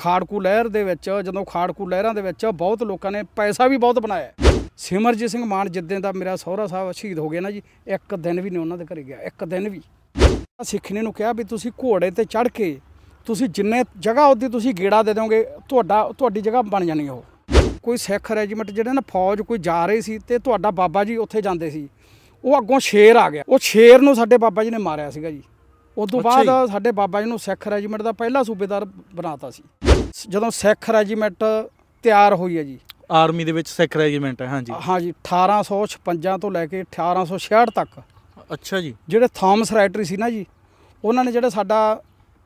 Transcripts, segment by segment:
ਖਾੜਕੂ ਲਹਿਰ ਦੇ ਵਿੱਚ, ਜਦੋਂ ਖਾੜਕੂ ਲਹਿਰਾਂ ਦੇ ਵਿੱਚ ਬਹੁਤ ਲੋਕਾਂ ਨੇ ਪੈਸਾ ਵੀ ਬਹੁਤ ਬਣਾਇਆ ਹੈ। ਸਿਮਰਜੀਤ ਸਿੰਘ ਮਾਨ ਜਿੱਦਾਂ ਦਾ ਮੇਰਾ ਸਹੁਰਾ ਸਾਹਿਬ ਸ਼ਹੀਦ ਹੋ ਗਿਆ ਨਾ ਜੀ, ਇੱਕ ਦਿਨ ਵੀ ਨਹੀਂ ਉਹਨਾਂ ਦੇ ਘਰੇ ਗਿਆ, ਇੱਕ ਦਿਨ ਵੀ। ਸਿੱਖ ਨੇ ਨੂੰ ਕਿਹਾ ਵੀ ਤੁਸੀਂ ਘੋੜੇ ਤੇ ਚੜ੍ਹ ਕੇ, ਤੁਸੀਂ ਜਿੰਨੇ ਜਗ੍ਹਾ ਉਹਦੀ ਤੁਸੀਂ ਗੇੜਾ ਦੇ ਦੋਗੇ ਤੁਹਾਡਾ, ਤੁਹਾਡੀ ਜਗ੍ਹਾ ਬਣ ਜਾਣੀ ਉਹ। ਕੋਈ ਸਿੱਖ ਰੈਜੀਮੈਂਟ ਜਿਹੜੇ ਨਾ ਫੌਜ ਕੋਈ ਜਾ ਰਹੀ ਸੀ ਤੇ ਤੁਹਾਡਾ ਬਾਬਾ ਜੀ ਉੱਥੇ ਜਾਂਦੇ ਸੀ, ਉਹ ਅੱਗੋਂ ਸ਼ੇਰ ਆ ਗਿਆ। ਉਹ ਸ਼ੇਰ ਨੂੰ ਸਾਡੇ ਬਾਬਾ ਜੀ ਨੇ ਮਾਰਿਆ ਸੀਗਾ ਜੀ। ਅੱਛਾ ਬਾਅਦ ਸਾਡੇ ਬਾਬਾ ਜੀ ਨੂੰ ਸਿੱਖ ਰੈਜੀਮੈਂਟ ਦਾ ਪਹਿਲਾ ਸੂਬੇਦਾਰ ਬਣਾਤਾ ਸੀ। ਜਦੋਂ ਸਿੱਖ ਰੈਜੀਮੈਂਟ ਤਿਆਰ ਹੋਈ ਹੈ ਜੀ। ਆਰਮੀ ਦੇ ਵਿੱਚ ਸਿੱਖ ਰੈਜੀਮੈਂਟ ਹੈ ਹਾਂਜੀ। ਹਾਂਜੀ 1856 ਤੋਂ ਲੈ ਕੇ 1866 ਤੱਕ। ਅੱਛਾ ਜੀ। ਜਿਹੜੇ ਥਾਮਸ ਰਾਈਟਰੀ ਸੀ ਨਾ ਜੀ ਉਹਨਾਂ ਨੇ ਜਿਹੜਾ ਸਾਡਾ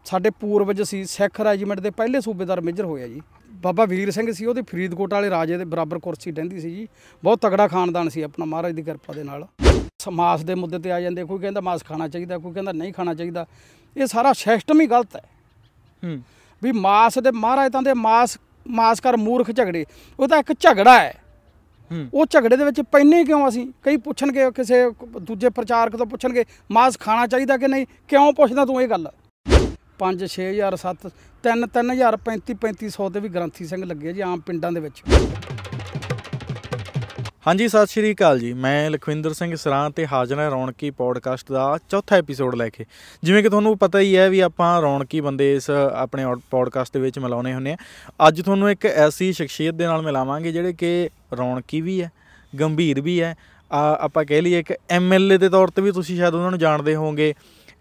ਸਾਡੇ ਪੂਰਵਜ ਸੀ ਸਿੱਖ ਰੈਜੀਮੈਂਟ ਦੇ ਪਹਿਲੇ ਸੂਬੇਦਾਰ ਮੇਜਰ ਹੋਇਆ ਜੀ। ਬਾਬਾ ਵੀਰ ਸਿੰਘ ਸੀ ਉਹਦੀ ਫਰੀਦਕੋਟ ਵਾਲੇ ਰਾਜੇ ਦੇ ਬਰਾਬਰ ਕੁਰਸੀ ਡਹਿੰਦੀ ਸੀ ਜੀ। ਬਹੁਤ ਤਗੜਾ ਖਾਨਦਾਨ ਸੀ ਆਪਣਾ ਮਹਾਰਾਜ ਦੀ ਕਿਰਪਾ ਦੇ ਨਾਲ। ਮਾਸ ਦੇ ਮੁੱਦੇ ਤੇ ਆ ਜਾਂਦੇ ਕੋਈ ਕਹਿੰਦਾ ਮਾਸ ਖਾਣਾ ਚਾਹੀਦਾ ਕੋਈ ਕਹਿੰਦਾ ਨਹੀਂ ਖਾਣਾ ਚਾਹੀਦਾ। ਇਹ ਸਾਰਾ ਸਿਸਟਮ ਹੀ ਗਲਤ ਹੈ। ਹੂੰ। ਵੀ ਮਾਸ ਦੇ ਮਹਾਰਾਜ ਤਾਂ ਦੇ ਮਾਸ ਮਾਸ ਕਰ ਮੂਰਖ ਝਗੜੇ ਉਹ ਤਾਂ ਇੱਕ ਝਗੜਾ ਹੈ। ਹੂੰ। ਉਹ ਝਗੜੇ ਦੇ ਵਿੱਚ ਪੈਨੇ ਕਿਉਂ ਅਸੀਂ? ਕਈ ਪੁੱਛਣਗੇ ਕਿਸੇ ਦੂਜੇ ਪ੍ਰਚਾਰਕ ਤੋਂ ਪੁੱਛਣਗੇ ਮਾਸ ਖਾਣਾ ਚਾਹੀਦਾ ਕਿ ਨਹੀਂ? ਕਿਉਂ ਪੁੱਛਦਾ ਤੂੰ ਇਹ ਗੱਲ? 5 6000 7 3 3000 35 3500 ਤੇ ਵੀ ਗ੍ਰੰਥੀ ਸਿੰਘ ਲੱਗੇ ਜੀ ਆਮ ਪਿੰਡਾਂ ਦੇ ਵਿੱਚ। ਹਾਂਜੀ, ਸਤਿ ਸ਼੍ਰੀ ਅਕਾਲ ਜੀ। ਮੈਂ ਲਖਵਿੰਦਰ ਸਿੰਘ ਸਰਾਂ ਤੇ ਹਾਜ਼ਰ ਹਾਂ ਰੌਣਕੀ ਪੋਡਕਾਸਟ ਦਾ ਚੌਥਾ ਐਪੀਸੋਡ ਲੈ ਕੇ। ਜਿਵੇਂ ਕਿ ਤੁਹਾਨੂੰ ਪਤਾ ਹੀ ਹੈ ਵੀ ਆਪਾਂ ਰੌਣਕੀ ਬੰਦੇ ਇਸ ਆਪਣੇ ਪੋਡਕਾਸਟ ਦੇ ਵਿੱਚ ਮਿਲਾਉਣੇ ਹੁੰਦੇ ਆ। ਅੱਜ ਤੁਹਾਨੂੰ ਇੱਕ ਐਸੀ ਸ਼ਖਸੀਅਤ ਦੇ ਨਾਲ ਮਿਲਾਵਾਂਗੇ ਜਿਹੜੇ ਕਿ ਰੌਣਕੀ ਵੀ ਹੈ, ਗੰਭੀਰ ਵੀ ਹੈ। ਆ, ਆਪਾਂ ਕਹਿ ਲਈਏ ਇੱਕ ਐਮਐਲਏ ਦੇ ਤੌਰ ਤੇ ਵੀ ਤੁਸੀਂ ਸ਼ਾਇਦ ਉਹਨਾਂ ਨੂੰ ਜਾਣਦੇ ਹੋਵੋਗੇ,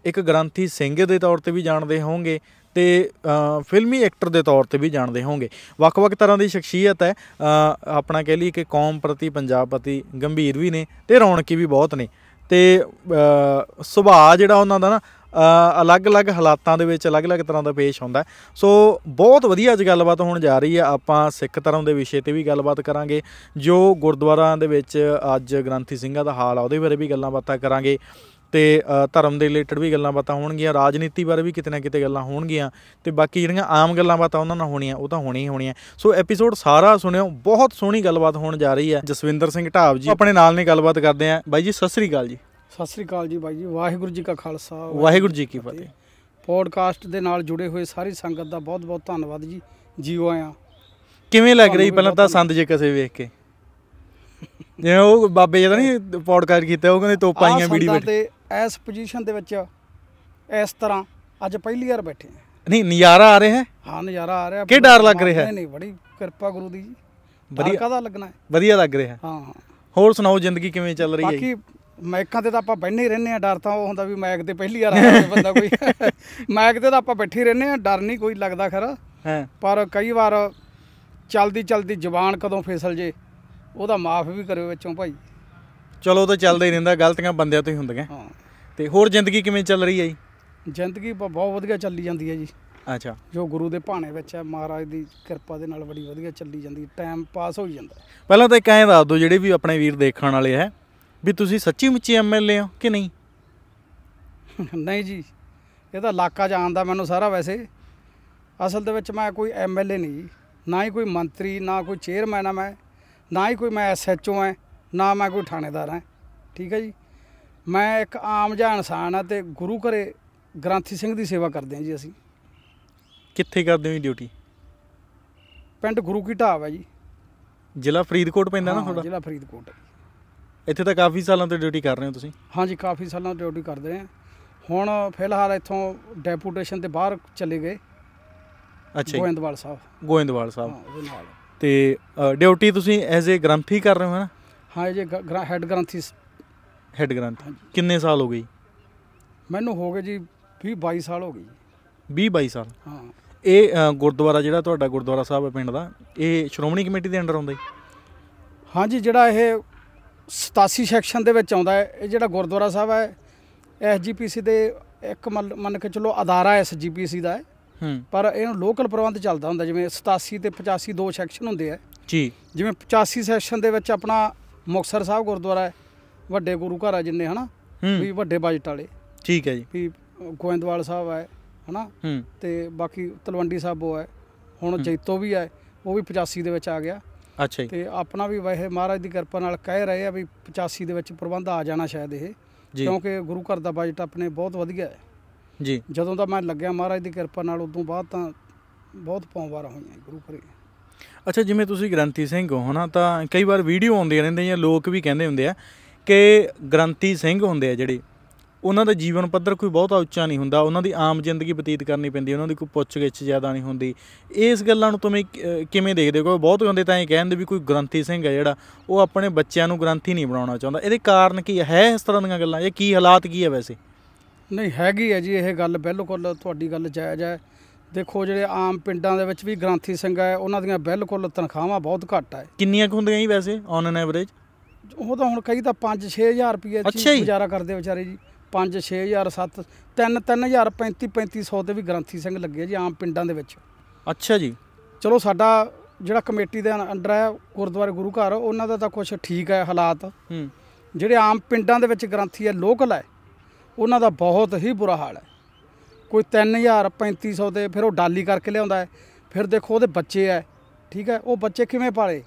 ਇੱਕ ਗ੍ਰੰਥੀ ਸਿੰਘ ਦੇ ਤੌਰ ਤੇ ਵੀ ਜਾਣਦੇ ਹੋਵੋਗੇ ਤੇ ਅ, ਫਿਲਮੀ ਐਕਟਰ ਦੇ ਤੌਰ ਤੇ ਵੀ ਜਾਣਦੇ ਹੋਵੋਗੇ ਵੱਖ-ਵੱਖ ਤਰ੍ਹਾਂ ਦੀ ਸ਼ਖਸੀਅਤ ਹੈ। ਅ, ਆਪਣਾ ਕਹਿ ਲਈਏ ਕਿ ਕੌਮ ਪ੍ਰਤੀ ਪੰਜਾਬ ਪ੍ਰਤੀ ਗੰਭੀਰ ਵੀ ਨੇ ਤੇ ਰੌਣਕੀ ਵੀ ਬਹੁਤ ਨੇ। ਤੇ ਅ, ਸੁਭਾਅ ਜਿਹੜਾ ਉਹਨਾਂ ਦਾ ਨਾ ਅ, ਅਲੱਗ-ਅਲੱਗ ਹਾਲਾਤਾਂ ਦੇ ਵਿੱਚ ਅਲੱਗ-ਅਲੱਗ ਤਰ੍ਹਾਂ ਦਾ ਪੇਸ਼ ਹੁੰਦਾ ਹੈ। ਸੋ ਬਹੁਤ ਵਧੀਆ ਅੱਜ ਗੱਲਬਾਤ ਹੋਣ ਜਾ ਰਹੀ ਹੈ। ਆਪਾਂ ਸਿੱਖ ਧਰਮ ਦੇ ਵਿਸ਼ੇ ਤੇ ਵੀ ਗੱਲਬਾਤ ਕਰਾਂਗੇ ਜੋ ਗੁਰਦੁਆਰਾਂ ਦੇ ਵਿੱਚ ਅੱਜ ਗ੍ਰੰਥੀ ਸਿੰਘਾਂ ਦਾ ਹਾਲ ਆ ਉਹਦੇ ਬਾਰੇ ਵੀ ਗੱਲਾਂ ਬਾਤਾਂ ਕਰਾਂਗੇ। ਤੇ ਧਰਮ ਦੇ ਰਿਲੇਟਡ ਵੀ ਗੱਲਾਂ ਬਾਤਾਂ ਹੋਣਗੀਆਂ ਰਾਜਨੀਤੀ ਬਾਰੇ ਵੀ ਕਿਤੇ ਨਾ ਕਿਤੇ ਗੱਲਾਂ ਹੋਣਗੀਆਂ ਤੇ ਬਾਕੀ ਜਿਹੜੀਆਂ ਆਮ ਗੱਲਾਂ ਬਾਤਾਂ ਉਹਨਾਂ ਨਾਲ ਹੋਣੀਆਂ ਉਹ ਤਾਂ ਹੋਣੀਆਂ ਹੀ ਹੋਣੀਆਂ। ਸੋ ਐਪੀਸੋਡ ਸਾਰਾ ਸੁਣਿਓ ਬਹੁਤ ਸੋਹਣੀ ਗੱਲਬਾਤ ਹੋਣ ਜਾ ਰਹੀ ਹੈ। ਜਸਵਿੰਦਰ ਸਿੰਘ ਢਾਬ ਜੀ ਆਪਣੇ ਨਾਲ ਨੇ ਗੱਲਬਾਤ ਕਰਦੇ ਆ ਬਾਈ ਜੀ ਸਤਿ ਸ੍ਰੀ ਅਕਾਲ ਜੀ। ਸਤਿ ਸ੍ਰੀ ਅਕਾਲ ਜੀ ਬਾਈ ਜੀ ਵਾਹਿਗੁਰੂ ਜੀ ਕਾ ਖਾਲਸਾ ਵਾਹਿਗੁਰੂ ਜੀ ਕੀ ਫਤਿਹ। ਪੋਡਕਾਸਟ ਦੇ ਨਾਲ ਜੁੜੇ ਹੋਏ ਸਾਰੀ ਸੰਗਤ ਦਾ ਬਹੁਤ-ਬਹੁਤ ਧੰਨਵਾਦ ਜੀ। ਜੀਓ ਆਇਆਂ। ਕਿਵੇਂ ਲੱਗ ਰਹੀ ਪਹਿਲਾਂ ਤਾਂ ਸੰਦ ਜੇ ਕਸੇ ਵੇਖ ਕੇ? ਜਿਵੇਂ ਉਹ ਬਾਬੇ ਜਿਹਦਾ ਨਹੀਂ ਪੋਡਕਾਸਟ ਕੀਤਾ ਉਹ ਕਹਿੰਦੇ ਤੋਪਾਂ ਆਈਆਂ ਆਹ ਵੀਡੀਓ ਤੇ ਇਸ ਪੋਜੀਸ਼ਨ ਦੇ ਵਿੱਚ ਇਸ ਤਰ੍ਹਾਂ ਅੱਜ ਪਹਿਲੀ ਵਾਰ ਬੈਠੇ ਹਾਂ। ਨਹੀਂ ਨਜ਼ਾਰਾ ਆ ਰਿਹਾ ਹੈ? ਹਾਂ ਨਜ਼ਾਰਾ ਆ ਰਿਹਾ। ਕੀ ਡਰ ਲੱਗ ਰਿਹਾ ਹੈ? ਨਹੀਂ ਨਹੀਂ ਬੜੀ ਕਿਰਪਾ ਗੁਰੂ ਦੀ ਜੀ। ਵਧੀਆ। ਵਧੀਆ ਕਾਹਦਾ ਲੱਗਣਾ ਹੈ? ਵਧੀਆ ਲੱਗ ਰਿਹਾ ਹੈ। ਹਾਂ ਹਾਂ। ਹੋਰ ਸੁਣਾਓ ਜ਼ਿੰਦਗੀ ਕਿਵੇਂ ਚੱਲ ਰਹੀ ਹੈ ਜੀ? ਬਾਕੀ ਮਾਈਕਾਂ ਤੇ ਤਾਂ ਆਪਾਂ ਬੈਠੇ ਹੀ ਰਹਿੰਦੇ ਆ ਡਰ ਤਾਂ ਉਹ ਹੁੰਦਾ ਵੀ ਮਾਈਕ ਤੇ ਪਹਿਲੀ ਵਾਰ ਆਇਆ ਹੋਵੇ ਬੰਦਾ ਕੋਈ। ਮਾਈਕ ਤੇ ਤਾਂ ਆਪਾਂ ਬੈਠੇ ਹੀ ਰਹਿੰਦੇ ਆ ਡਰ ਨਹੀਂ ਕੋਈ ਲੱਗਦਾ ਖਰਾ। ਹਾਂ। ਪਰ ਕਈ ਵਾਰ ਚਲਦੀ ਚਲਦੀ ਜ਼ਬਾਨ ਕਦੋਂ ਫਿਸਲ ਜੇ ਉਹਦਾ ਮਾਫ ਵੀ ਕਰਿਓ ਵਿੱਚੋਂ ਭਾਈ। ਚਲੋ ਉਹ ਤਾਂ ਚੱਲਦਾ ਹੀ ਰਹਿੰਦਾ ਗਲਤੀਆਂ ਬੰਦਿਆਂ ਤੋਂ ਹੀ ਹੁੰਦੀਆਂ। ਹਾਂ। ਤੇ ਹੋਰ ਜ਼ਿੰਦਗੀ ਕਿਵੇਂ ਚੱਲ ਰਹੀ ਹੈ ਜੀ? ਜ਼ਿੰਦਗੀ ਬ- ਬਹੁਤ ਵਧੀਆ ਚੱਲੀ ਜਾਂਦੀ ਹੈ ਜੀ। ਅੱਛਾ। ਜੋ ਗੁਰੂ ਦੇ ਭਾਣੇ ਵਿੱਚ ਹੈ ਮਹਾਰਾਜ ਦੀ ਕਿਰਪਾ ਦੇ ਨਾਲ ਬੜੀ ਵਧੀਆ ਚੱਲੀ ਜਾਂਦੀ ਟਾਈਮ ਪਾਸ ਹੋ ਜਾਂਦਾ ਹੈ। ਪਹਿਲਾਂ ਤਾਂ ਇੱਕ ਐਂ ਦੱਸ ਦਿਓ ਜਿਹੜੇ ਵੀ ਆਪਣੇ ਵੀਰ ਦੇਖਣ ਵਾਲੇ ਹੈ ਵੀ ਤੁਸੀਂ ਸੱਚੀ ਮੁੱਚੀ ਐਮਐਲਏ ਹੋ ਕਿ ਨਹੀਂ? ਨਹੀਂ ਜੀ ਇਹ ਤਾਂ ਇਲਾਕਾ ਜਾਣਦਾ ਮੈਨੂੰ ਸਾਰਾ ਵੈਸੇ। ਅਸਲ ਦੇ ਵਿੱਚ ਮੈਂ ਕੋਈ ਐਮਐਲਏ ਨਹੀਂ ਜੀ। ਨਾ ਹੀ ਕੋਈ ਮੰਤਰੀ ਨਾ ਕੋਈ ਚੇਅਰਮੈਨ ਆ ਮੈਂ ਨਾ ਹੀ ਕੋਈ ਮੈਂ ਐਸਐਚਓ ਆ ਨਾ ਮੈਂ ਕੋਈ ਥਾਣੇਦਾਰ ਆ ਠੀਕ ਹੈ ਜੀ। ਮੈਂ ਇੱਕ ਆਮ ਜਿਹਾ ਇਨਸਾਨ ਆ ਤੇ ਗੁਰੂ ਘਰੇ ਗ੍ਰੰਥੀ ਸਿੰਘ ਦੀ ਸੇਵਾ ਕਰਦੇ ਹਾਂ ਜੀ ਅਸੀਂ। ਕਿੱਥੇ ਕਰਦੇ ਹੋ ਡਿਊਟੀ ਪਿੰਡ ਗੁਰੂ ਕੀ ਢਾਬ ਹੈ ਜੀ। ਜ਼ਿਲ੍ਹਾ ਫਰੀਦਕੋਟ ਪੈਂਦਾ ਨਾ ਹਾਂ, ਤੁਹਾਡਾ? ਜ਼ਿਲ੍ਹਾ ਫਰੀਦਕੋਟ ਇੱਥੇ ਤਾਂ ਕਾਫੀ ਸਾਲਾਂ ਤੋਂ ਡਿਊਟੀ ਕਰ ਰਹੇ ਹੋ ਤੁਸੀਂ। ਹਾਂਜੀ ਕਾਫੀ ਸਾਲਾਂ ਤੋਂ ਡਿਊਟੀ ਕਰਦੇ ਰਹੇ ਹਾਂ। ਹੁਣ ਫਿਲਹਾਲ ਇੱਥੋਂ ਡੈਪੂਟੇਸ਼ਨ ਤੇ ਬਾਹਰ ਚਲੇ ਗਏ। ਅੱਛਾ ਜੀ। ਗੋਇੰਦਵਾਲ ਸਾਹਿਬ। ਗੋਇੰਦਵਾਲ ਹਾਂ ਸਾਹਿਬ ਉਹਦੇ ਨਾਲ। ਤੇ ਡਿਊਟੀ ਤੁਸੀਂ ਐਜ਼ ਏ ਗ੍ਰੰਥੀ ਕਰ ਰਹੇ ਹੋ ਨਾ? ਹਾਂ ਜੇ ਹੈਡ ਗ੍ਰੰਥੀ ਹੈਡ ਗ੍ਰੰਥ। ਕਿੰਨੇ ਸਾਲ ਹੋ ਗਏ ਜੀ? ਮੈਨੂੰ ਹੋ ਗਏ ਜੀ 20 22 ਸਾਲ ਹੋ ਗਏ ਜੀ। 20 22 ਸਾਲ। ਹਾਂ। ਇਹ ਅ, ਗੁਰਦੁਆਰਾ ਜਿਹੜਾ ਤੁਹਾਡਾ ਗੁਰਦੁਆਰਾ ਸਾਹਿਬ ਹੈ ਪਿੰਡ ਦਾ ਇਹ ਸ਼੍ਰੋਮਣੀ ਕਮੇਟੀ ਦੇ ਅੰਡਰ ਆਉਂਦਾ ਜੀ? ਹਾਂਜੀ ਜਿਹੜਾ ਇਹ 87 ਸੈਕਸ਼ਨ ਦੇ ਵਿੱਚ ਆਉਂਦਾ ਹੈ ਇਹ ਜਿਹੜਾ ਗੁਰਦੁਆਰਾ ਸਾਹਿਬ ਹੈ ਐਸਜੀਪੀਸੀ ਦੇ ਇੱਕ ਮੰਨ ਮੰਨ ਕੇ ਚਲੋ ਅਦਾਰਾ ਐਸਜੀਪੀਸੀ ਦਾ ਹੈ। ਹੂੰ। ਪਰ ਇਹਨੂੰ ਲੋਕਲ ਪ੍ਰਬੰਧ ਚੱਲਦਾ ਹੁੰਦਾ ਜਿਵੇਂ 87 ਤੇ 85 ਦੋ ਸੈਕਸ਼ਨ ਹੁੰਦੇ ਆ। ਜੀ। ਜਿਵੇਂ 85 ਸੈਕਸ਼ਨ ਦੇ ਵਿੱਚ ਆਪਣਾ ਮੁਕਤਸਰ ਸਾਹਿਬ ਗੁਰਦੁਆਰਾ ਹੈ। ਵੱਡੇ ਗੁਰੂ ਘਰ ਆ ਜਿੰਨੇ ਹਨਾ? ਵੀ ਵੱਡੇ ਬਜਟ ਵਾਲੇ। ਠੀਕ ਹੈ ਜੀ। ਵੀ ਗੋਇੰਦਵਾਲ ਸਾਹਿਬ ਹੈ ਹਨਾ? ਤੇ ਬਾਕੀ ਤਲਵੰਡੀ ਸਾਬੋ ਹੈ। ਹੁਣ ਜੈਤੋ ਵੀ ਹੈ ਉਹ ਵੀ 85 ਦੇ ਵਿੱਚ ਆ ਗਿਆ। ਅੱਛਾ ਜੀ। ਤੇ ਆਪਣਾ ਵੀ ਵੈਸੇ ਮਹਾਰਾਜ ਦੀ ਕਿਰਪਾ ਨਾਲ ਕਹਿ ਰਹੇ ਆ ਵੀ 85 ਦੇ ਵਿੱਚ ਪ੍ਰਬੰਧ ਆ ਜਾਣਾ ਸ਼ਾਇਦ ਇਹ। ਕਿਉਂਕਿ ਗੁਰੂ ਘਰ ਦਾ ਬਜਟ ਆਪਣੇ ਬਹੁਤ ਵਧੀਆ ਹੈ। ਜੀ। ਜਦੋਂ ਦਾ ਮੈਂ ਲੱਗਿਆ ਮਹਾਰਾਜ ਦੀ ਕਿਰਪਾ ਨਾਲ ਉਦੋਂ ਬਾਅਦ ਤਾਂ ਬਹੁਤ ਪੌਂਵਾਰ ਹੋਈਆਂ ਗੁਰੂ ਘਰੇ। ਅੱਛਾ ਜਿਵੇਂ ਤੁਸੀਂ ਗ੍ਰੰਥੀ ਸਿੰਘ ਹੋ ਹਨਾ ਤਾਂ ਕਈ ਵਾਰ ਵੀਡੀਓ ਆਉਂਦੀਆਂ ਰਹਿੰਦੀਆਂ ਜਾਂ ਲੋਕ ਵੀ ਕਹਿੰਦੇ ਹੁੰਦੇ ਆ ਕਿ ਗ੍ਰੰਥੀ ਸਿੰਘ ਹੁੰਦੇ ਆ ਜਿਹੜੇ ਉਹਨਾਂ ਦਾ ਜੀਵਨ ਪੱਧਰ ਕੋਈ ਬਹੁਤਾ ਉੱਚਾ ਨਹੀਂ ਹੁੰਦਾ ਉਹਨਾਂ ਦੀ ਆਮ ਜ਼ਿੰਦਗੀ ਬਤੀਤ ਕਰਨੀ ਪੈਂਦੀ ਉਹਨਾਂ ਦੀ ਕੋਈ ਪੁੱਛ ਗਿੱਛ ਜ਼ਿਆਦਾ ਨਹੀਂ ਹੁੰਦੀ। ਇਸ ਗੱਲਾਂ ਨੂੰ ਤੁਸੀਂ ਅਹ, ਕਿਵੇਂ ਦੇਖਦੇ ਹੋ? ਬਹੁਤ ਹੁੰਦੇ ਤਾਂ ਇਹ ਕਹਿੰਦੇ ਵੀ ਕੋਈ ਗ੍ਰੰਥੀ ਸਿੰਘ ਹੈ ਜਿਹੜਾ ਉਹ ਆਪਣੇ ਬੱਚਿਆਂ ਨੂੰ ਗ੍ਰੰਥੀ ਨਹੀਂ ਬਣਾਉਣਾ ਚਾਹੁੰਦਾ। ਇਹਦੇ ਕਾਰਨ ਕੀ ਹੈ? ਹੈ ਇਸ ਤਰ੍ਹਾਂ ਦੀਆਂ ਗੱਲਾਂ ਇਹ ਕੀ ਹਾਲਾਤ ਕੀ ਹੈ ਵੈਸੇ? ਨਹੀਂ ਹੈਗੀ ਹੈ ਜੀ ਇਹ ਗੱਲ ਬਿਲਕੁਲ ਤੁਹਾਡੀ ਗੱਲ ਜਾਇਜ਼ ਹੈ। ਦੇਖੋ ਜਿਹੜੇ ਆਮ ਪਿੰਡਾਂ ਦੇ ਵਿੱਚ ਵੀ ਗ੍ਰਾਂਥੀ ਸਿੰਘ ਹੈ ਉਹਨਾਂ ਦੀਆਂ ਬਿਲਕੁਲ ਤਨਖਾਹਾਂ ਬਹੁਤ ਘੱਟ ਹੈ। ਕਿੰਨੀਆਂ ਕੁ ਹੁੰਦੀਆਂ ਜੀ ਵੈਸੇ ਔਨ ਐਨ ਐਵਰੇਜ ਉਹ ਤਾਂ ਹੁਣ ਕਈ ਤਾਂ 5-6000 ਰੁਪਏ ਚ। ਗੁਜ਼ਾਰਾ ਕਰਦੇ ਵਿਚਾਰੇ ਜੀ। 5-6000 7 3-3000 35-3500 ਤੇ ਵੀ ਗ੍ਰਾਂਥੀ ਸਿੰਘ ਲੱਗੇ ਜੀ ਆਮ ਪਿੰਡਾਂ ਦੇ ਵਿੱਚ। ਅੱਛਾ ਜੀ। ਚਲੋ ਸਾਡਾ ਜਿਹੜਾ ਕਮੇਟੀ ਦੇ ਅੰਡਰ ਹੈ ਗੁਰਦੁਆਰੇ ਗੁਰੂ ਘਰ ਉਹਨਾਂ ਦਾ ਤਾਂ ਕੁਝ ਠੀਕ ਹੈ ਹਾਲਾਤ। ਹੂੰ। ਜਿਹੜੇ ਆਮ ਪਿੰਡਾਂ ਦੇ ਵਿੱਚ ਗ੍ਰੰਥੀ ਹੈ ਲੋਕਲ ਹੈ ਉਹਨਾਂ ਦਾ ਬਹੁਤ ਹੀ ਬੁਰਾ ਹਾਲ ਹੈ। ਕੋਈ 3000 3500 ਤੇ ਫਿਰ ਉਹ ਡਾਲੀ ਕਰਕੇ ਲਿਆਉਂਦਾ ਹੈ। ਫਿਰ ਦੇਖੋ ਉਹਦੇ ਬੱਚੇ ਹੈ ਠੀਕ ਹੈ ਉਹ ਬੱਚੇ ਕਿਵੇਂ ਪਾਲੇ?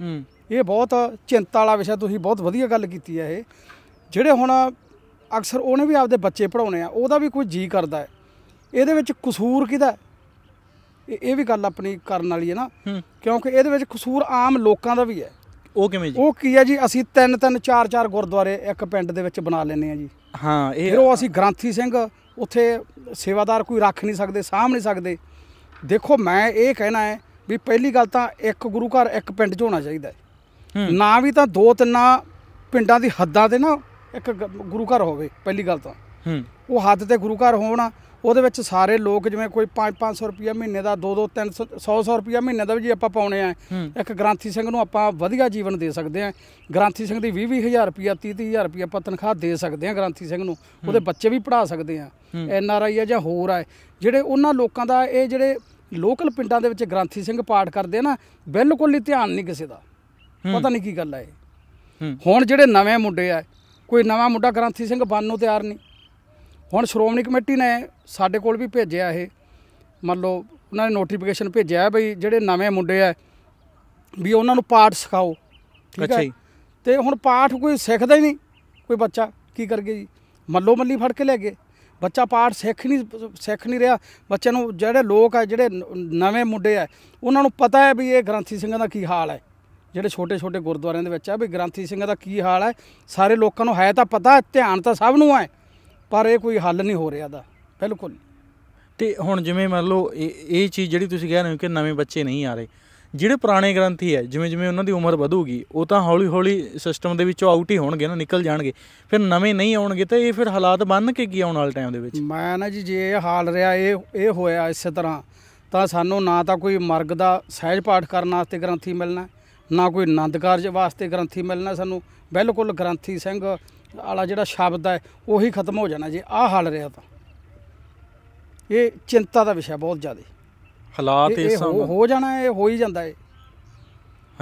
ਹੂੰ। ਇਹ ਬਹੁਤ ਚਿੰਤਾ ਵਾਲਾ ਵਿਸ਼ਾ ਤੁਸੀਂ ਬਹੁਤ ਵਧੀਆ ਗੱਲ ਕੀਤੀ ਹੈ ਇਹ। ਜਿਹੜੇ ਹੁਣ ਅਕਸਰ ਉਹਨੇ ਵੀ ਆਪਦੇ ਬੱਚੇ ਪੜਾਉਣੇ ਆ ਉਹਦਾ ਵੀ ਕੋਈ ਜੀ ਕਰਦਾ ਹੈ। ਇਹਦੇ ਵਿੱਚ ਕਸੂਰ ਕਿਹਦਾ? ਇਹ ਵੀ ਗੱਲ ਆਪਣੀ ਕਰਨ ਵਾਲੀ ਹੈ ਨਾ। ਕਿਉਂਕਿ ਇਹਦੇ ਵਿੱਚ ਕਸੂਰ ਆਮ ਲੋਕਾਂ ਦਾ ਵੀ ਹੈ। ਉਹ ਕਿਵੇਂ ਜੀ? ਉਹ ਕੀ ਹੈ ਜੀ ਅਸੀਂ ਤਿੰਨ ਤਿੰਨ ਚਾਰ ਚਾਰ ਗੁਰਦੁਆਰੇ ਇੱਕ ਪਿੰਡ ਦੇ ਵਿੱਚ ਬਣਾ ਲੈਂਦੇ ਆ ਜੀ। ਹਾਂ ਫਿਰ ਇਹ ਉਹ ਅਸੀਂ ਗ੍ਰੰਥੀ ਸਿੰਘ ਉੱਥੇ ਸੇਵਾਦਾਰ ਕੋਈ ਰੱਖ ਨਹੀਂ ਸਕਦੇ ਸਾਂਭ ਨਹੀਂ ਸਕਦੇ। ਦੇਖੋ ਮੈਂ ਇਹ ਕਹਿਣਾ ਹੈ ਵੀ ਪਹਿਲੀ ਗੱਲ ਤਾਂ ਇੱਕ ਗੁਰੂ ਘਰ ਇੱਕ ਪਿੰਡ 'ਚ ਹੋਣਾ ਚਾਹੀਦਾ ਹੈ। ਨਾ ਵੀ ਤਾਂ ਦੋ ਤਿੰਨਾਂ ਪਿੰਡਾਂ ਦੀ ਹੱਦਾਂ ਤੇ ਨਾ ਇੱਕ ਗੁਰੂ ਘਰ ਹੋਵੇ ਪਹਿਲੀ ਗੱਲ ਤਾਂ। ਉਹ ਹੱਦ ਤੇ ਗੁਰੂ ਘਰ ਹੋਣ ਉਹਦੇ ਵਿੱਚ ਸਾਰੇ ਲੋਕ ਜਿਵੇਂ ਕੋਈ 5-500 ਰੁਪਇਆ ਮਹੀਨੇ ਦਾ 2-2 300 100-100 ਰੁਪਇਆ ਮਹੀਨੇ ਦਾ ਵੀ ਜੇ ਆਪਾਂ ਪਾਉਣੇ ਆ ਇੱਕ ਗ੍ਰਾਂਥੀ ਸਿੰਘ ਨੂੰ ਆਪਾਂ ਵਧੀਆ ਜੀਵਨ ਦੇ ਸਕਦੇ ਆ। ਗ੍ਰਾਂਥੀ ਸਿੰਘ ਦੀ 20 ਹਜ਼ਾਰ ਰੁਪਇਆ 30 ਹਜ਼ਾਰ ਰੁਪਇਆ ਆਪਾਂ ਤਨਖਾਹ ਦੇ ਸਕਦੇ ਆ ਗ੍ਰਾਂਥੀ ਸਿੰਘ ਨੂੰ। ਉਹਦੇ ਬੱਚੇ ਵੀ ਪੜ੍ਹਾ ਸਕਦੇ ਆ। ਐਨ ਆਰ ਆਈ ਆ ਜਾਂ ਹੋਰ ਆ ਜਿਹੜੇ ਉਹਨਾਂ ਲੋਕਾਂ ਦਾ ਇਹ ਜਿਹੜੇ ਲੋਕਲ ਪਿੰਡਾਂ ਦੇ ਵਿੱਚ ਗ੍ਰਾਂਥੀ ਸਿੰਘ ਪਾਠ ਕਰਦੇ ਆ ਨਾ ਬਿਲਕੁਲ ਹੀ ਧਿਆਨ ਨਹੀਂ ਕਿਸੇ ਦਾ। ਪਤਾ ਨਹੀਂ ਕੀ ਗੱਲ ਹੈ ਇਹ। ਹੁਣ ਜਿਹੜੇ ਨਵੇਂ ਮੁੰਡੇ ਆ ਕੋਈ ਨਵਾਂ ਮੁੰਡਾ ਗ੍ਰਾਂਥੀ ਸਿੰਘ ਬਣਨ ਨੂੰ ਤਿਆਰ ਨਹੀਂ। ਹੁਣ ਸ਼੍ਰੋਮਣੀ ਕਮੇਟੀ ਨੇ ਸਾਡੇ ਕੋਲ ਵੀ ਭੇਜਿਆ ਇਹ। ਮੰਨ ਲਓ ਉਹਨਾਂ ਨੇ ਨੋਟੀਫਿਕੇਸ਼ਨ ਭੇਜਿਆ ਹੈ ਬਈ ਜਿਹੜੇ ਨਵੇਂ ਮੁੰਡੇ ਆ ਵੀ ਉਹਨਾਂ ਨੂੰ ਪਾਠ ਸਿਖਾਓ। ਠੀਕ ਹੈ। ਤੇ ਹੁਣ ਪਾਠ ਕੋਈ ਸਿੱਖਦਾ ਹੀ ਨਹੀਂ ਕੋਈ ਬੱਚਾ। ਕੀ ਕਰਗੇ ਜੀ? ਮੱਲੋ ਮੱਲੀ ਫੜ ਕੇ ਲੈ ਗਏ। ਬੱਚਾ ਪਾਠ ਸਿੱਖ ਨਹੀਂ ਸਿੱਖ ਨਹੀਂ ਰਿਹਾ। ਬੱਚੇ ਨੂੰ ਜਿਹੜੇ ਲੋਕ ਆ ਜਿਹੜੇ ਨਵੇਂ ਮੁੰਡੇ ਆ ਉਹਨਾਂ ਨੂੰ ਪਤਾ ਹੈ ਵੀ ਇਹ ਗ੍ਰੰਥੀ ਸਿੰਘਾਂ ਦਾ ਕੀ ਹਾਲ ਹੈ। ਜਿਹੜੇ ਛੋਟੇ ਛੋਟੇ ਗੁਰਦੁਆਰਿਆਂ ਦੇ ਵਿੱਚ ਆ ਵੀ ਗ੍ਰੰਥੀ ਸਿੰਘਾਂ ਦਾ ਕੀ ਹਾਲ ਹੈ। ਸਾਰੇ ਲੋਕਾਂ ਨੂੰ ਹੈ ਤਾਂ ਪਤਾ ਧਿਆਨ ਤਾਂ ਸਭ ਨੂੰ ਹੈ। ਪਰ ਇਹ ਕੋਈ ਹੱਲ ਨਹੀਂ ਹੋ ਰਿਹਾ ਦਾ ਬਿਲਕੁਲ। ਤੇ ਹੁਣ ਜਿਵੇਂ ਮੰਨ ਲਓ ਇਹ ਇਹ ਚੀਜ਼ ਜਿਹੜੀ ਤੁਸੀਂ ਕਹਿ ਰਹੇ ਹੋ ਕਿ ਨਵੇਂ ਬੱਚੇ ਨਹੀਂ ਆ ਰਹੇ ਜਿਹੜੇ ਪੁਰਾਣੇ ਗ੍ਰੰਥੀ ਹੈ ਜਿਵੇਂ ਜਿਵੇਂ ਉਹਨਾਂ ਦੀ ਉਮਰ ਵਧੂਗੀ ਉਹ ਤਾਂ ਹੌਲੀ ਹੌਲੀ ਸਿਸਟਮ ਦੇ ਵਿੱਚੋਂ ਆਊਟ ਹੀ ਹੋਣਗੇ ਨਾ ਨਿਕਲ ਜਾਣਗੇ। ਫਿਰ ਨਵੇਂ ਨਹੀਂ ਆਉਣਗੇ ਤਾਂ ਇਹ ਫਿਰ ਹਾਲਾਤ ਬਣ ਕੇ ਕੀ ਆਉਣ ਵਾਲੇ ਟਾਈਮ ਦੇ ਵਿੱਚ? ਮੈਂ ਨਾ ਜੀ ਜੇ ਇਹ ਹਾਲ ਰਿਹਾ ਇਹ ਇਹ ਹੋਇਆ ਇਸੇ ਤਰ੍ਹਾਂ ਤਾਂ ਸਾਨੂੰ ਨਾ ਤਾਂ ਕੋਈ ਮਰਗ ਦਾ ਸਹਿਜ ਪਾਠ ਕਰਨ ਵਾਸਤੇ ਗ੍ਰੰਥੀ ਮਿਲਣਾ ਨਾ ਕੋਈ ਆਨੰਦ ਕਾਰਜ ਵਾਸਤੇ ਗ੍ਰੰਥੀ ਮਿਲਣਾ ਸਾਨੂੰ। ਬਿਲਕੁਲ ਗ੍ਰੰਥੀ ਸਿੰਘ ਵਾਲਾ ਜਿਹੜਾ ਸ਼ਬਦ ਹੈ ਉਹੀ ਖਤਮ ਹੋ ਜਾਣਾ ਜੇ ਆਹ ਹਾਲ ਰਿਹਾ ਤਾਂ। ਇਹ ਚਿੰਤਾ ਦਾ ਵਿਸ਼ਾ ਬਹੁਤ ਜ਼ਿਆਦਾ। ਹਾਲਾਤ ਇਸ ਹਿਸਾਬ ਹੋ ਜਾਣਾ ਇਹ ਹੋ ਹੀ ਜਾਂਦਾ ਹੈ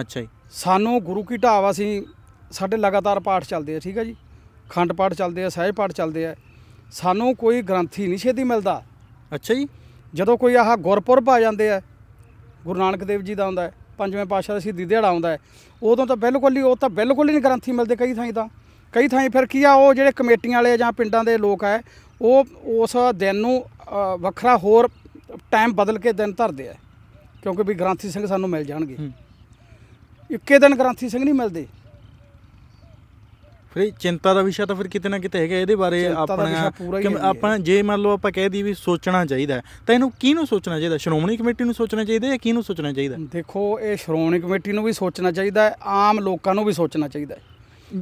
ਅੱਛਾ ਜੀ। ਸਾਨੂੰ ਗੁਰੂ ਕੀ ਢਾਬ ਅਸੀਂ ਸਾਡੇ ਲਗਾਤਾਰ ਪਾਠ ਚੱਲਦੇ ਆ ਠੀਕ ਹੈ ਜੀ? ਖੰਡ ਪਾਠ ਚੱਲਦੇ ਆ ਸਹਿਜ ਪਾਠ ਚੱਲਦੇ ਆ। ਸਾਨੂੰ ਕੋਈ ਗ੍ਰੰਥੀ ਨਹੀਂ ਛੇਤੀ ਮਿਲਦਾ। ਅੱਛਾ ਜੀ। ਜਦੋਂ ਕੋਈ ਆਹ ਗੁਰਪੁਰਬ ਆ ਜਾਂਦੇ ਆ ਗੁਰੂ ਨਾਨਕ ਦੇਵ ਜੀ ਦਾ ਆਉਂਦਾ ਹੈ ਪੰਜਵੇਂ ਪਾਤਸ਼ਾਹ ਦਾ ਸ਼ਹੀਦੀ ਦਿਹਾੜਾ ਆਉਂਦਾ ਹੈ ਉਦੋਂ ਤਾਂ ਬਿਲਕੁਲ ਹੀ ਉਹ ਤਾਂ ਬਿਲਕੁਲ ਹੀ ਨਹੀਂ ਗ੍ਰੰਥੀ ਮਿਲਦੇ ਕਈ ਥਾਈਂ ਤਾਂ। ਕਈ ਥਾਈਂ ਫਿਰ ਕੀ ਆ ਉਹ ਜਿਹੜੇ ਕਮੇਟੀਆਂ ਵਾਲੇ ਜਾਂ ਪਿੰਡਾਂ ਦੇ ਲੋਕ ਆ ਉਹ ਉਸ ਦਿਨ ਨੂੰ ਵੱਖਰਾ ਹੋਰ ਟਾਈਮ ਬਦਲ ਕੇ ਦਿਨ ਧਰਦੇ ਆ। ਕਿਉਂਕਿ ਵੀ ਗ੍ਰੰਥੀ ਸਿੰਘ ਸਾਨੂੰ ਮਿਲ ਜਾਣਗੇ। ਇੱਕੇ ਦਿਨ ਗ੍ਰੰਥੀ ਸਿੰਘ ਨਹੀਂ ਮਿਲਦੇ। ਫਿਰ ਇਹ ਚਿੰਤਾ ਦਾ ਵਿਸ਼ਾ ਤਾਂ ਫਿਰ ਕਿਤੇ ਨਾ ਕਿਤੇ ਹੈਗਾ ਇਹਦੇ ਬਾਰੇ ਆਪਣਾ। ਆਪਾਂ ਜੇ ਮੰਨ ਲਓ ਆਪਾਂ ਕਹਿ ਦਈਏ ਵੀ ਸੋਚਣਾ ਚਾਹੀਦਾ ਤਾਂ ਇਹਨੂੰ ਕਿਹਨੂੰ ਸੋਚਣਾ ਚਾਹੀਦਾ? ਸ਼੍ਰੋਮਣੀ ਕਮੇਟੀ ਨੂੰ ਸੋਚਣਾ ਚਾਹੀਦਾ ਜਾਂ ਕਿਹਨੂੰ ਸੋਚਣਾ ਚਾਹੀਦਾ? ਦੇਖੋ ਇਹ ਸ਼੍ਰੋਮਣੀ ਕਮੇਟੀ ਨੂੰ ਵੀ ਸੋਚਣਾ ਚਾਹੀਦਾ ਆਮ ਲੋਕਾਂ ਨੂੰ ਵੀ ਸੋਚਣਾ ਚਾਹੀਦਾ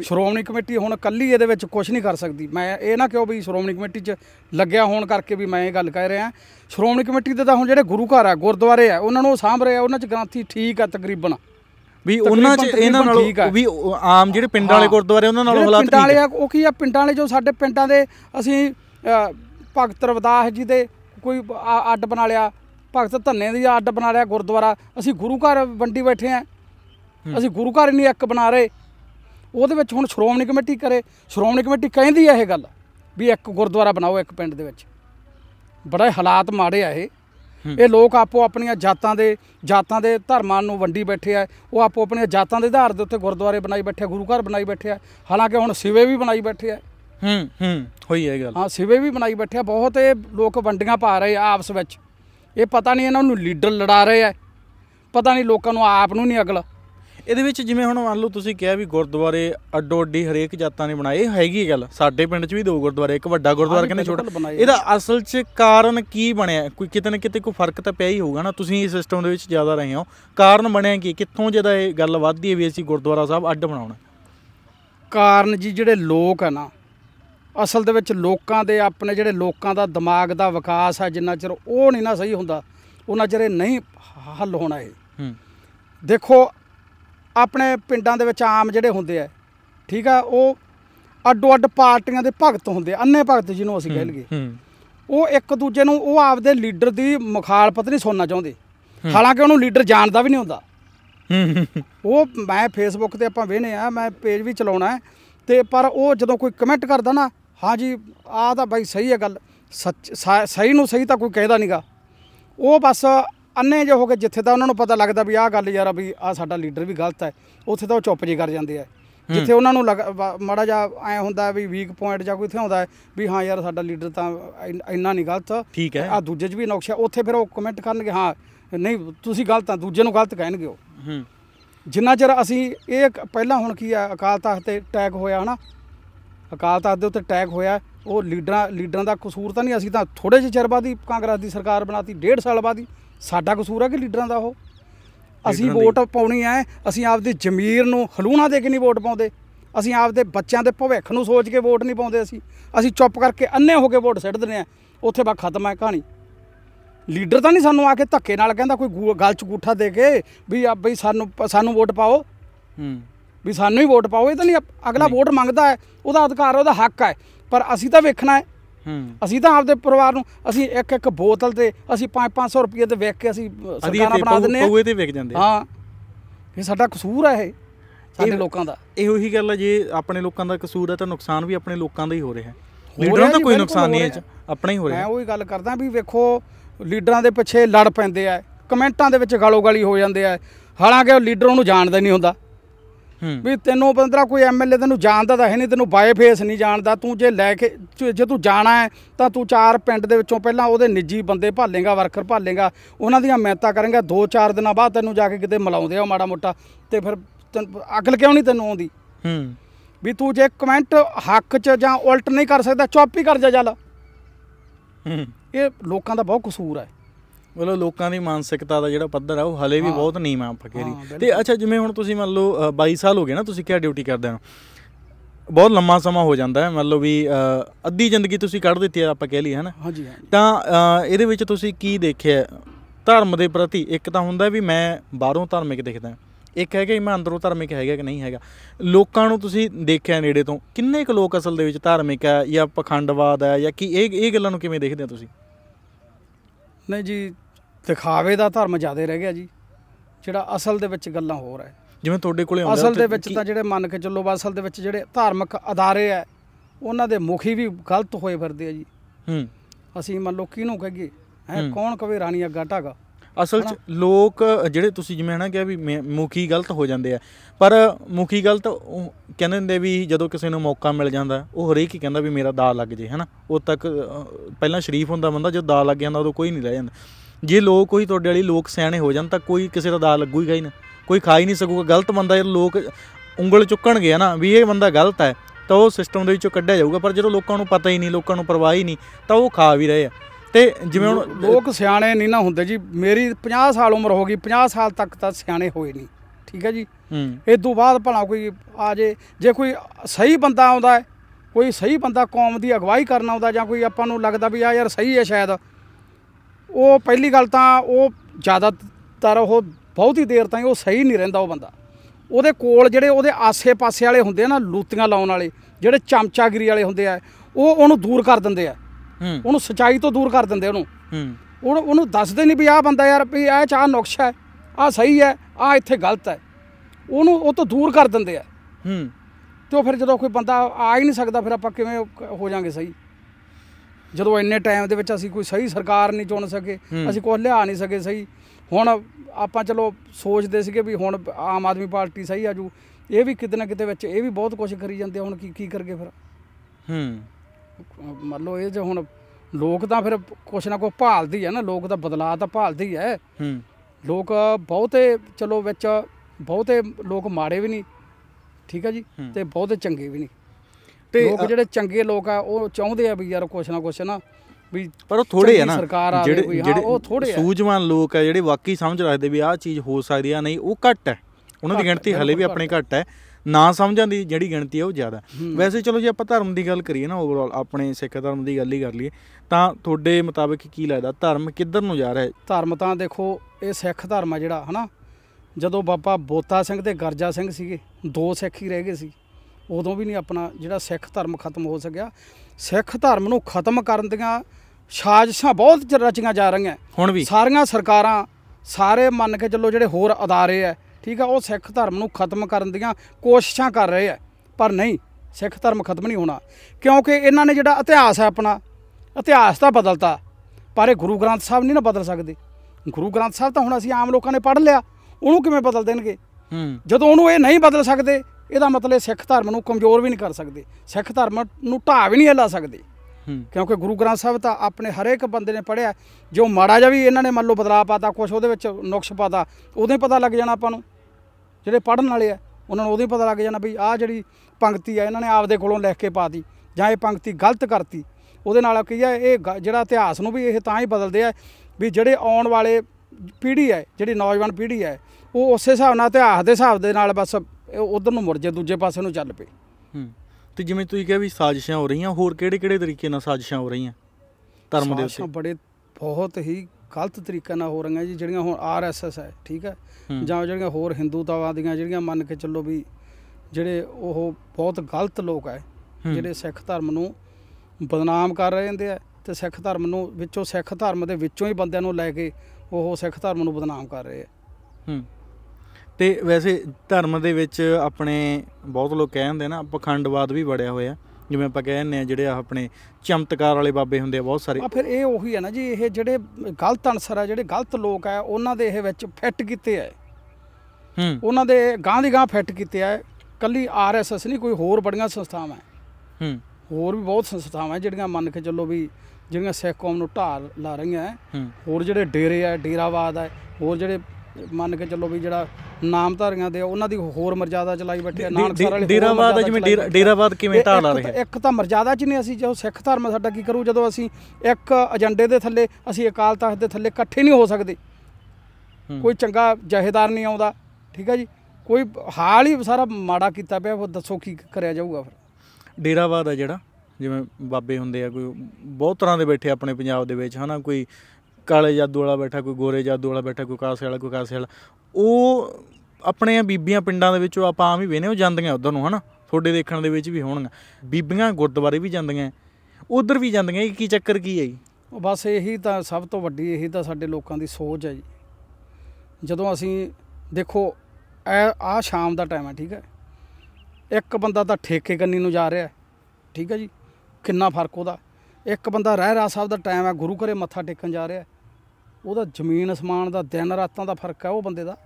ਸ਼੍ਰੋਮਣੀ ਕਮੇਟੀ ਹੁਣ ਕੱਲੀ ਇਹਦੇ ਵਿੱਚ ਕੁਝ ਨਹੀਂ ਕਰ ਸਕਦੀ। ਮੈਂ ਇਹ ਨਾ ਕਿਉਂ ਵੀ ਸ਼੍ਰੋਮਣੀ ਕਮੇਟੀ 'ਚ ਲੱਗਿਆ ਹੋਣ ਕਰਕੇ ਵੀ ਮੈਂ ਇਹ ਗੱਲ ਕਹਿ ਰਿਹਾ। ਸ਼੍ਰੋਮਣੀ ਕਮੇਟੀ ਦੇ ਤਾਂ ਹੁਣ ਜਿਹੜੇ ਗੁਰੂ ਘਰ ਆ ਗੁਰਦੁਆਰੇ ਆ ਉਹਨਾਂ ਨੂੰ ਸਾਂਭ ਰਹੇ ਉਹਨਾਂ 'ਚ ਗ੍ਰੰਥੀ ਠੀਕ ਆ ਤਕਰੀਬਨ। ਵੀ ਉਹਨਾਂ 'ਚ ਇਹਨਾਂ ਨਾਲੋਂ। ਵੀ ਆਮ ਜਿਹੜੇ ਪਿੰਡਾਂ ਵਾਲੇ। ਗੁਰਦੁਆਰੇ ਉਹਨਾਂ ਨਾਲੋਂ ਹਾਲਾਤ ਪਿੰਡਾਂ ਠੀਕ ਵਾਲੇ ਹੈ ਆ ਉਹ ਕੀ ਆ? ਪਿੰਡਾਂ ਵਾਲੇ ਜੋ ਸਾਡੇ ਪਿੰਡਾਂ ਦੇ ਅਸੀਂ ਭਗਤ ਰਵਿਦਾਸ ਜੀ ਦੇ ਕੋਈ ਅੱਡ ਬਣਾ ਲਿਆ ਭਗਤ ਧੰਨੇ ਦੀ ਅੱਡ ਬਣਾ ਲਿਆ ਗੁਰਦੁਆਰਾ। ਅਸੀਂ ਗੁਰੂ ਘਰ ਵੰਡੀ ਬੈਠੇ ਆ। ਅਸੀਂ ਗੁਰੂ ਘਰ ਨਹੀਂ ਇੱਕ ਬਣਾ ਰਹੇ। ਉਹਦੇ ਵਿੱਚ ਹੁਣ ਸ਼੍ਰੋਮਣੀ ਕਮੇਟੀ ਕਰੇ ਸ਼੍ਰੋਮਣੀ ਕਮੇਟੀ ਕਹਿੰਦੀ ਆ ਇਹ ਗੱਲ ਵੀ ਇੱਕ ਗੁਰਦੁਆਰਾ ਬਣਾਓ ਇੱਕ ਪਿੰਡ ਦੇ ਵਿੱਚ। ਬੜਾ ਹਾਲਾਤ ਮਾੜੇ ਆ ਇਹ। ਇਹ ਲੋਕ ਆਪੋ ਆਪਣੀਆਂ ਜਾਤਾਂ ਦੇ ਜਾਤਾਂ ਦੇ ਧਰਮਾਂ ਨੂੰ ਵੰਡੀ ਬੈਠੇ ਆ। ਉਹ ਆਪੋ ਆਪਣੀਆਂ ਜਾਤਾਂ ਦੇ ਆਧਾਰ ਦੇ ਉੱਤੇ ਗੁਰਦੁਆਰੇ ਬਣਾਈ ਬੈਠੇ ਗੁਰੂ ਘਰ ਬਣਾਈ ਬੈਠੇ ਆ। ਹਾਲਾਂਕਿ ਹੁਣ ਸਿਵੇ ਵੀ ਬਣਾਈ ਬੈਠੇ ਆ। ਹੂੰ ਹੂੰ ਹੋਈ ਹੈ ਗੱਲ। ਹਾਂ ਸਿਵੇ ਵੀ ਬਣਾਈ ਬੈਠੇ ਆ। ਬਹੁਤ ਇਹ ਲੋਕ ਵੰਡੀਆਂ ਪਾ ਰਹੇ ਆ ਆਪਸ ਵਿੱਚ। ਇਹ ਪਤਾ ਨਹੀਂ ਇਹਨਾਂ ਨੂੰ ਲੀਡਰ ਲੜਾ ਰਹੇ ਆ। ਪਤਾ ਨਹੀਂ ਲੋਕਾਂ ਨੂੰ ਆਪ ਨੂੰ ਨਹੀਂ ਅਕਲ ਇਹਦੇ ਵਿੱਚ ਜਿਵੇਂ ਹੁਣ ਮੰਨ ਲਓ ਤੁਸੀਂ ਕਿਹਾ ਵੀ ਗੁਰਦੁਆਰੇ ਅੱਡੋ ਅੱਡੀ ਹਰੇਕ ਜਾਤਾਂ ਨੇ ਬਣਾਏ ਇਹ ਹੈਗੀ ਗੱਲ। ਸਾਡੇ ਪਿੰਡ 'ਚ ਵੀ ਦੋ ਗੁਰਦੁਆਰੇ ਇੱਕ ਵੱਡਾ ਗੁਰਦੁਆਰਾ ਕਹਿੰਦੇ ਛੋਟਾ। ਇਹਦਾ ਅਸਲ 'ਚ ਕਾਰਨ ਕੀ ਬਣਿਆ? ਕੋਈ ਕਿਤੇ ਨਾ ਕਿਤੇ ਕੋਈ ਫ਼ਰਕ ਤਾਂ ਪਿਆ ਹੀ ਹੋਊਗਾ ਨਾ। ਤੁਸੀਂ ਇਸ ਸਿਸਟਮ ਦੇ ਵਿੱਚ ਜ਼ਿਆਦਾ ਰਹੇ ਹੋ। ਕਾਰਨ ਬਣਿਆ ਕੀ? ਕਿੱਥੋਂ ਜਿਹਦਾ ਇਹ ਗੱਲ ਵੱਧਦੀ ਹੈ ਵੀ ਅਸੀਂ ਗੁਰਦੁਆਰਾ ਸਾਹਿਬ ਅੱਡ ਬਣਾਉਣਾ? ਕਾਰਨ ਜੀ ਜਿਹੜੇ ਲੋਕ ਆ ਨਾ ਅਸਲ ਦੇ ਵਿੱਚ ਲੋਕਾਂ ਦੇ ਆਪਣੇ ਜਿਹੜੇ ਲੋਕਾਂ ਦਾ ਦਿਮਾਗ ਦਾ ਵਿਕਾਸ ਹੈ ਜਿੰਨਾ ਚਿਰ ਉਹ ਨਹੀਂ ਨਾ ਸਹੀ ਹੁੰਦਾ ਉਹਨਾਂ ਚਿਰ ਇਹ ਨਹੀਂ ਹੱਲ ਹੋਣਾ ਇਹ। ਹੂੰ। ਦੇਖੋ ਆਪਣੇ ਪਿੰਡਾਂ ਦੇ ਵਿੱਚ ਆਮ ਜਿਹੜੇ ਹੁੰਦੇ ਆ ਠੀਕ ਆ ਉਹ ਅੱਡੋ ਅੱਡ ਪਾਰਟੀਆਂ ਦੇ ਭਗਤ ਹੁੰਦੇ ਆ ਅੰਨੇ ਭਗਤ ਜਿਹਨੂੰ ਅਸੀਂ ਕਹਿ ਲਈਏ। ਉਹ ਇੱਕ ਦੂਜੇ ਨੂੰ ਉਹ ਆਪਦੇ ਲੀਡਰ ਦੀ ਮੁਖਾਲਫਤ ਨਹੀਂ ਸੁਣਨਾ ਚਾਹੁੰਦੇ। ਹਾਲਾਂਕਿ ਉਹਨੂੰ ਲੀਡਰ ਜਾਣਦਾ ਵੀ ਨਹੀਂ ਹੁੰਦਾ। ਉਹ ਮੈਂ ਫੇਸਬੁੱਕ ਤੇ ਆਪਾਂ ਵੇਹਨੇ ਆ ਮੈਂ ਪੇਜ ਵੀ ਚਲਾਉਣਾ ਹੈ ਤੇ ਪਰ ਉਹ ਜਦੋਂ ਕੋਈ ਕਮੈਂਟ ਕਰਦਾ ਨਾ ਹਾਂ ਜੀ ਆਹ ਤਾਂ ਬਾਈ ਸਹੀ ਹੈ ਗੱਲ ਸਹੀ ਨੂੰ ਸਹੀ ਤਾਂ ਕੋਈ ਕਹਿੰਦਾ ਨਹੀਂਗਾ ਉਹ ਬਸ ਅੰਨੇ ਜਿਹੇ ਹੋ ਕੇ ਜਿੱਥੇ ਤਾਂ ਉਹਨਾਂ ਨੂੰ ਪਤਾ ਲੱਗਦਾ ਵੀ ਆਹ ਗੱਲ ਯਾਰ ਵੀ ਆਹ ਸਾਡਾ ਲੀਡਰ ਵੀ ਗਲਤ ਹੈ ਉੱਥੇ ਤਾਂ ਉਹ ਚੁੱਪ ਜੇ ਕਰ ਜਾਂਦੇ ਆ। ਜਿੱਥੇ ਉਹਨਾਂ ਨੂੰ ਮਾੜਾ ਜਿਹਾ ਐ ਹੁੰਦਾ ਵੀ ਵੀਕ ਪੁਆਇੰਟ ਜਾਂ ਕੋਈ ਇੱਥੇ ਆਉਂਦਾ ਵੀ ਹਾਂ ਯਾਰ ਸਾਡਾ ਲੀਡਰ ਤਾਂ ਇੰਨ- ਨਹੀਂ ਗਲਤ। ਠੀਕ ਹੈ। ਆ ਦੂਜੇ 'ਚ ਵੀ ਨੁਕਸ ਉੱਥੇ ਫਿਰ ਉਹ ਕਮੈਂਟ ਕਰਨਗੇ ਹਾਂ ਨਹੀਂ ਤੁਸੀਂ ਗਲਤ ਆ ਦੂਜੇ ਨੂੰ ਗਲਤ ਕਹਿਣਗੇ ਉਹ। ਹੂੰ। ਜਿੰਨਾ ਚਿਰ ਅਸੀਂ ਇਹ ਪਹਿਲਾਂ ਹੁਣ ਕੀ ਆ ਅਕਾਲ ਤਖਤ ਤੇ ਅਟੈਕ ਹੋਇਆ ਹਨਾ ਅਕਾਲ ਤਖਤ ਦੇ ਉੱਤੇ ਅਟੈਕ ਹੋਇਆ ਉਹ ਲੀਡਰਾਂ ਲੀਡਰਾਂ ਦਾ ਕਸੂਰ ਤਾਂ ਨਹੀਂ ਅਸੀਂ ਤਾਂ ਥੋੜੇ ਜਿਹੇ ਚਿਰ ਬਾਅਦ ਹੀ ਕਾਂਗਰਸ ਦੀ ਸਰਕਾਰ ਬਣਾਤੀ ਡੇਢ ਸਾਲ ਬਾਅਦ ਹੀ। ਸਾਡਾ ਕਸੂਰ ਹੈ ਕਿ ਲੀਡਰਾਂ ਦਾ ਉਹ। ਅਸੀਂ। ਵੋਟ ਪਾਉਣੀ ਹੈ ਅਸੀਂ ਆਪਦੀ ਜ਼ਮੀਰ ਨੂੰ ਹਲੂਣਾ ਦੇ ਕੇ ਨਹੀਂ ਵੋਟ ਪਾਉਂਦੇ। ਅਸੀਂ ਆਪਦੇ ਬੱਚਿਆਂ ਦੇ ਭਵਿੱਖ ਨੂੰ ਸੋਚ ਕੇ ਵੋਟ ਨਹੀਂ ਪਾਉਂਦੇ ਅਸੀਂ। ਅਸੀਂ ਚੁੱਪ ਕਰਕੇ ਅੰਨੇ ਹੋ ਕੇ ਵੋਟ ਸਿੱਟ ਦਿੰਦੇ ਆ। ਉੱਥੇ ਬਾ ਖਤਮ ਹੈ ਕਹਾਣੀ। ਲੀਡਰ ਤਾਂ ਨਹੀਂ ਸਾਨੂੰ ਆ ਕੇ ਧੱਕੇ ਨਾਲ ਕਹਿੰਦਾ ਕੋਈ ਗਲ ਚ ਗੂਠਾ ਦੇ ਕੇ ਵੀ ਆ ਬਈ ਸਾਨੂੰ ਸਾਨੂੰ ਵੋਟ ਪਾਓ। ਹੂੰ। ਵੀ ਸਾਨੂੰ ਹੀ ਵੋਟ ਪਾਓ ਇਹ ਤਾਂ ਨਹੀਂ ਅਗਲਾ ਵੋਟ ਮੰਗਦਾ ਹੈ ਉਹਦਾ ਅਧਿਕਾਰ ਹੈ ਉਹਦਾ ਹੱਕ ਹੈ ਪਰ ਅਸੀਂ ਤਾਂ ਵੇਖਣਾ ਹੂੰ ਅਸੀਂ ਤਾਂ ਆਪਦੇ ਪਰਿਵਾਰ ਨੂੰ ਅਸੀਂ ਇੱਕ ਇੱਕ ਬੋਤਲ ਤੇ ਅਸੀਂ 5-500 ਰੁਪਏ ਤੇ ਵੇਚ ਕੇ ਅਸੀਂ ਸਰਕਾਰਾਂ ਬਣਾ ਦਿੰਦੇ ਪਊਏ ਤੇ ਵਿਕ ਜਾਂਦੇ ਆ। ਹਾਂ। ਇਹ ਸਾਡਾ ਕਸੂਰ ਹੈ ਇਹ ਸਾਡੇ ਲੋਕਾਂ ਦਾ। ਇਹੋ ਹੀ ਗੱਲ ਹੈ ਜੇ ਆਪਣੇ ਲੋਕਾਂ ਦਾ ਕਸੂਰ ਹੈ ਤਾਂ ਨੁਕਸਾਨ ਵੀ ਆਪਣੇ ਲੋਕਾਂ ਦਾ ਹੀ ਹੋ ਰਿਹਾ। ਹੈ ਲੀਡਰਾਂ ਦਾ ਕੋਈ ਨੁਕਸਾਨ ਨਹੀਂ ਹੈ ਆਪਣਾ ਹੀ ਹੋ ਮੈਂ ਰਿਹਾ ਉਹੀ ਗੱਲ ਕਰਦਾ ਵੀ ਵੇਖੋ ਲੀਡਰਾਂ ਦੇ ਪਿੱਛੇ ਲੜ ਪੈਂਦੇ ਆ ਕਮੈਂਟਾਂ ਦੇ ਵਿੱਚ ਗਾਲੋ ਗਾਲੀ ਹੋ ਜਾਂਦੇ ਆ। ਹਾਲਾਂਕਿ ਉਹ ਲੀਡਰ ਉਹਨੂੰ ਜਾਣਦਾ ਨਹੀਂ ਹੁੰਦਾ। ਵੀ ਤੈਨੂੰ ਬੰਦਰਾ ਕੋਈ ਐਮਐਲਏ ਤੈਨੂੰ ਜਾਣਦਾ ਤਾਂ ਹੈ ਨਹੀਂ ਤੈਨੂੰ ਬਾਏ ਫੇਸ ਨਹੀਂ ਜਾਣਦਾ। ਤੂੰ ਜੇ ਲੈ ਕੇ ਜੇ ਤੂੰ ਜਾਣਾ ਹੈ ਤਾਂ ਤੂੰ ਚਾਰ ਪਿੰਡ ਦੇ ਵਿੱਚੋਂ ਪਹਿਲਾਂ ਉਹਦੇ ਨਿੱਜੀ ਬੰਦੇ ਭਾਲੇਗਾ ਵਰਕਰ ਭਾਲੇਗਾ ਉਹਨਾਂ ਦੀਆਂ ਮਿਹਨਤਾਂ ਕਰੇਗਾ ਦੋ ਚਾਰ ਦਿਨਾਂ ਬਾਅਦ ਤੈਨੂੰ ਜਾ ਕੇ ਕਿਤੇ ਮਿਲਾਉਂਦੇ ਆ ਮਾੜਾ ਮੋਟਾ ਤੇ ਫਿਰ ਅਕਲ ਕਿਉਂ ਨਹੀਂ ਤੈਨੂੰ ਆਉਂਦੀ? ਹੂੰ। ਵੀ ਤੂੰ ਜੇ ਕਮੈਂਟ ਹੱਕ 'ਚ ਜਾਂ ਉਲਟ ਨਹੀਂ ਕਰ ਸਕਦਾ ਚੁੱਪ ਹੀ ਕਰ ਜਾ ਚੱਲ। ਹੂੰ। ਇਹ ਲੋਕਾਂ ਦਾ ਬਹੁਤ ਕਸੂਰ ਹੈ। ਮਤਲਬ ਲੋਕਾਂ ਦੀ ਮਾਨਸਿਕਤਾ ਦਾ ਜਿਹੜਾ ਪੱਧਰ ਆ ਉਹ ਹਲੇ ਵੀ ਹਾਂ। ਬਹੁਤ ਨੀਵਾਂ ਹਾਂ, ਰਹੀ ਤੇ। ਅੱਛਾ ਜਿਵੇਂ ਹੁਣ ਤੁਸੀਂ ਮੰਨ ਲਓ ਅ, 22 ਸਾਲ ਹੋ ਗਏ ਨਾ ਤੁਸੀਂ ਕਿਹਾ ਡਿਊਟੀ ਕਰਦੇ ਹੋ? ਬਹੁਤ ਲੰਮਾ ਸਮਾਂ ਹੋ ਜਾਂਦਾ ਹੈ ਮੰਨ ਲਓ ਵੀ ਅੱਧੀ ਜ਼ਿੰਦਗੀ ਤੁਸੀਂ ਕੱਢ ਦਿੱਤੀ ਆ ਆਪਾਂ ਕਹਿ ਲਈਏ ਹਨਾ? ਹਾਂਜੀ ਹਾਂਜੀ। ਤਾਂ ਇਹਦੇ ਵਿੱਚ ਤੁਸੀਂ ਕੀ ਦੇਖਿਆ ਧਰਮ ਦੇ ਪ੍ਰਤੀ ਇੱਕ ਤਾਂ ਹੁੰਦਾ ਵੀ ਮੈਂ ਬਾਹਰੋਂ ਧਾਰਮਿਕ ਦਿਖਦਾ ਇੱਕ ਹੈਗਾ ਕਿ ਮੈਂ ਅੰਦਰੋਂ ਧਾਰਮਿਕ ਹੈਗਾ ਕਿ ਨਹੀਂ ਹੈਗਾ। ਲੋਕਾਂ ਨੂੰ ਤੁਸੀਂ ਦੇਖਿਆ ਨੇੜੇ ਤੋਂ ਕਿੰਨੇ ਕੁ ਲੋਕ ਅਸਲ ਦੇ ਵਿੱਚ ਧਾਰਮਿਕ ਹੈ ਜਾਂ ਪਖੰਡਵਾਦ ਹੈ ਜਾਂ ਕੀ ਇਹ ਇਹ ਗੱਲਾਂ ਨੂੰ ਕਿਵੇਂ ਦੇਖਦੇ ਹੋ ਤੁਸੀਂ? ਨਹੀਂ ਜੀ ਦਿਖਾਵੇ ਦਾ ਧਰਮ ਜ਼ਿਆਦਾ ਰਹਿ ਗਿਆ ਜੀ ਜਿਹੜਾ ਅਸਲ ਦੇ ਵਿੱਚ ਗੱਲਾਂ ਹੋਰ ਹੈ। ਜਿਵੇਂ ਤੁਹਾਡੇ ਕੋਲੇ ਆਉਂਦਾ ਅਸਲ ਦੇ ਵਿੱਚ ਤਾਂ ਜਿਹੜੇ ਮੰਨ ਕੇ ਚੱਲੋ ਅਸਲ ਦੇ ਵਿੱਚ ਜਿਹੜੇ ਧਾਰਮਿਕ ਅਦਾਰੇ ਆ ਉਹਨਾਂ ਦੇ ਮੁਖੀ ਵੀ ਗਲਤ ਹੋਏ ਫਿਰਦੇ ਆ ਜੀ। ਹੂੰ। ਅਸੀਂ ਮੰਨ ਲਓ ਕਿਹਨੂੰ ਕਹੀਏ? ਹੈ। ਕੌਣ ਕਵੇ ਰਾਣੀ ਅੱਗਾ ਢਾਗਾ ਅਸਲ 'ਚ ਲੋਕ ਜਿਹੜੇ ਤੁਸੀਂ ਜਿਵੇਂ ਹਨਾ ਕਿਹਾ ਵੀ ਮੁਖੀ ਗਲਤ ਹੋ ਜਾਂਦੇ ਆ ਪਰ ਮੁਖੀ ਗਲਤ ਉਹ ਕਹਿੰਦੇ ਹੁੰਦੇ ਵੀ ਜਦੋਂ ਕਿਸੇ ਨੂੰ ਮੌਕਾ ਮਿਲ ਜਾਂਦਾ ਉਹ ਹਰੇਕ ਹੀ ਕਹਿੰਦਾ ਵੀ ਮੇਰਾ ਦਾ ਲੱਗ ਜੇ ਹਨਾ? ਉਦ ਤੱਕ ਪਹਿਲਾਂ ਸ਼ਰੀਫ ਹੁੰਦਾ ਬੰਦਾ ਜਦੋਂ ਦਾ ਲੱਗ ਜਾਂਦਾ ਉਦੋਂ ਕੋਈ ਨਹੀਂ ਰਹਿ ਜਾਂਦਾ। ਜੇ ਲੋਕ ਕੋਈ ਤੁਹਾਡੇ ਵਾਲੀ ਲੋਕ ਸਿਆਣੇ ਹੋ ਜਾਣ ਤਾਂ ਕੋਈ ਕਿਸੇ ਦਾ ਦਾ ਲੱਗੂਗਾ ਹੀ ਨਾ। ਕੋਈ ਖਾ ਹੀ ਨਹੀਂ ਸਕੂਗਾ। ਗਲਤ ਬੰਦਾ ਜਦੋਂ ਲੋਕ ਉਂਗਲ ਚੁੱਕਣਗੇ ਹਨਾ ਵੀ ਇਹ ਬੰਦਾ ਗਲਤ ਹੈ ਤਾਂ ਉਹ ਸਿਸਟਮ ਦੇ ਵਿੱਚੋਂ ਕੱਢਿਆ ਜਾਊਗਾ। ਪਰ ਜਦੋਂ ਲੋਕਾਂ ਨੂੰ ਪਤਾ ਹੀ ਨਹੀਂ ਲੋਕਾਂ ਨੂੰ ਪਰਵਾਹ ਹੀ ਨਹੀਂ ਤਾਂ ਉਹ ਖਾ ਵੀ ਰਹੇ ਆ। ਤੇ ਜਿਵੇਂ ਹੁਣ ਲੋਕ ਸਿਆਣੇ ਨਹੀਂ ਨਾ ਹੁੰਦੇ ਜੀ। ਮੇਰੀ 50 ਸਾਲ ਉਮਰ ਹੋ ਗਈ। 50 ਸਾਲ ਤੱਕ ਤਾਂ ਸਿਆਣੇ ਹੋਏ ਨਹੀਂ। ਠੀਕ ਹੈ ਜੀ? ਇਸ ਤੋਂ ਬਾਅਦ ਭਲਾ ਕੋਈ ਆ ਜੇ ਜੇ ਕੋਈ ਸਹੀ ਬੰਦਾ ਆਉਂਦਾ ਹੈ ਕੋਈ ਸਹੀ ਬੰਦਾ ਕੌਮ ਦੀ ਅਗਵਾਈ ਕਰਨ ਆਉਂਦਾ ਜਾਂ ਕੋਈ ਆਪਾਂ ਨੂੰ ਲੱਗਦਾ ਵੀ ਆ ਯਾਰ ਸਹੀ ਹੈ ਸ਼ਾਇਦ। ਉਹ ਪਹਿਲੀ ਗੱਲ ਤਾਂ ਉਹ ਜ਼ਿਆਦਾਤਰ ਉਹ ਬਹੁਤੀ ਦੇਰ ਤਾਈਂ ਉਹ ਸਹੀ ਨਹੀਂ ਰਹਿੰਦਾ ਉਹ ਬੰਦਾ। ਉਹਦੇ ਕੋਲ ਜਿਹੜੇ ਉਹਦੇ ਆਸੇ-ਪਾਸੇ ਵਾਲੇ ਹੁੰਦੇ ਆ ਨਾ ਲੂਤੀਆਂ ਲਾਉਣ ਵਾਲੇ ਜਿਹੜੇ ਚਮਚਾਗਿਰੀ ਵਾਲੇ ਹੁੰਦੇ ਆ ਉਹ ਉਹਨੂੰ ਦੂਰ ਕਰ ਦਿੰਦੇ ਆ। ਹੂੰ। ਉਹਨੂੰ ਸਚਾਈ ਤੋਂ ਦੂਰ ਕਰ ਦਿੰਦੇ ਉਹਨੂੰ। ਹੂੰ। ਉਹਨੂੰ ਉਹਨੂੰ ਦੱਸਦੇ ਨਹੀਂ ਵੀ ਆਹ ਬੰਦਾ ਯਾਰ ਵੀ ਇਹ ਚਾਹ ਨੁਕਸ ਹੈ ਆਹ ਸਹੀ ਹੈ ਆਹ ਇੱਥੇ ਗਲਤ ਹੈ। ਉਹਨੂੰ ਉਹ ਤੋਂ ਦੂਰ ਕਰ ਦਿੰਦੇ ਆ। ਹੂੰ। ਤੇ ਉਹ ਫਿਰ ਜਦੋਂ ਕੋਈ ਬੰਦਾ ਆ ਹੀ ਨਹੀਂ ਸਕਦਾ ਫਿਰ ਆਪਾਂ ਕਿਵੇਂ ਉਹ ਹੋ ਜਾਾਂਗੇ ਸਹੀ? ਜਦੋਂ ਇੰਨੇ ਟਾਈਮ ਦੇ ਵਿੱਚ ਅਸੀਂ ਕੋਈ ਸਹੀ ਸਰਕਾਰ ਨਹੀਂ ਚੁਣ ਸਕੇ। ਅਸੀਂ ਕੁਝ ਲਿਆ ਨਹੀਂ ਸਕੇ ਸਹੀ। ਹੁਣ ਆਪਾਂ ਚਲੋ ਸੋਚਦੇ ਸੀਗੇ ਵੀ ਹੁਣ ਆਮ ਆਦਮੀ ਪਾਰਟੀ ਸਹੀ ਆਜੂ ਇਹ ਵੀ ਕਿਤੇ ਨਾ ਕਿਤੇ ਵਿੱਚ ਇਹ ਵੀ ਬਹੁਤ ਕੁਝ ਕਰੀ ਜਾਂਦੇ ਹੁਣ ਕੀ ਕੀ ਕਰਗੇ ਫਿਰ? ਹੂੰ। ਮੰਨ ਲਓ ਇਹ ਜੇ ਹੁਣ ਲੋਕ ਤਾਂ ਫਿਰ ਕੁਛ ਨਾ ਕੁਛ ਭਾਲਦੀ ਹੈ ਨਾ ਲੋਕ ਤਾਂ ਬਦਲਾਅ ਤਾਂ ਭਾਲਦੇ ਹੀ ਹੈ। ਲੋਕ ਬਹੁਤੇ ਚਲੋ ਵਿੱਚ ਬਹੁਤੇ ਲੋਕ ਮਾੜੇ ਵੀ ਨਹੀਂ ਠੀਕ ਹੈ ਜੀ। ਤੇ ਬਹੁਤੇ ਚੰਗੇ ਵੀ ਨਹੀਂ। ਤੇ ਲੋਕ ਜਿਹੜੇ ਚੰਗੇ ਲੋਕ ਆ ਉਹ ਚਾਹੁੰਦੇ ਆ ਵੀ ਯਾਰ ਕੁਛ ਨਾ ਕੁਛ ਨਾ ਵੀ ਪਰ ਉਹ ਥੋੜੇ ਆ ਨਾ। ਜਿਹੜੇ ਜਿਹੜੇ ਉਹ ਥੋੜ੍ਹੇ ਆ। ਸੂਝਵਾਨ ਲੋਕ ਆ ਜਿਹੜੇ ਵਾਕਈ ਸਮਝ ਰੱਖਦੇ ਵੀ ਆਹ ਚੀਜ਼ ਹੋ ਸਕਦੀ ਆ ਨਹੀਂ ਉਹ ਘੱਟ ਹੈ ਉਹਨਾਂ ਦੀ ਗਿਣਤੀ ਹਲੇ ਵੀ ਆਪਣੇ ਘੱਟ ਹੈ ਨਾ ਸਮਝਣ ਦੀ ਜਿਹੜੀ ਗਿਣਤੀ ਹੈ ਉਹ ਜ਼ਿਆਦਾ। ਵੈਸੇ ਚਲੋ ਜੇ ਆਪਾਂ ਧਰਮ ਦੀ ਗੱਲ ਕਰੀਏ ਨਾ ਓਵਰਆਲ ਆਪਣੇ ਸਿੱਖ ਧਰਮ ਦੀ ਗੱਲ ਹੀ ਕਰ ਲਈਏ ਤਾਂ ਤੁਹਾਡੇ ਮੁਤਾਬਕ ਕੀ ਲੱਗਦਾ ਧਰਮ ਕਿੱਧਰ ਨੂੰ ਜਾ ਰਿਹਾ ਹੈ? ਧਰਮ ਤਾਂ ਦੇਖੋ ਇਹ ਸਿੱਖ ਧਰਮ ਆ ਜਿਹੜਾ ਹਨਾ? ਜਦੋਂ ਬਾਬਾ ਬੋਤਾ ਸਿੰਘ ਤੇ ਗਰਜਾ ਸਿੰਘ ਸੀਗੇ ਦੋ ਸਿੱਖ ਹੀ ਰਹਿ ਗਏ ਸੀ। ਉਦੋਂ ਵੀ ਨਹੀਂ ਆਪਣਾ ਜਿਹੜਾ ਸਿੱਖ ਧਰਮ ਖਤਮ ਹੋ ਸਕਿਆ। ਸਿੱਖ ਧਰਮ ਨੂੰ ਖਤਮ ਕਰਨ ਦੀਆਂ ਸਾਜ਼ਿਸ਼ਾਂ ਬਹੁਤ ਰਚੀਆਂ ਜਾ ਰਹੀਆਂ। ਹੁਣ ਵੀ? ਸਾਰੀਆਂ ਸਰਕਾਰਾਂ ਸਾਰੇ ਮੰਨ ਕੇ ਚੱਲੋ ਜਿਹੜੇ ਹੋਰ ਅਦਾਰੇ ਆ ਠੀਕ ਆ ਉਹ ਸਿੱਖ ਧਰਮ ਨੂੰ ਖਤਮ ਕਰਨ ਦੀਆਂ ਕੋਸ਼ਿਸ਼ਾਂ ਕਰ ਰਹੇ ਆ ਪਰ ਨਹੀਂ ਸਿੱਖ ਧਰਮ ਖਤਮ ਨਹੀਂ ਹੋਣਾ। ਕਿਉਂਕਿ ਇਹਨਾਂ ਨੇ ਜਿਹੜਾ ਇਤਿਹਾਸ ਹੈ ਆਪਣਾ ਇਤਿਹਾਸ ਤਾਂ ਬਦਲਤਾ ਪਰ ਇਹ ਗੁਰੂ ਗ੍ਰੰਥ ਸਾਹਿਬ ਨਹੀਂ ਨਾ ਬਦਲ ਸਕਦੇ। ਗੁਰੂ ਗ੍ਰੰਥ ਸਾਹਿਬ ਤਾਂ ਹੁਣ ਅਸੀਂ ਆਮ ਲੋਕਾਂ ਨੇ ਪੜ੍ਹ ਲਿਆ ਉਹਨੂੰ ਕਿਵੇਂ ਬਦਲ ਦੇਣਗੇ? ਜਦੋਂ ਉਹਨੂੰ ਇਹ ਨਹੀਂ ਬਦਲ ਸਕਦੇ ਇਹਦਾ ਮਤਲਬ ਸਿੱਖ ਧਰਮ ਨੂੰ ਕਮਜ਼ੋਰ ਵੀ ਨਹੀਂ ਕਰ ਸਕਦੇ। ਸਿੱਖ ਧਰਮ ਨੂੰ ਢਾਹ ਵੀ ਨਹੀਂ ਹਿਲਾ ਸਕਦੇ। ਕਿਉਂਕਿ ਗੁਰੂ ਗ੍ਰੰਥ ਸਾਹਿਬ ਤਾਂ ਆਪਣੇ ਹਰੇਕ ਬੰਦੇ ਨੇ ਪੜ੍ਹਿਆ ਜੋ ਮਾੜਾ ਜਿਹਾ ਵੀ ਇਹਨਾਂ ਨੇ ਮੰਨ ਲਓ ਬਦਲਾਅ ਪਾਤਾ ਕੁਛ ਉਹਦੇ ਵਿੱਚ ਨੁਕਸ ਪਾਤਾ ਹੀ ਪਤਾ ਲੱਗ ਜਾਣਾ ਆਪਾਂ ਨੂੰ। ਜਿਹੜੇ ਪੜ੍ਹਨ ਵਾਲੇ ਆ ਉਹਨਾਂ ਨੂੰ ਹੀ ਪਤਾ ਲੱਗ ਜਾਣਾ ਵੀ ਆਹ ਜਿਹੜੀ ਪੰਕਤੀ ਆ ਇਹਨਾਂ ਨੇ ਆਪਦੇ ਕੋਲੋਂ ਲਿਖ ਕੇ ਪਾਤੀ ਜਾਂ ਇਹ ਪੰਕਤੀ ਗਲਤ ਕਰਤੀ। ਉਹਦੇ ਨਾਲ ਕੀ ਆ ਇਹ ਜਿਹੜਾ ਇਤਿਹਾਸ ਨੂੰ ਵੀ ਇਹ ਤਾਂ ਹੀ ਬਦਲਦੇ ਆ ਵੀ ਜਿਹੜੇ ਆਉਣ ਵਾਲੇ ਪੀੜ੍ਹੀ ਹੈ ਜਿਹੜੀ ਨੌਜਵਾਨ ਪੀੜ੍ਹੀ ਹੈ ਉਹ ਉਸੇ ਹਿਸਾਬ ਨਾਲ ਇਤਿਹਾਸ ਦੇ ਹਿਸਾਬ ਦੇ ਨਾਲ ਬਸ ਉਧਰ ਨੂੰ ਮੁੜ ਜੇ ਦੂਜੇ ਪਾਸੇ ਨੂੰ ਚੱਲ ਪਏ। ਹੂੰ। ਤੇ ਜਿਵੇਂ ਤੁਸੀਂ ਕਿਹਾ ਵੀ ਸਾਜ਼ਿਸ਼ਾਂ ਹੋ ਰਹੀਆਂ ਹੋਰ ਕਿਹੜੇ ਕਿਹੜੇ ਤਰੀਕੇ ਨਾਲ ਸਾਜ਼ਿਸ਼ਾਂ ਹੋ ਰਹੀਆਂ ਧਰਮ ਦੇ ਉੱਤੇ? ਬੜੇ ਬਹੁਤ ਹੀ ਗਲਤ ਤਰੀਕੇ ਨਾਲ ਹੋ ਰਹੀਆਂ ਜੀ ਜਿਹੜੀਆਂ ਹੁਣ ਆਰਐਸਐਸ ਹੈ ਠੀਕ ਹੈ। ਜਾਂ ਜਿਹੜੀਆਂ ਹੋਰ ਹਿੰਦੂਤਾਵਾਦੀਆਂ ਜਿਹੜੀਆਂ ਮੰਨ ਕੇ ਚੱਲੋ ਵੀ ਜਿਹੜੇ ਉਹ ਬਹੁਤ ਗਲਤ ਲੋਕ ਹੂੰ। ਜਿਹੜੇ ਸਿੱਖ ਧਰਮ ਨੂੰ ਬਦਨਾਮ ਕਰ ਰਹੇ ਹੁੰਦੇ ਆ ਤੇ ਸਿੱਖ ਧਰਮ ਨੂੰ ਵਿੱਚੋਂ ਸਿੱਖ ਧਰਮ ਦੇ ਵਿੱਚੋਂ ਹੀ ਬੰਦਿਆਂ ਨੂੰ ਲੈ ਕੇ ਉਹ ਸਿੱਖ ਧਰਮ ਨੂੰ ਬਦਨਾਮ ਕਰ ਰਹੇ ਆ। ਹੂੰ। ਤੇ ਵੈਸੇ ਧਰਮ ਦੇ ਵਿੱਚ ਆਪਣੇ ਬਹੁਤ ਲੋਕ ਕਹਿੰਦੇ ਨਾ ਪਖੰਡਵਾਦ ਵੀ ਬੜਿਆ ਹੋਇਆ। ਜਿਵੇਂ ਆਪਾਂ ਕਹਿੰਦੇ ਆ ਜਿਹੜੇ ਆ ਆਪਣੇ ਚਮਤਕਾਰ ਵਾਲੇ ਬਾਬੇ ਹੁੰਦੇ ਆ ਬਹੁਤ ਸਾਰੇ। ਆ ਫਿਰ ਇਹ ਉਹੀ ਹੈ ਨਾ ਜੀ ਇਹ ਜਿਹੜੇ ਗਲਤ ਅਨਸਰ ਆ ਜਿਹੜੇ ਗਲਤ ਲੋਕ ਆ ਉਹਨਾਂ ਦੇ ਇਹ ਵਿੱਚ ਫਿੱਟ ਕੀਤੇ ਆ। ਹੂੰ। ਉਹਨਾਂ ਦੇ ਗਾਂ ਦੀ ਗਾਂ ਫਿੱਟ ਕੀਤੇ ਆ। ਕੱਲੀ ਆਰਐਸਐਸ ਨਹੀਂ ਕੋਈ ਹੋਰ ਬੜੀਆਂ ਸੰਸਥਾਵਾਂ ਹੈ ਹੂੰ। ਹੋਰ ਵੀ ਬਹੁਤ ਸੰਸਥਾਵਾਂ ਜਿਹੜੀਆਂ ਮੰਨ ਕੇ ਚੱਲੋ ਵੀ ਜਿਹੜੀਆਂ ਸਿੱਖ ਕੌਮ ਨੂੰ ਢਾਲ ਲਾ ਰਹੀਆਂ ਹੋਰ ਜਿਹੜੇ ਡੇਰੇ ਆ ਡੇਰਾਵਾਦ ਹੈ ਹੋਰ ਜਿਹੜੇ ਮੰਨ ਕੇ ਚੱਲੋ ਵੀ ਜਿਹੜਾ ਨਾਮਧਾਰੀਆਂ ਦੇ ਆ, ਉਹਨਾਂ ਦੀ ਹੋਰ ਮਰਜ਼ਾਦਾ ਚਲਾਈ ਬੈਠੇ ਆ ਨਾਨਕਸਰ ਵਾਲੇ ਡੇਰਾਵਾਦ ਆ ਜਿਵੇਂ ਆ। ਡੇਰਾਵਾਦ ਕਿਵੇਂ ਢਾਲ ਇੱਕ ਰਿਹਾ? ਇੱਕ ਤਾਂ ਮਰਜ਼ਾਦਾ ਚ ਨਹੀਂ ਅਸੀਂ ਜੋ ਸਿੱਖ ਧਰਮ ਸਾਡਾ ਕੀ ਕਰੂ ਜਦੋਂ ਅਸੀਂ ਇੱਕ ਏਜੰਡੇ ਦੇ ਥੱਲੇ ਅਸੀਂ ਅਕਾਲ ਤਖਤ ਦੇ ਥੱਲੇ ਇਕੱਠੇ ਨਹੀਂ ਹੋ ਸਕਦੇ। ਕੋਈ ਚੰਗਾ ਜਹੇਦਾਰ ਨਹੀਂ ਆਉਂਦਾ ਠੀਕ ਹੈ ਜੀ? ਕੋਈ ਹਾਲ ਹੀ ਸਾਰਾ ਮਾੜਾ ਕੀਤਾ ਪਿਆ ਉਹ ਦੱਸੋ ਕੀ ਕਰਿਆ ਜਾਊਗਾ ਫਿਰ? ਡੇਰਾਵਾਦ ਆ ਜਿਹੜਾ ਜਿਵੇਂ ਬਾਬੇ ਹੁੰਦੇ ਆ ਕੋਈ ਬਹੁਤ ਤਰ੍ਹਾਂ ਦੇ ਬੈਠੇ ਆਪਣੇ ਪੰਜਾਬ ਦੇ ਵਿੱਚ ਹਨਾ? ਕੋਈ ਕਾਲੇ ਜਾਦੂ ਵਾਲਾ ਬੈਠਾ ਕੋਈ ਗੋਰੇ ਜਾਦੂ ਵਾਲਾ ਬੈਠਾ ਕੋਈ ਕਾਸੇ ਵਾਲਾ ਕੋਈ ਕਾਸੇ ਵਾਲਾ। ਉਹ ਆਪਣੇ ਬੀਬੀਆਂ ਪਿੰਡਾਂ ਦੇ ਵਿੱਚੋਂ ਆਪਾਂ ਆਮ ਹੀ ਵੇਨੇ ਉਹ ਜਾਂਦੀਆਂ ਉਧਰ ਨੂੰ ਹਨਾ? ਤੁਹਾਡੇ ਦੇਖਣ ਦੇ ਵਿੱਚ ਵੀ ਹੋਣਗੀਆਂ। ਬੀਬੀਆਂ ਗੁਰਦੁਆਰੇ ਵੀ ਜਾਂਦੀਆਂ ਉਧਰ ਵੀ ਜਾਂਦੀਆਂ ਇਹ ਕੀ ਚੱਕਰ ਕੀ ਹੈ ਜੀ? ਉਹ ਬਸ ਇਹੀ ਤਾਂ ਸਭ ਤੋਂ ਵੱਡੀ ਇਹੀ ਤਾਂ ਸਾਡੇ ਲੋਕਾਂ ਦੀ ਸੋਚ ਹੈ ਜੀ। ਜਦੋਂ ਅਸੀਂ ਦੇਖੋ ਆ ਸ਼ਾਮ ਦਾ ਟਾਈਮ ਹੈ ਠੀਕ ਹੈ? ਇੱਕ ਬੰਦਾ ਤਾਂ ਠੇਕੇ ਕੰਨੀ ਨੂੰ ਜਾ ਰਿਹਾ ਹੈ, ਠੀਕ ਹੈ ਜੀ? ਕਿੰਨਾ ਫ਼ਰਕ ਉਹਦਾ? ਇੱਕ ਬੰਦਾ ਰਹਿ ਰਾ ਸਾਹਿਬ ਦਾ ਟਾਈਮ ਹੈ ਗੁਰੂ ਘਰੇ ਮੱਥਾ ਟੇਕਣ ਜਾ ਰਿਹਾ ਹੈ। ਉਹਦਾ ਜ਼ਮੀਨ ਅਸਮਾਨ ਦਾ ਦਿਨ ਰਾਤਾਂ ਦਾ ਫ਼ਰਕ ਹੈ ਉਹ ਬੰਦੇ ਦਾ।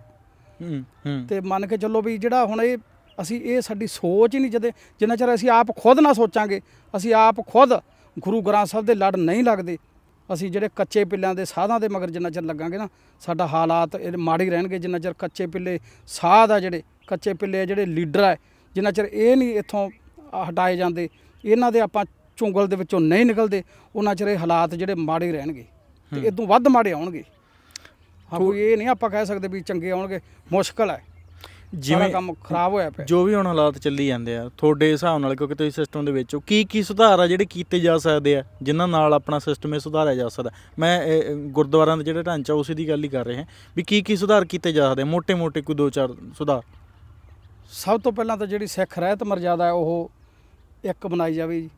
ਹੂੰ ਹੂੰ। ਤੇ ਮੰਨ ਕੇ ਚੱਲੋ ਵੀ ਜਿਹੜਾ ਹੁਣ ਇਹ ਅਸੀਂ ਇਹ ਸਾਡੀ ਸੋਚ ਹੀ ਨਹੀਂ ਜਦੇ ਜਿੰਨਾ ਚਿਰ ਅਸੀਂ ਆਪ ਖੁਦ ਨਾ ਸੋਚਾਂਗੇ ਅਸੀਂ ਆਪ ਖੁਦ ਗੁਰੂ ਗ੍ਰੰਥ ਸਾਹਿਬ ਦੇ ਲੜ ਨਹੀਂ ਲੱਗਦੇ ਅਸੀਂ ਜਿਹੜੇ ਕੱਚੇ ਪਿੱਲਿਆਂ ਦੇ ਸਾਧਾਂ ਦੇ ਮਗਰ ਜਿੰਨਾ ਚਿਰ ਲੱਗਾਂਗੇ ਨਾ ਸਾਡਾ ਹਾਲਾਤ ਮਾੜੇ ਰਹਿਣਗੇ ਜਿੰਨਾ ਚਿਰ ਕੱਚੇ ਪਿੱਲੇ ਸਾਧ ਆ ਜਿਹੜੇ ਕੱਚੇ ਪਿੱਲੇ ਜਿਹੜੇ ਲੀਡਰ ਆ ਜਿੰਨਾ ਚਿਰ ਇਹ ਨਹੀਂ ਇੱਥੋਂ ਹਟਾਏ ਜਾਂਦੇ ਇਹਨਾਂ ਦੇ ਆਪਾਂ ਚੁੰਗਲ ਦੇ ਵਿੱਚੋਂ ਨਹੀਂ ਨਿਕਲਦੇ ਉਹਨਾਂ ਚਿਰ ਇਹ ਹਾਲਾਤ ਜਿਹੜੇ ਮਾੜੇ ਰਹਿਣਗੇ। ਤੇ ਇਦੋਂ ਵੱਧ ਮਾੜੇ ਆਉਣਗੇ। ਹਾਂ ਕੋਈ ਇਹ ਨਹੀਂ ਆਪਾਂ ਕਹਿ ਸਕਦੇ ਵੀ ਚੰਗੇ ਆਉਣਗੇ ਮੁਸ਼ਕਲ ਹੈ। ਜਿਵੇਂ ਕੰਮ ਖਰਾਬ ਹੋਇਆ ਪਿਆ। ਜੋ ਵੀ ਹੁਣ ਹਾਲਾਤ ਚੱਲੀ ਜਾਂਦੇ ਆ ਤੁਹਾਡੇ ਹਿਸਾਬ ਨਾਲ ਕਿਉਂਕਿ ਤੁਸੀਂ ਸਿਸਟਮ ਦੇ ਵਿੱਚ ਹੋ ਕੀ ਕੀ ਸੁਧਾਰ ਆ ਜਿਹੜੇ ਕੀਤੇ ਜਾ ਸਕਦੇ ਆ ਜਿਨ੍ਹਾਂ ਨਾਲ ਆਪਣਾ ਸਿਸਟਮ ਇਹ ਸੁਧਾਰਿਆ ਜਾ ਸਕਦਾ? ਮੈਂ ਗੁਰਦੁਆਰਿਆਂ ਦਾ ਜਿਹੜਾ ਢਾਂਚਾ ਉਸੇ ਦੀ ਗੱਲ ਹੀ ਕਰ ਰਹੇ ਹਾਂ ਵੀ ਕੀ ਕੀ ਸੁਧਾਰ ਕੀਤੇ ਜਾ ਸਕਦੇ ਮੋٹے-ਮੋٹے ਕੋਈ ਦੋ ਚਾਰ ਸੁਧਾਰ। ਸਭ ਤੋਂ ਪਹਿਲਾਂ ਤਾਂ ਜਿਹੜੀ ਸਿੱਖ ਰਹਿਤ ਮਰਜ਼ਾਦਾ ਹੈ ਉਹ ਇੱਕ ਬਣਾਈ ਜਾਵੇ ਜੀ।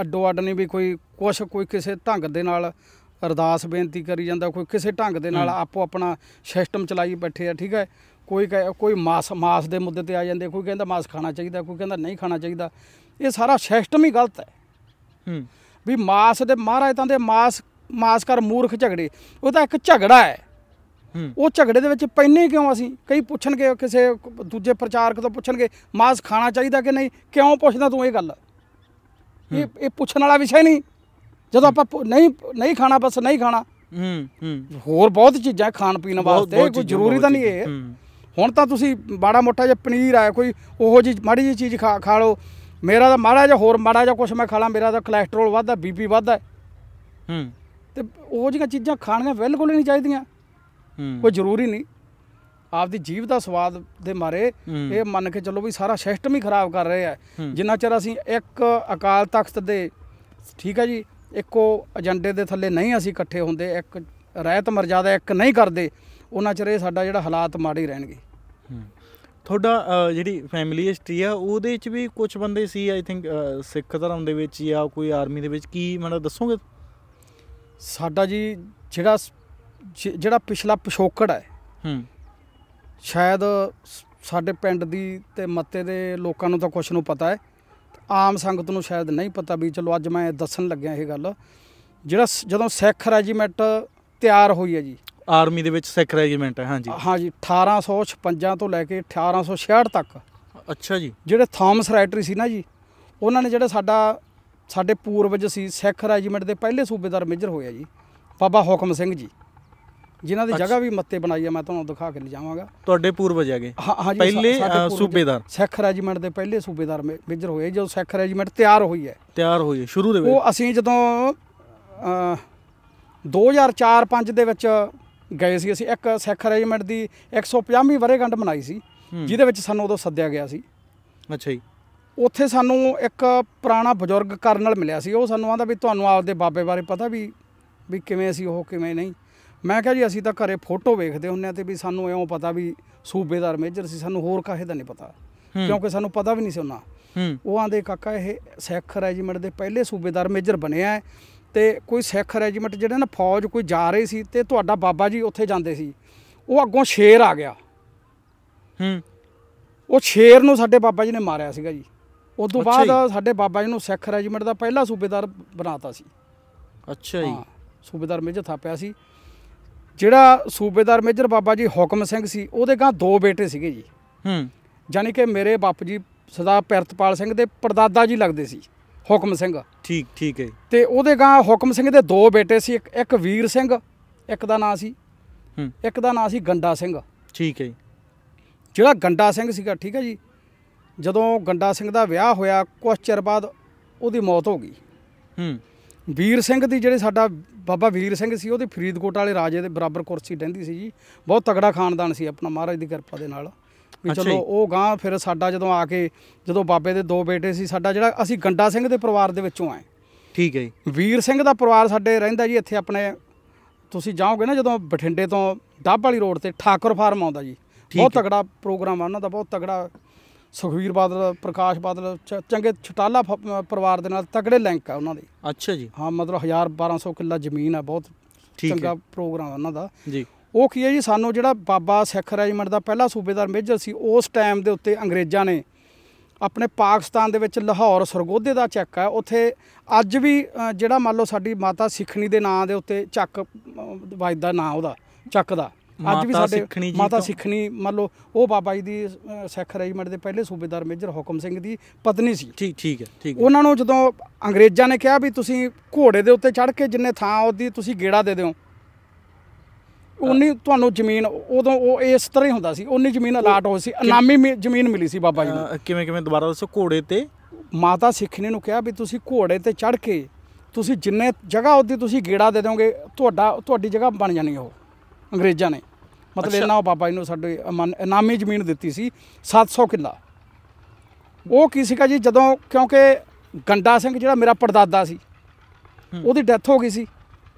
ਅੱਡੋ ਅੱਡ ਨਹੀਂ ਵੀ ਕੋਈ ਕੁਛ ਕੋਈ ਕਿਸੇ ਢੰਗ ਦੇ ਨਾਲ ਅਰਦਾਸ ਬੇਨਤੀ ਕਰੀ ਜਾਂਦਾ ਕੋਈ ਕਿਸੇ ਢੰਗ ਦੇ ਨਾਲ ਆਪੋ ਆਪਣਾ ਸਿਸਟਮ ਚਲਾਈ ਬੈਠੇ ਆ ਠੀਕ ਹੈ? ਕੋਈ ਕੋਈ ਮਾਸ ਮਾਸ ਦੇ ਮੁੱਦੇ ਤੇ ਆ ਜਾਂਦੇ ਕੋਈ ਕਹਿੰਦਾ ਮਾਸ ਖਾਣਾ ਚਾਹੀਦਾ ਕੋਈ ਕਹਿੰਦਾ ਨਹੀਂ ਖਾਣਾ ਚਾਹੀਦਾ। ਇਹ ਸਾਰਾ ਸਿਸਟਮ ਹੀ ਗਲਤ ਹੈ। ਹੂੰ। ਵੀ ਮਾਸ ਦੇ ਮਹਾਰਾਜ ਤਾਂ ਦੇ ਮਾਸ ਮਾਸ ਕਰ ਮੂਰਖ ਝਗੜੇ ਉਹ ਤਾਂ ਇੱਕ ਝਗੜਾ ਹੈ। ਹੂੰ। ਉਹ ਝਗੜੇ ਦੇ ਵਿੱਚ ਪੈਨੇ ਕਿਉਂ ਅਸੀਂ? ਕਈ ਪੁੱਛਣਗੇ ਕਿਸੇ ਦੂਜੇ ਪ੍ਰਚਾਰਕ ਤੋਂ ਪੁੱਛਣਗੇ ਮਾਸ ਖਾਣਾ ਚਾਹੀਦਾ ਕਿ ਨਹੀਂ? ਕਿਉਂ ਪੁੱਛਦਾ ਤੂੰ ਇਹ ਗੱਲ? ਇਹ ਇਹ ਪੁੱਛਣ ਵਾਲਾ ਵਿਸ਼ਾ ਨਹੀਂ। ਜਦੋਂ ਆਪਾਂ ਪ- ਨਹੀਂ ਨਹੀਂ ਖਾਣਾ ਬਸ ਨਹੀਂ ਖਾਣਾ। ਹੂੰ ਹੂੰ। ਹੋਰ ਬਹੁਤ ਚੀਜ਼ਾਂ ਖਾਣ ਪੀਣ ਵਾਸਤੇ ਕੋਈ ਜ਼ਰੂਰੀ ਤਾਂ ਨਹੀਂ। ਇਹ। ਹੂੰ। ਹੁਣ ਤਾਂ ਤੁਸੀਂ ਮਾੜਾ ਮੋਟਾ ਜਿਹਾ ਪਨੀਰ ਆ ਕੋਈ ਉਹੋ ਜੀ ਮਾੜੀ ਜੀ ਚੀਜ਼ ਖਾ ਖਾ ਲਓ। ਮੇਰਾ ਤਾਂ ਮਾੜਾ ਜਿਹਾ ਹੋਰ ਮਾੜਾ ਜਿਹਾ ਕੁਝ ਮੈਂ ਖਾ ਲਾਂ ਮੇਰਾ ਤਾਂ ਕੋਲੇਸਟ੍ਰੋਲ ਵੱਧਦਾ ਬੀਪੀ ਵੱਧਦਾ। ਹੂੰ। ਤੇ ਉਹੋ ਜਿਹੀਆਂ ਚੀਜ਼ਾਂ ਖਾਣੀਆਂ ਬਿਲਕੁਲ ਹੀ ਨਹੀਂ ਚਾਹੀਦੀਆਂ। ਹੂੰ। ਕੋਈ ਜ਼ਰੂਰੀ ਨਹੀਂ। ਆਪਦੀ ਜੀਵ ਦਾ ਸਵਾਦ ਦੇ ਮਾਰੇ ਹੂੰ। ਇਹ ਮੰਨ ਕੇ ਚੱਲੋ ਵੀ ਸਾਰਾ ਸਿਸਟਮ ਹੀ ਖਰਾਬ ਕਰ ਰਹੇ ਆ ਹੂੰ। ਜਿੰਨਾ ਚਿਰ ਅਸੀਂ ਇੱਕ ਅਕਾਲ ਤਖਤ ਦੇ ਠੀਕ ਹੈ ਜੀ ਇੱਕੋ ਏਜੰਡੇ ਦੇ ਥੱਲੇ ਨਹੀਂ ਅਸੀਂ ਇਕੱਠੇ ਹੁੰਦੇ ਇੱਕ ਰਹਿਤ ਮਰਜ਼ਾਦਾ ਇੱਕ ਨਹੀਂ ਕਰਦੇ ਉਹਨਾਂ ਚਿਰ ਇਹ ਸਾਡਾ ਜਿਹੜਾ ਹਾਲਾਤ ਮਾੜੇ ਰਹਿਣਗੇ। ਤੁਹਾਡਾ ਜਿਹੜੀ ਫੈਮਿਲੀ ਹਿਸਟਰੀ ਆ ਉਹਦੇ ਵਿੱਚ ਵੀ ਕੁਝ ਬੰਦੇ ਸੀ ਆਈ ਥਿੰਕ ਸਿੱਖ ਧਰਮ ਦੇ ਵਿੱਚ ਜਾਂ ਕੋਈ ਆਰਮੀ ਦੇ ਵਿੱਚ ਕੀ ਮੈਨੂੰ ਦੱਸੋਗੇ? ਸਾਡਾ ਜੀ ਜਿਹੜਾ ਜਿਹੜਾ ਪਿਛਲਾ ਪਿਛੋਕੜ ਹੈ। ਹੂੰ। ਸ਼ਾਇਦ ਸਾਡੇ ਪਿੰਡ ਦੀ ਤੇ ਮੱਤੇ ਦੇ ਲੋਕਾਂ ਨੂੰ ਤਾਂ ਕੁਛ ਨੂੰ ਪਤਾ ਹੈ। ਆਮ ਸੰਗਤ ਨੂੰ ਸ਼ਾਇਦ ਨਹੀਂ ਪਤਾ ਵੀ ਚਲੋ ਅੱਜ ਮੈਂ ਦੱਸਣ ਲੱਗਿਆ ਇਹ ਗੱਲ। ਜਿਹੜਾ ਸ- ਜਦੋਂ ਸਿੱਖ ਰੈਜੀਮੈਂਟ ਤਿਆਰ ਹੋਈ ਹੈ ਜੀ। ਆਰਮੀ ਦੇ ਵਿੱਚ ਸਿੱਖ ਰੈਜੀਮੈਂਟ ਹੈ ਹਾਂਜੀ। ਹਾਂਜੀ 1856 ਤੋਂ ਲੈ ਕੇ 1866 ਤੱਕ। ਅੱਛਾ ਜੀ। ਜਿਹੜੇ ਥਾਮਸ ਰਾਈਟਰੀ ਸੀ ਨਾ ਜੀ ਉਹਨਾਂ ਨੇ ਜਿਹੜੇ ਸਾਡਾ ਸਾਡੇ ਪੂਰਵਜ ਸੀ ਸਿੱਖ ਰੈਜੀਮੈਂਟ ਦੇ ਪਹਿਲੇ ਸੂਬੇਦਾਰ ਮੇਜਰ ਹੋਏ ਆ ਜੀ ਬਾਬਾ ਹੁਕਮ ਸਿੰਘ ਜੀ। ਜਿਨ੍ਹਾਂ ਦੀ। ਜਗ੍ਹਾ ਵੀ ਮੱਤੇ ਬਣਾਈ ਆ ਮੈਂ ਤੁਹਾਨੂੰ ਦਿਖਾ ਕੇ ਲਿਜਾਵਾਂਗਾ ਤੁਹਾਡੇ ਪੂਰਵਜ ਹੈਗੇ? ਹਾਂ ਹਾਂ ਜੀ ਪਹਿਲੇ, ਸਾ- ਸਾਡੇ ਅ, ਪੂਰਵਜ। ਸੂਬੇਦਾਰ। ਸਿੱਖ ਰੈਜੀਮੈਂਟ ਦੇ ਪਹਿਲੇ ਸੂਬੇਦਾਰ ਮੇ- ਮੇਜਰ ਹੋਏ ਜਦੋਂ ਸਿੱਖ ਰੈਜੀਮੈਂਟ ਤਿਆਰ ਹੋਈ ਹੈ। ਤਿਆਰ ਹੋਏ ਸ਼ੁਰੂ ਦੇ ਵਿੱਚ? ਉਹ ਅਸੀਂ ਜਦੋਂ ਅ, 2004-5 ਦੇ ਵਿੱਚ ਗਏ ਸੀ ਅਸੀਂ ਇੱਕ ਸਿੱਖ ਰੈਜੀਮੈਂਟ ਦੀ 150ਵੀਂ ਵਰ੍ਹੇਗੰਢ ਮਨਾਈ ਸੀ ਹੂੰ। ਜਿਹਦੇ ਵਿੱਚ ਸਾਨੂੰ ਉਦੋਂ ਸੱਦਿਆ ਗਿਆ ਸੀ। ਅੱਛਾ ਜੀ। ਉੱਥੇ ਸਾਨੂੰ ਇੱਕ ਪੁਰਾਣਾ ਬਜ਼ੁਰਗ ਕਰਨਲ ਮਿਲਿਆ ਸੀ ਉਹ ਸਾਨੂੰ ਆਂਦਾ ਵੀ ਤੁਹਾਨੂੰ ਆਪਦੇ ਬਾਬੇ ਬਾਰੇ ਪਤਾ ਵੀ ਵੀ ਕਿਵੇਂ ਸੀ ਉਹ ਕਿਵੇਂ ਨਹੀਂ। ਮੈਂ ਕਿਹਾ ਜੀ ਅਸੀਂ ਤਾਂ ਘਰੇ ਫੋਟੋ ਵੇਖਦੇ ਹੁੰਨੇ ਆ ਤੇ ਵੀ ਸਾਨੂੰ ਇਉਂ ਪਤਾ ਵੀ ਸੂਬੇਦਾਰ ਮੇਜਰ ਸੀ ਸਾਨੂੰ ਹੋਰ ਕਾਹੇ ਦਾ ਨਹੀਂ ਪਤਾ। ਕਿਉਂਕਿ ਸਾਨੂੰ ਪਤਾ ਵੀ ਨਹੀਂ ਸੀ ਉਹਨਾਂ। ਉਹ ਆਂਦੇ ਕਾਕਾ ਇਹ ਸਿੱਖ ਰੈਜੀਮੈਂਟ ਦੇ ਪਹਿਲੇ ਸੂਬੇਦਾਰ ਮੇਜਰ ਬਣਿਆ ਹੈ ਤੇ ਕੋਈ ਸਿੱਖ ਰੈਜੀਮੈਂਟ ਜਿਹੜੇ ਨਾ ਫੌਜ ਕੋਈ ਜਾ ਰਹੀ ਸੀ ਤੇ ਤੁਹਾਡਾ ਬਾਬਾ ਜੀ ਉੱਥੇ ਜਾਂਦੇ ਸੀ। ਉਹ ਅੱਗੋਂ ਸ਼ੇਰ ਆ ਗਿਆ। ਹੂੰ। ਉਹ ਸ਼ੇਰ ਨੂੰ ਸਾਡੇ ਬਾਬਾ ਜੀ ਨੇ ਮਾਰਿਆ ਸੀਗਾ ਜੀ। ਉਸ ਤੋਂ ਬਾਅਦ ਸਾਡੇ ਬਾਬਾ ਜੀ ਨੂੰ ਸਿੱਖ ਰੈਜੀਮੈਂਟ ਦਾ ਪਹਿਲਾ ਸੂਬੇਦਾਰ ਬਣਾਤਾ ਸੀ। ਅੱਛਾ ਜੀ। ਸੂਬੇਦਾਰ ਮੇਜਰ ਥਾਪਿਆ ਸੀ। ਜਿਹੜਾ ਸੂਬੇਦਾਰ ਮੇਜਰ ਬਾਬਾ ਜੀ ਹੁਕਮ ਸਿੰਘ ਸੀ ਉਹਦੇ ਗਾਂ ਦੋ ਬੇਟੇ ਸੀਗੇ ਜੀ। ਹੂੰ। ਯਾਨੀ ਕਿ ਮੇਰੇ ਬਾਪ ਜੀ ਸਰਦਾਰ ਪਿਰਤਪਾਲ ਸਿੰਘ ਦੇ ਪਰਦਾਦਾ ਜੀ ਲੱਗਦੇ ਸੀ ਹੁਕਮ ਸਿੰਘ। ਠੀਕ ਠੀਕ ਹੈ। ਤੇ ਉਹਦੇ ਗਾਂ ਹੁਕਮ ਸਿੰਘ ਦੇ ਦੋ ਬੇਟੇ ਸੀ ਇੱਕ ਇੱਕ ਵੀਰ ਸਿੰਘ ਇੱਕ ਦਾ ਨਾਂ ਸੀ। ਹੂੰ। ਇੱਕ ਦਾ ਨਾਂ ਸੀ ਗੰਡਾ ਸਿੰਘ। ਠੀਕ ਹੈ। ਜਿਹੜਾ ਗੰਡਾ ਸਿੰਘ ਸੀਗਾ ਠੀਕ ਹੈ ਜੀ ਜਦੋਂ ਗੰਡਾ ਸਿੰਘ ਦਾ ਵਿਆਹ ਹੋਇਆ ਕੁਝ ਚਿਰ ਬਾਅਦ ਉਹਦੀ ਮੌਤ ਹੋ ਗਈ। ਹੂੰ। ਵੀਰ ਸਿੰਘ ਦੀ ਜਿਹੜੇ ਸਾਡਾ ਬਾਬਾ ਵੀਰ ਸਿੰਘ ਸੀ ਉਹਦੀ ਫਰੀਦਕੋਟ ਵਾਲੇ ਰਾਜੇ ਦੇ ਬਰਾਬਰ ਕੁਰਸੀ ਡਹਿੰਦੀ ਸੀ ਜੀ ਬਹੁਤ ਤਗੜਾ ਖਾਨਦਾਨ ਸੀ ਆਪਣਾ ਮਹਾਰਾਜ ਦੀ ਕਿਰਪਾ ਦੇ ਨਾਲ ਵੀ ਚਲੋ। ਉਹ ਗਾਂ ਫਿਰ ਸਾਡਾ ਜਦੋਂ ਆ ਕੇ ਜਦੋਂ ਬਾਬੇ ਦੇ ਦੋ ਬੇਟੇ ਸੀ ਸਾਡਾ ਜਿਹੜਾ ਅਸੀਂ ਗੰਡਾ ਸਿੰਘ ਦੇ ਪਰਿਵਾਰ ਦੇ ਵਿੱਚੋਂ ਆਏ ਠੀਕ ਹੈ ਜੀ। ਵੀਰ ਸਿੰਘ ਦਾ ਪਰਿਵਾਰ ਸਾਡੇ ਰਹਿੰਦਾ ਜੀ ਇੱਥੇ ਆਪਣੇ ਤੁਸੀਂ ਜਾਓਗੇ ਨਾ ਜਦੋਂ ਬਠਿੰਡੇ ਤੋਂ ਡੱਬ ਵਾਲੀ ਰੋਡ ਤੇ ਠਾਕੁਰ ਫਾਰਮ ਆਉਂਦਾ ਜੀ ਬਹੁਤ। ਤਗੜਾ ਪ੍ਰੋਗਰਾਮ ਆ ਉਹਨਾਂ ਦਾ ਬਹੁਤ ਤਗੜਾ ਸੁਖਵੀਰ ਬਾਦਲ ਪ੍ਰਕਾਸ਼ ਬਾਦਲ ਚ- ਚੰਗੇ ਛਟਾਲਾ ਫ- ਪਰਿਵਾਰ ਦੇ ਨਾਲ ਤਗੜੇ ਲਿੰਕ ਆ ਉਹਨਾਂ ਦੇ। ਅੱਛਾ ਜੀ। ਹਾਂ ਮਤਲਬ 1000 1200 ਕਿੱਲਾ ਜ਼ਮੀਨ ਆ ਬਹੁਤ ਠੀਕ ਚੰਗਾ ਹੈ। ਪ੍ਰੋਗਰਾਮ ਆ ਉਹਨਾਂ ਦਾ। ਜੀ। ਉਹ ਕੀ ਹੈ ਜੀ ਸਾਨੂੰ ਜਿਹੜਾ ਬਾਬਾ ਸਿੱਖ ਰੈਜੀਮੈਂਟ ਦਾ ਪਹਿਲਾ ਸੂਬੇਦਾਰ ਮੇਜਰ ਸੀ ਉਸ ਟਾਈਮ ਦੇ ਉੱਤੇ ਅੰਗਰੇਜ਼ਾਂ ਨੇ ਆਪਣੇ ਪਾਕਿਸਤਾਨ ਦੇ ਵਿੱਚ ਲਾਹੌਰ ਸਰਗੋਧੇ ਦਾ ਚੱਕ ਹੈ ਉੱਥੇ ਅੱਜ ਵੀ ਅ, ਜਿਹੜਾ ਮੰਨ ਲਓ ਸਾਡੀ ਮਾਤਾ ਸਿੱਖਣੀ ਦੇ ਨਾਂ ਦੇ ਉੱਤੇ ਚੱਕ ਅ, ਵੱਜਦਾ ਨਾਂ ਉਹਦਾ ਚੱਕ ਦਾ ਅੱਜ ਵੀ ਮਾਤਾ ਸਾਡੇ ਸਿੱਖਣੀ ਜੀ ਮਾਤਾ ਤੋਂ- ਸਿੱਖਣੀ ਮੰਨ ਲਓ ਉਹ ਬਾਬਾ ਜੀ ਦੀ ਅ, ਸਿੱਖ ਰੈਜੀਮੈਂਟ ਦੇ ਪਹਿਲੇ ਸੂਬੇਦਾਰ ਮੇਜਰ ਹੁਕਮ ਸਿੰਘ ਦੀ ਪਤਨੀ ਸੀ। ਠੀਕ ਠੀਕ ਹੈ ਠੀਕ ਹੈ। ਉਹਨਾਂ ਨੂੰ ਜਦੋਂ ਅੰਗਰੇਜ਼ਾਂ ਨੇ ਕਿਹਾ ਵੀ ਤੁਸੀਂ ਘੋੜੇ ਦੇ ਉੱਤੇ ਚੜ੍ਹ ਕੇ ਜਿੰਨੇ ਥਾਂ ਉਹਦੀ ਤੁਸੀਂ ਗੇੜਾ ਦੇ ਦਿਓ ਉਨੀ ਤੁਹਾਨੂੰ ਜ਼ਮੀਨ ਉਦੋਂ ਉਹ ਇਸ ਤਰ੍ਹਾਂ ਹੀ ਹੁੰਦਾ ਸੀ ਉਨੀ ਜ਼ਮੀਨ ਅਲਾਟ ਹੋ ਸੀ ਇਨਾਮੀ ਮੀ- ਜ਼ਮੀਨ ਮਿਲੀ ਸੀ ਬਾਬਾ ਜੀ ਨੂੰ। ਅ, ਕਿਵੇਂ ਕਿਵੇਂ ਦੁਬਾਰਾ ਦੱਸੋ ਘੋੜੇ ਤੇ? ਮਾਤਾ ਸਿੱਖਣੀ ਨੂੰ ਕਿਹਾ ਵੀ ਤੁਸੀਂ ਘੋੜੇ ਤੇ ਚੜ੍ਹ ਕੇ ਤੁਸੀਂ ਜਿੰਨੇ ਜਗ੍ਹਾ ਉਹਦੀ ਤੁਸੀਂ ਗੇੜਾ ਦੇ ਦਿਓਗੇ ਤੁਹਾਡਾ ਤੁਹਾਡੀ ਜਗ੍ਹਾ ਬਣ ਜਾਣੀ ਉਹ। ਅੰਗਰੇਜ਼ਾਂ ਨੇ। ਮਤਲਬ। ਇਹਨਾਂ ਉਹ ਬਾਬਾ ਜੀ ਨੂੰ ਸਾਡੇ ਅਮਨ- ਇਨਾਮੀ ਜ਼ਮੀਨ ਦਿੱਤੀ ਸੀ 700 ਕਿੱਲਾ। ਉਹ ਕੀ ਸੀਗਾ ਜੀ? ਜਦੋਂ ਕਿਉਂਕਿ ਗੰਡਾ ਸਿੰਘ ਜਿਹੜਾ ਮੇਰਾ ਪੜਦਾਦਾ ਸੀ। ਉਹਦੀ ਡੈਥ ਹੋ ਗਈ ਸੀ।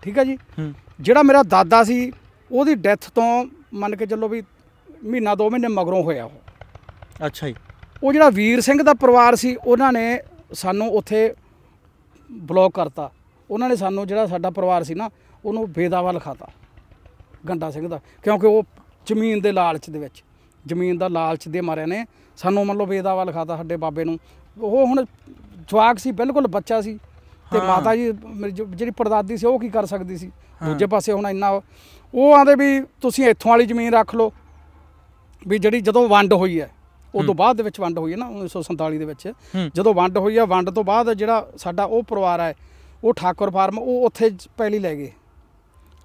ਠੀਕ ਹੈ ਜੀ? ਹੂੰ। ਜਿਹੜਾ ਮੇਰਾ ਦਾਦਾ ਸੀ ਉਹਦੀ ਡੈਥ ਤੋਂ ਮੰਨ ਕੇ ਚੱਲੋ ਵੀ ਮਹੀਨਾ ਦੋ ਮਹੀਨੇ ਮਗਰੋਂ ਹੋਇਆ ਉਹ। ਅੱਛਾ ਜੀ। ਉਹ ਜਿਹੜਾ ਵੀਰ ਸਿੰਘ ਦਾ ਪਰਿਵਾਰ ਸੀ ਉਹਨਾਂ ਨੇ ਸਾਨੂੰ ਉੱਥੇ ਬਲੌਕ ਕਰਤਾ। ਉਹਨਾਂ ਨੇ ਸਾਨੂੰ ਜਿਹੜਾ ਸਾਡਾ ਪਰਿਵਾਰ ਸੀ ਨਾ ਉਹਨੂੰ ਬੇਦਾਵਾ ਲਿਖਾਤਾ। ਗੰਡਾ ਸਿੰਘ ਦਾ ਕਿਉਂਕਿ ਉਹ ਜ਼ਮੀਨ ਦੇ ਲਾਲਚ ਦੇ ਵਿੱਚ ਜ਼ਮੀਨ ਦਾ ਲਾਲਚ ਦੇ ਮਾਰਿਆਂ ਨੇ। ਸਾਨੂੰ ਮੰਨ ਲਓ ਬੇਦਾਵਾ ਲਿਖਾਤਾ ਸਾਡੇ ਬਾਬੇ ਨੂੰ। ਉਹ ਹੁਣ ਜਵਾਕ ਸੀ ਬਿਲਕੁਲ ਬੱਚਾ ਸੀ। ਤੇ। ਮਾਤਾ ਜੀ ਮੇਰੀ ਜਿਹੜੀ ਪੜਦਾਦੀ ਸੀ ਉਹ ਕੀ ਕਰ ਸਕਦੀ ਸੀ। ਦੂਜੇ ਪਾਸੇ ਹੁਣ ਇੰਨਾ ਉਹ ਆਂਦੇ ਵੀ ਤੁਸੀਂ ਇੱਥੋਂ ਵਾਲੀ ਜ਼ਮੀਨ ਰੱਖ ਲਓ। ਵੀ ਜਿਹੜੀ ਜਦੋਂ ਵੰਡ ਹੋਈ ਹੈ ਉਸ ਤੋਂ ਬਾਅਦ ਦੇ ਵਿੱਚ ਵੰਡ ਹੋਈ ਹੈ ਨਾ 1947 ਦੇ ਵਿੱਚ। ਜਦੋਂ ਵੰਡ ਹੋਈ ਹੈ ਵੰਡ ਤੋਂ ਬਾਅਦ ਜਿਹੜਾ ਸਾਡਾ ਉਹ ਪਰਿਵਾਰ ਹੈ ਉਹ ਠਾਕੁਰ ਫਾਰਮ ਉਹ ਉੱਥੇ ਪਹਿਲੀ ਲੈ ਗਏ।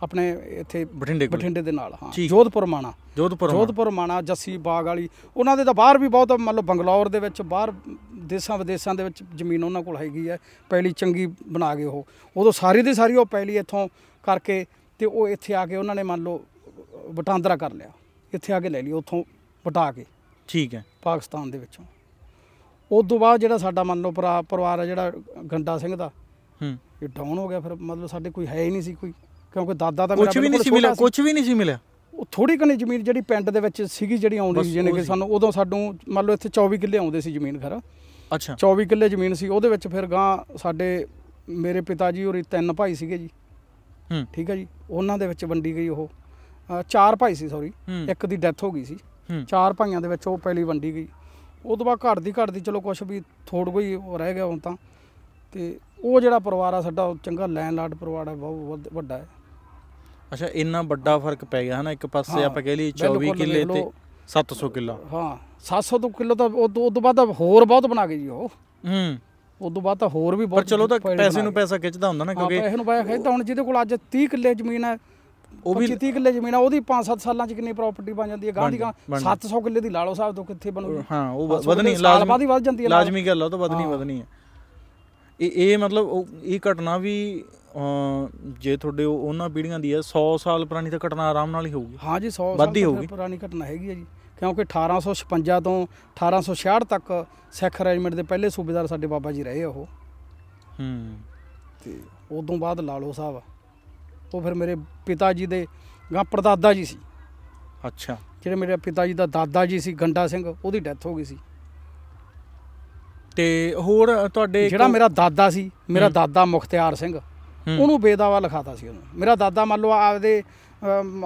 ਆਪਣੇ ਇੱਥੇ ਬਠਿੰਡੇ ਕੋਲ? ਬਠਿੰਡੇ ਦੇ ਨਾਲ ਹਾਂ ਠੀਕ। ਜੋਧਪੁਰ ਮਾਣਾ। ਜੋਧਪੁਰ ਮਾਣਾ। ਜੋਧਪੁਰ ਮਾਣਾ ਜੱਸੀ ਬਾਗ ਵਾਲੀ। ਉਹਨਾਂ ਦੇ ਤਾਂ ਬਾਹਰ ਵੀ ਬਹੁਤ ਮਤਲਬ ਬੰਗਲੌਰ ਦੇ ਵਿੱਚ ਬਾਹਰ ਦੇਸਾਂ ਵਿਦੇਸਾਂ ਦੇ ਵਿੱਚ ਜ਼ਮੀਨ ਉਹਨਾਂ ਕੋਲ ਹੈਗੀ ਹੈ। ਪਹਿਲੀ ਚੰਗੀ ਬਣਾ ਗਏ ਉਹ। ਉਦੋਂ ਸਾਰੀ ਦੀ ਸਾਰੀ ਉਹ ਪਹਿਲੀ ਇੱਥੋਂ ਕਰਕੇ ਤੇ ਉਹ ਇੱਥੇ ਆ ਕੇ ਉਹਨਾਂ ਨੇ ਮੰਨ ਲਓ ਵਟਾਂਦਰਾ ਕਰ ਲਿਆ। ਇੱਥੇ ਆ ਕੇ ਲੈ ਲਈ ਉੱਥੋਂ ਵਟਾ ਕੇ। ਠੀਕ ਹੈ। ਪਾਕਿਸਤਾਨ ਦੇ ਵਿੱਚੋਂ। ਉਸ ਤੋਂ ਬਾਅਦ ਜਿਹੜਾ ਸਾਡਾ ਮੰਨ ਲਓ ਭਰਾ ਪਰਿਵਾਰ ਹੈ ਜਿਹੜਾ ਗੰਡਾ ਸਿੰਘ ਦਾ ਹੂੰ। ਇਹ ਡਾਊਨ ਹੋ ਗਿਆ ਫਿਰ। ਮਤਲਬ ਸਾਡੇ ਕੋਈ ਹੈ ਹੀ ਨਹੀਂ ਸੀ ਕੋਈ। ਕਿਉਂਕਿ ਦਾਦਾ ਤਾਂ ਮੇਰਾ ਕੁਝ ਵੀ ਨਹੀਂ ਸੀ ਮਿਲਿਆ ਕੁਝ ਵੀ ਨਹੀਂ ਸੀ ਮਿਲਿਆ। ਉਹ ਥੋੜੀ ਕਨੀ ਜ਼ਮੀਨ ਜਿਹੜੀ ਪਿੰਡ ਦੇ ਵਿੱਚ ਸੀਗੀ ਜਿਹੜੀ ਆਉਂਦੀ ਸੀ ਜਿਹਨੇ ਕਿ। ਸਾਨੂੰ ਉਦੋਂ ਸਾਨੂੰ ਮੰਨ ਲਓ ਇੱਥੇ 24 ਕਿੱਲੇ ਆਉਂਦੇ ਸੀ ਜ਼ਮੀਨ ਖਰ। ਅੱਛਾ। 24 ਕਿੱਲੇ ਜ਼ਮੀਨ ਸੀ ਉਹਦੇ ਵਿੱਚ ਫਿਰ ਗਾਂ ਸਾਡੇ ਮੇਰੇ ਪਿਤਾ ਜੀ ਹੋਰੀ ਤਿੰਨ ਭਾਈ ਸੀਗੇ ਜੀ। ਹੂੰ। ਠੀਕ ਹੈ ਜੀ ਉਹਨਾਂ ਦੇ ਵਿੱਚ ਵੰਡੀ ਗਈ ਉਹ। ਚਾਰ ਭਾਈ ਸੀ ਸੌਰੀ ਇੱਕ ਦੀ ਡੈਥ ਹੋ ਗਈ ਸੀ। ਚਾਰ ਭਾਈਆਂ ਦੇ ਵਿੱਚ ਉਹ ਪਹਿਲੀ ਵੰਡੀ ਗਈ। ਉਹ ਤੋਂ ਬਾਅਦ ਘੜਦੀ ਘੜਦੀ ਚਲੋ ਕੁਛ ਵੀ ਥੋੜ ਕੋਈ ਰਹਿ ਗਿਆ ਹੁਣ ਤਾਂ। ਤੇ ਉਹ ਜਿਹੜਾ ਪਰਿਵਾਰ ਆ ਸਾਡਾ ਚੰਗਾ ਲੈਂਡਲਾਰਡ ਪਰਿਵਾਰ ਹੈ ਬਹੁਤ ਵੱਡਾ ਹੈ। ਅੱਛਾ ਇੰਨਾ ਵੱਡਾ ਫ਼ਰਕ ਪੈ ਗਿਆ ਹਨਾ ਇੱਕ ਪਾਸੇ ਹਾਂ, ਆਪਾਂ ਕਹਿ ਲਈ 24 ਬਿਲਕੁਲ ਕਿੱਲੇ ਦੇਖ ਤੇ ਲਓ। 700 ਕਿੱਲਾ ਹਾਂ 700 ਤੋਂ ਕਿਲੋ ਤਾਂ ਉਹ ਤੋਂ ਉਹ ਤੋਂ ਬਾਅਦ ਤਾਂ ਹੋਰ ਬਹੁਤ ਬਣਾ ਗਏ ਜੀ ਉਹ ਹੂੰ ਉਸ ਤੋਂ ਬਾਅਦ ਤਾਂ ਹੋਰ ਵੀ ਪਰ ਬਹੁਤ ਚਲੋ ਤਾਂ ਪੈਲੀ ਪੈਸੇ ਬਣਾ ਨੂੰ ਗਏ। ਪੈਸਾ ਖਿੱਚਦਾ ਹੁੰਦਾ ਨਾ ਹਾਂ, ਕਿਉਂਕਿ ਪੈਸੇ ਨੂੰ ਪੈਸਾ ਖਿੱਚਦਾ ਹੁਣ ਜਿਹਦੇ ਕੋਲ ਅੱਜ 30 ਕਿੱਲੇ ਜ਼ਮੀਨ ਹੈ ਉਹ ਵੀ 25 30 ਕਿੱਲੇ ਜ਼ਮੀਨ ਆ ਉਹਦੀ 5-7 ਸਾਲਾਂ ਚ ਕਿੰਨੀ ਪ੍ਰਾਪਰਟੀ ਬਣ ਜਾਂਦੀ ਹੈ ਗਾਂ ਦੀ ਬਣ ਗਾਂ ਬਣ 700 ਕਿੱਲੇ ਦੀ ਲਾਲੋ ਸਾਹਿਬ ਤੋਂ ਕਿੱਥੇ ਬਣੂਗੀ ਹਾਂ ਉਹ ਹਾਂ, ਵ- ਸੌ ਵਧਣੀ ਕਿੱਲੇ ਸਾਲ ਬਾਅਦ ਲਾਜ਼ਮੀ ਹੀ ਵੱਧ ਜਾਂਦੀ ਹੈ। ਲਾਜ਼ਮੀ ਗੱਲ ਆ ਉਹ ਤਾਂ ਵਧਣੀ ਹਾਂ। ਵਧਣੀ ਹੈ ਇਹ ਇਹ ਮਤਲਬ ਇਹ ਘਟਨਾ ਵੀ ਜੇ ਤੁਹਾਡੇ ਉਹ- ਉਹਨਾਂ ਪੀੜ੍ਹੀਆਂ ਦੀ ਹੈ 100 ਸਾਲ ਪੁਰਾਣੀ ਤਾਂ ਘਟਨਾ ਆਰਾਮ ਨਾਲ ਹੀ ਹੋਊਗੀ। ਹਾਂ ਜੀ 100 ਵੱਧ ਹੀ ਸਾਲ ਪੁਰਾਣੀ ਘਟਨਾ ਹੈਗੀ ਹੈ ਜੀ। ਕਿਉਂਕਿ 1856 ਤੋਂ 1866 ਤੱਕ ਸਿੱਖ ਰੈਜੀਮੈਂਟ ਦੇ ਪਹਿਲੇ ਸੂਬੇਦਾਰ ਸਾਡੇ ਬਾਬਾ ਜੀ ਰਹੇ ਉਹ। ਹੂੰ। ਤੇ ਉਦੋਂ ਬਾਅਦ ਲਾਲੋ ਸਾਹਿਬ ਉਹ ਫਿਰ ਮੇਰੇ ਪਿਤਾ ਜੀ ਦੇ ਗਾਂ ਪੜਦਾਦਾ ਜੀ ਸੀ। ਅੱਛਾ। ਜਿਹੜੇ ਮੇਰੇ ਪਿਤਾ ਜੀ ਦਾ ਦਾਦਾ ਜੀ ਸੀ ਗੰਡਾ ਸਿੰਘ ਉਹਦੀ ਡੈਥ ਹੋ ਗਈ ਸੀ। ਤੇ ਹੋਰ ਤੁਹਾਡੇ ਜਿਹੜਾ ਮੇਰਾ ਦਾਦਾ ਸੀ ਮੇਰਾ। ਦਾਦਾ ਮੁਖਤਿਆਰ ਸਿੰਘ ਉਹਨੂੰ ਬੇਦਾਵਾ ਲਿਖਾਤਾ ਸੀ ਉਹਨੂੰ। ਮੇਰਾ ਦਾਦਾ ਮੰਨ ਲਓ ਆਪਦੇ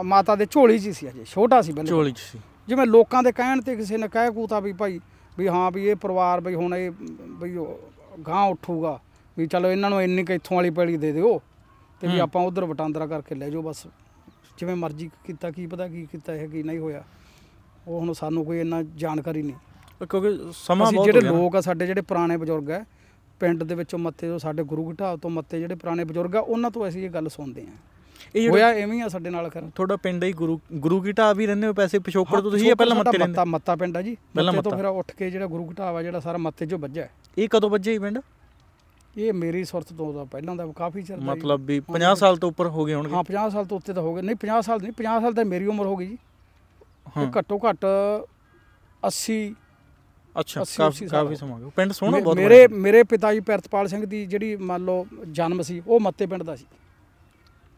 ਮਾਤਾ ਦੇ ਝੋਲੀ 'ਚ ਸੀ ਅਜੇ ਛੋਟਾ ਸੀ ਬਿਲਕੁਲ। ਝੋਲੀ ਚ ਸੀ। ਜਿਵੇਂ ਲੋਕਾਂ ਦੇ ਕਹਿਣ ਤੇ ਕਿਸੇ ਨੇ ਕਹਿ ਕੂਤਾ ਵੀ ਭਾਈ ਵੀ ਹਾਂ ਵੀ ਇਹ ਪਰਿਵਾਰ ਵੀ ਹੁਣ ਇਹ ਵੀ ਗਾਂ ਉੱਠੂਗਾ ਵੀ ਚਲੋ ਇਹਨਾਂ ਨੂੰ ਇੰਨੀ ਕੁ ਇੱਥੋਂ ਵਾਲੀ ਪੈਲੀ ਦੇ ਦਿਓ ਤੇ ਵੀ। ਆਪਾਂ ਉਧਰ ਵਟਾਂਦਰਾ ਕਰਕੇ ਲੈ ਜਾਓ ਬਸ। ਜਿਵੇਂ ਮਰਜ਼ੀ ਕੀਤਾ ਕੀ ਪਤਾ ਕੀ ਕੀਤਾ ਇਹ ਕੀ ਨਹੀਂ ਹੋਇਆ। ਉਹ ਹੁਣ ਸਾਨੂੰ ਕੋਈ ਇੰਨਾ ਜਾਣਕਾਰੀ ਨਹੀਂ। ਕਿਉਂਕਿ ਸਮਾਂ ਅਸੀਂ ਬਹੁਤ ਜਿਹੜੇ। ਲੋਕ ਆ ਸਾਡੇ ਜਿਹੜੇ ਪੁਰਾਣੇ ਬਜ਼ੁਰਗ ਆ ਪਿੰਡ ਦੇ ਵਿੱਚੋਂ ਮੱਤੇ ਤੋਂ ਸਾਡੇ ਗੁਰੂ ਘਟਾਓ ਤੋਂ ਮੱਤੇ ਜਿਹੜੇ ਪੁਰਾਣੇ ਬਜ਼ੁਰਗ ਆ ਉਹਨਾਂ ਤੋਂ ਅਸੀਂ ਇਹ ਗੱਲ ਸੁਣਦੇ ਆ। ਇਹ ਹੋਇਆ ਐਵੇਂ ਆ ਸਾਡੇ ਨਾਲ ਕਰ ਤੁਹਾਡਾ ਪਿੰਡ ਹੀ ਗੁਰੂ ਗੁਰੂ ਕੀ ਢਾਬ ਵੀ ਰਹਿੰਦੇ ਹੋ ਪੈਸੇ? ਪਿਛੋਕੜ ਤੋਂ ਤੁਸੀਂ ਇਹ ਪਹਿਲਾਂ ਮੱਤੇ ਰਹਿੰਦੇ? ਮੱਤਾ ਮੱਤਾ ਪਿੰਡ ਆ ਜੀ। ਪਹਿਲਾਂ ਮੱਤੇ ਤੋਂ। ਫਿਰ ਉੱਠ ਕੇ ਜਿਹੜਾ ਗੁਰੂ ਘਟਾਵਾ ਜਿਹੜਾ ਸਾਰਾ ਮੱਤੇ 'ਚੋਂ ਵੱਜਿਆ। ਇਹ ਕਦੋਂ ਵੱਜੇ ਹੀ ਪਿੰਡ? ਇਹ ਮੇਰੀ ਸੁਰਤ ਤੋਂ ਦਾ ਪਹਿਲਾਂ ਦਾ ਕਾਫੀ ਚਿਰ ਦਾ। ਮਤਲਬ ਵੀ 50 ਸਾਲ ਤੋਂ ਉੱਪਰ ਹੋ ਗਏ ਹੋਣਗੇ। ਹਾਂ 50 ਸਾਲ ਤੋਂ ਉੱਤੇ ਤਾਂ ਹੋ ਗਏ। ਨਹੀਂ 50 ਸਾਲ ਨਹੀਂ 50 ਸਾਲ ਤਾਂ ਮੇਰੀ ਉਮਰ ਹੋ ਗਈ ਜੀ। ਹਾਂ। ਇਹ ਘੱਟੋ ਘੱਟ 80 ਅੱਛਾ ਅੱਸੀ- ਕਾਫੀ ਅੱਸੀ ਸਾਲ ਕਾਫੀ ਸਮਾਂ ਹੋ ਗਿਆ। ਪਿੰਡ ਸੋਹਣਾ ਬਹੁਤ ਮੇਰੇ। ਮੇਰੇ ਪਿਤਾ ਜੀ ਪਿਰਤਪਾਲ ਸਿੰਘ ਦੀ ਜਿਹੜੀ ਮੰਨ ਲਓ ਜਨਮ ਸੀ ਉਹ ਮੱਤੇ ਪਿੰਡ ਦਾ ਸੀ।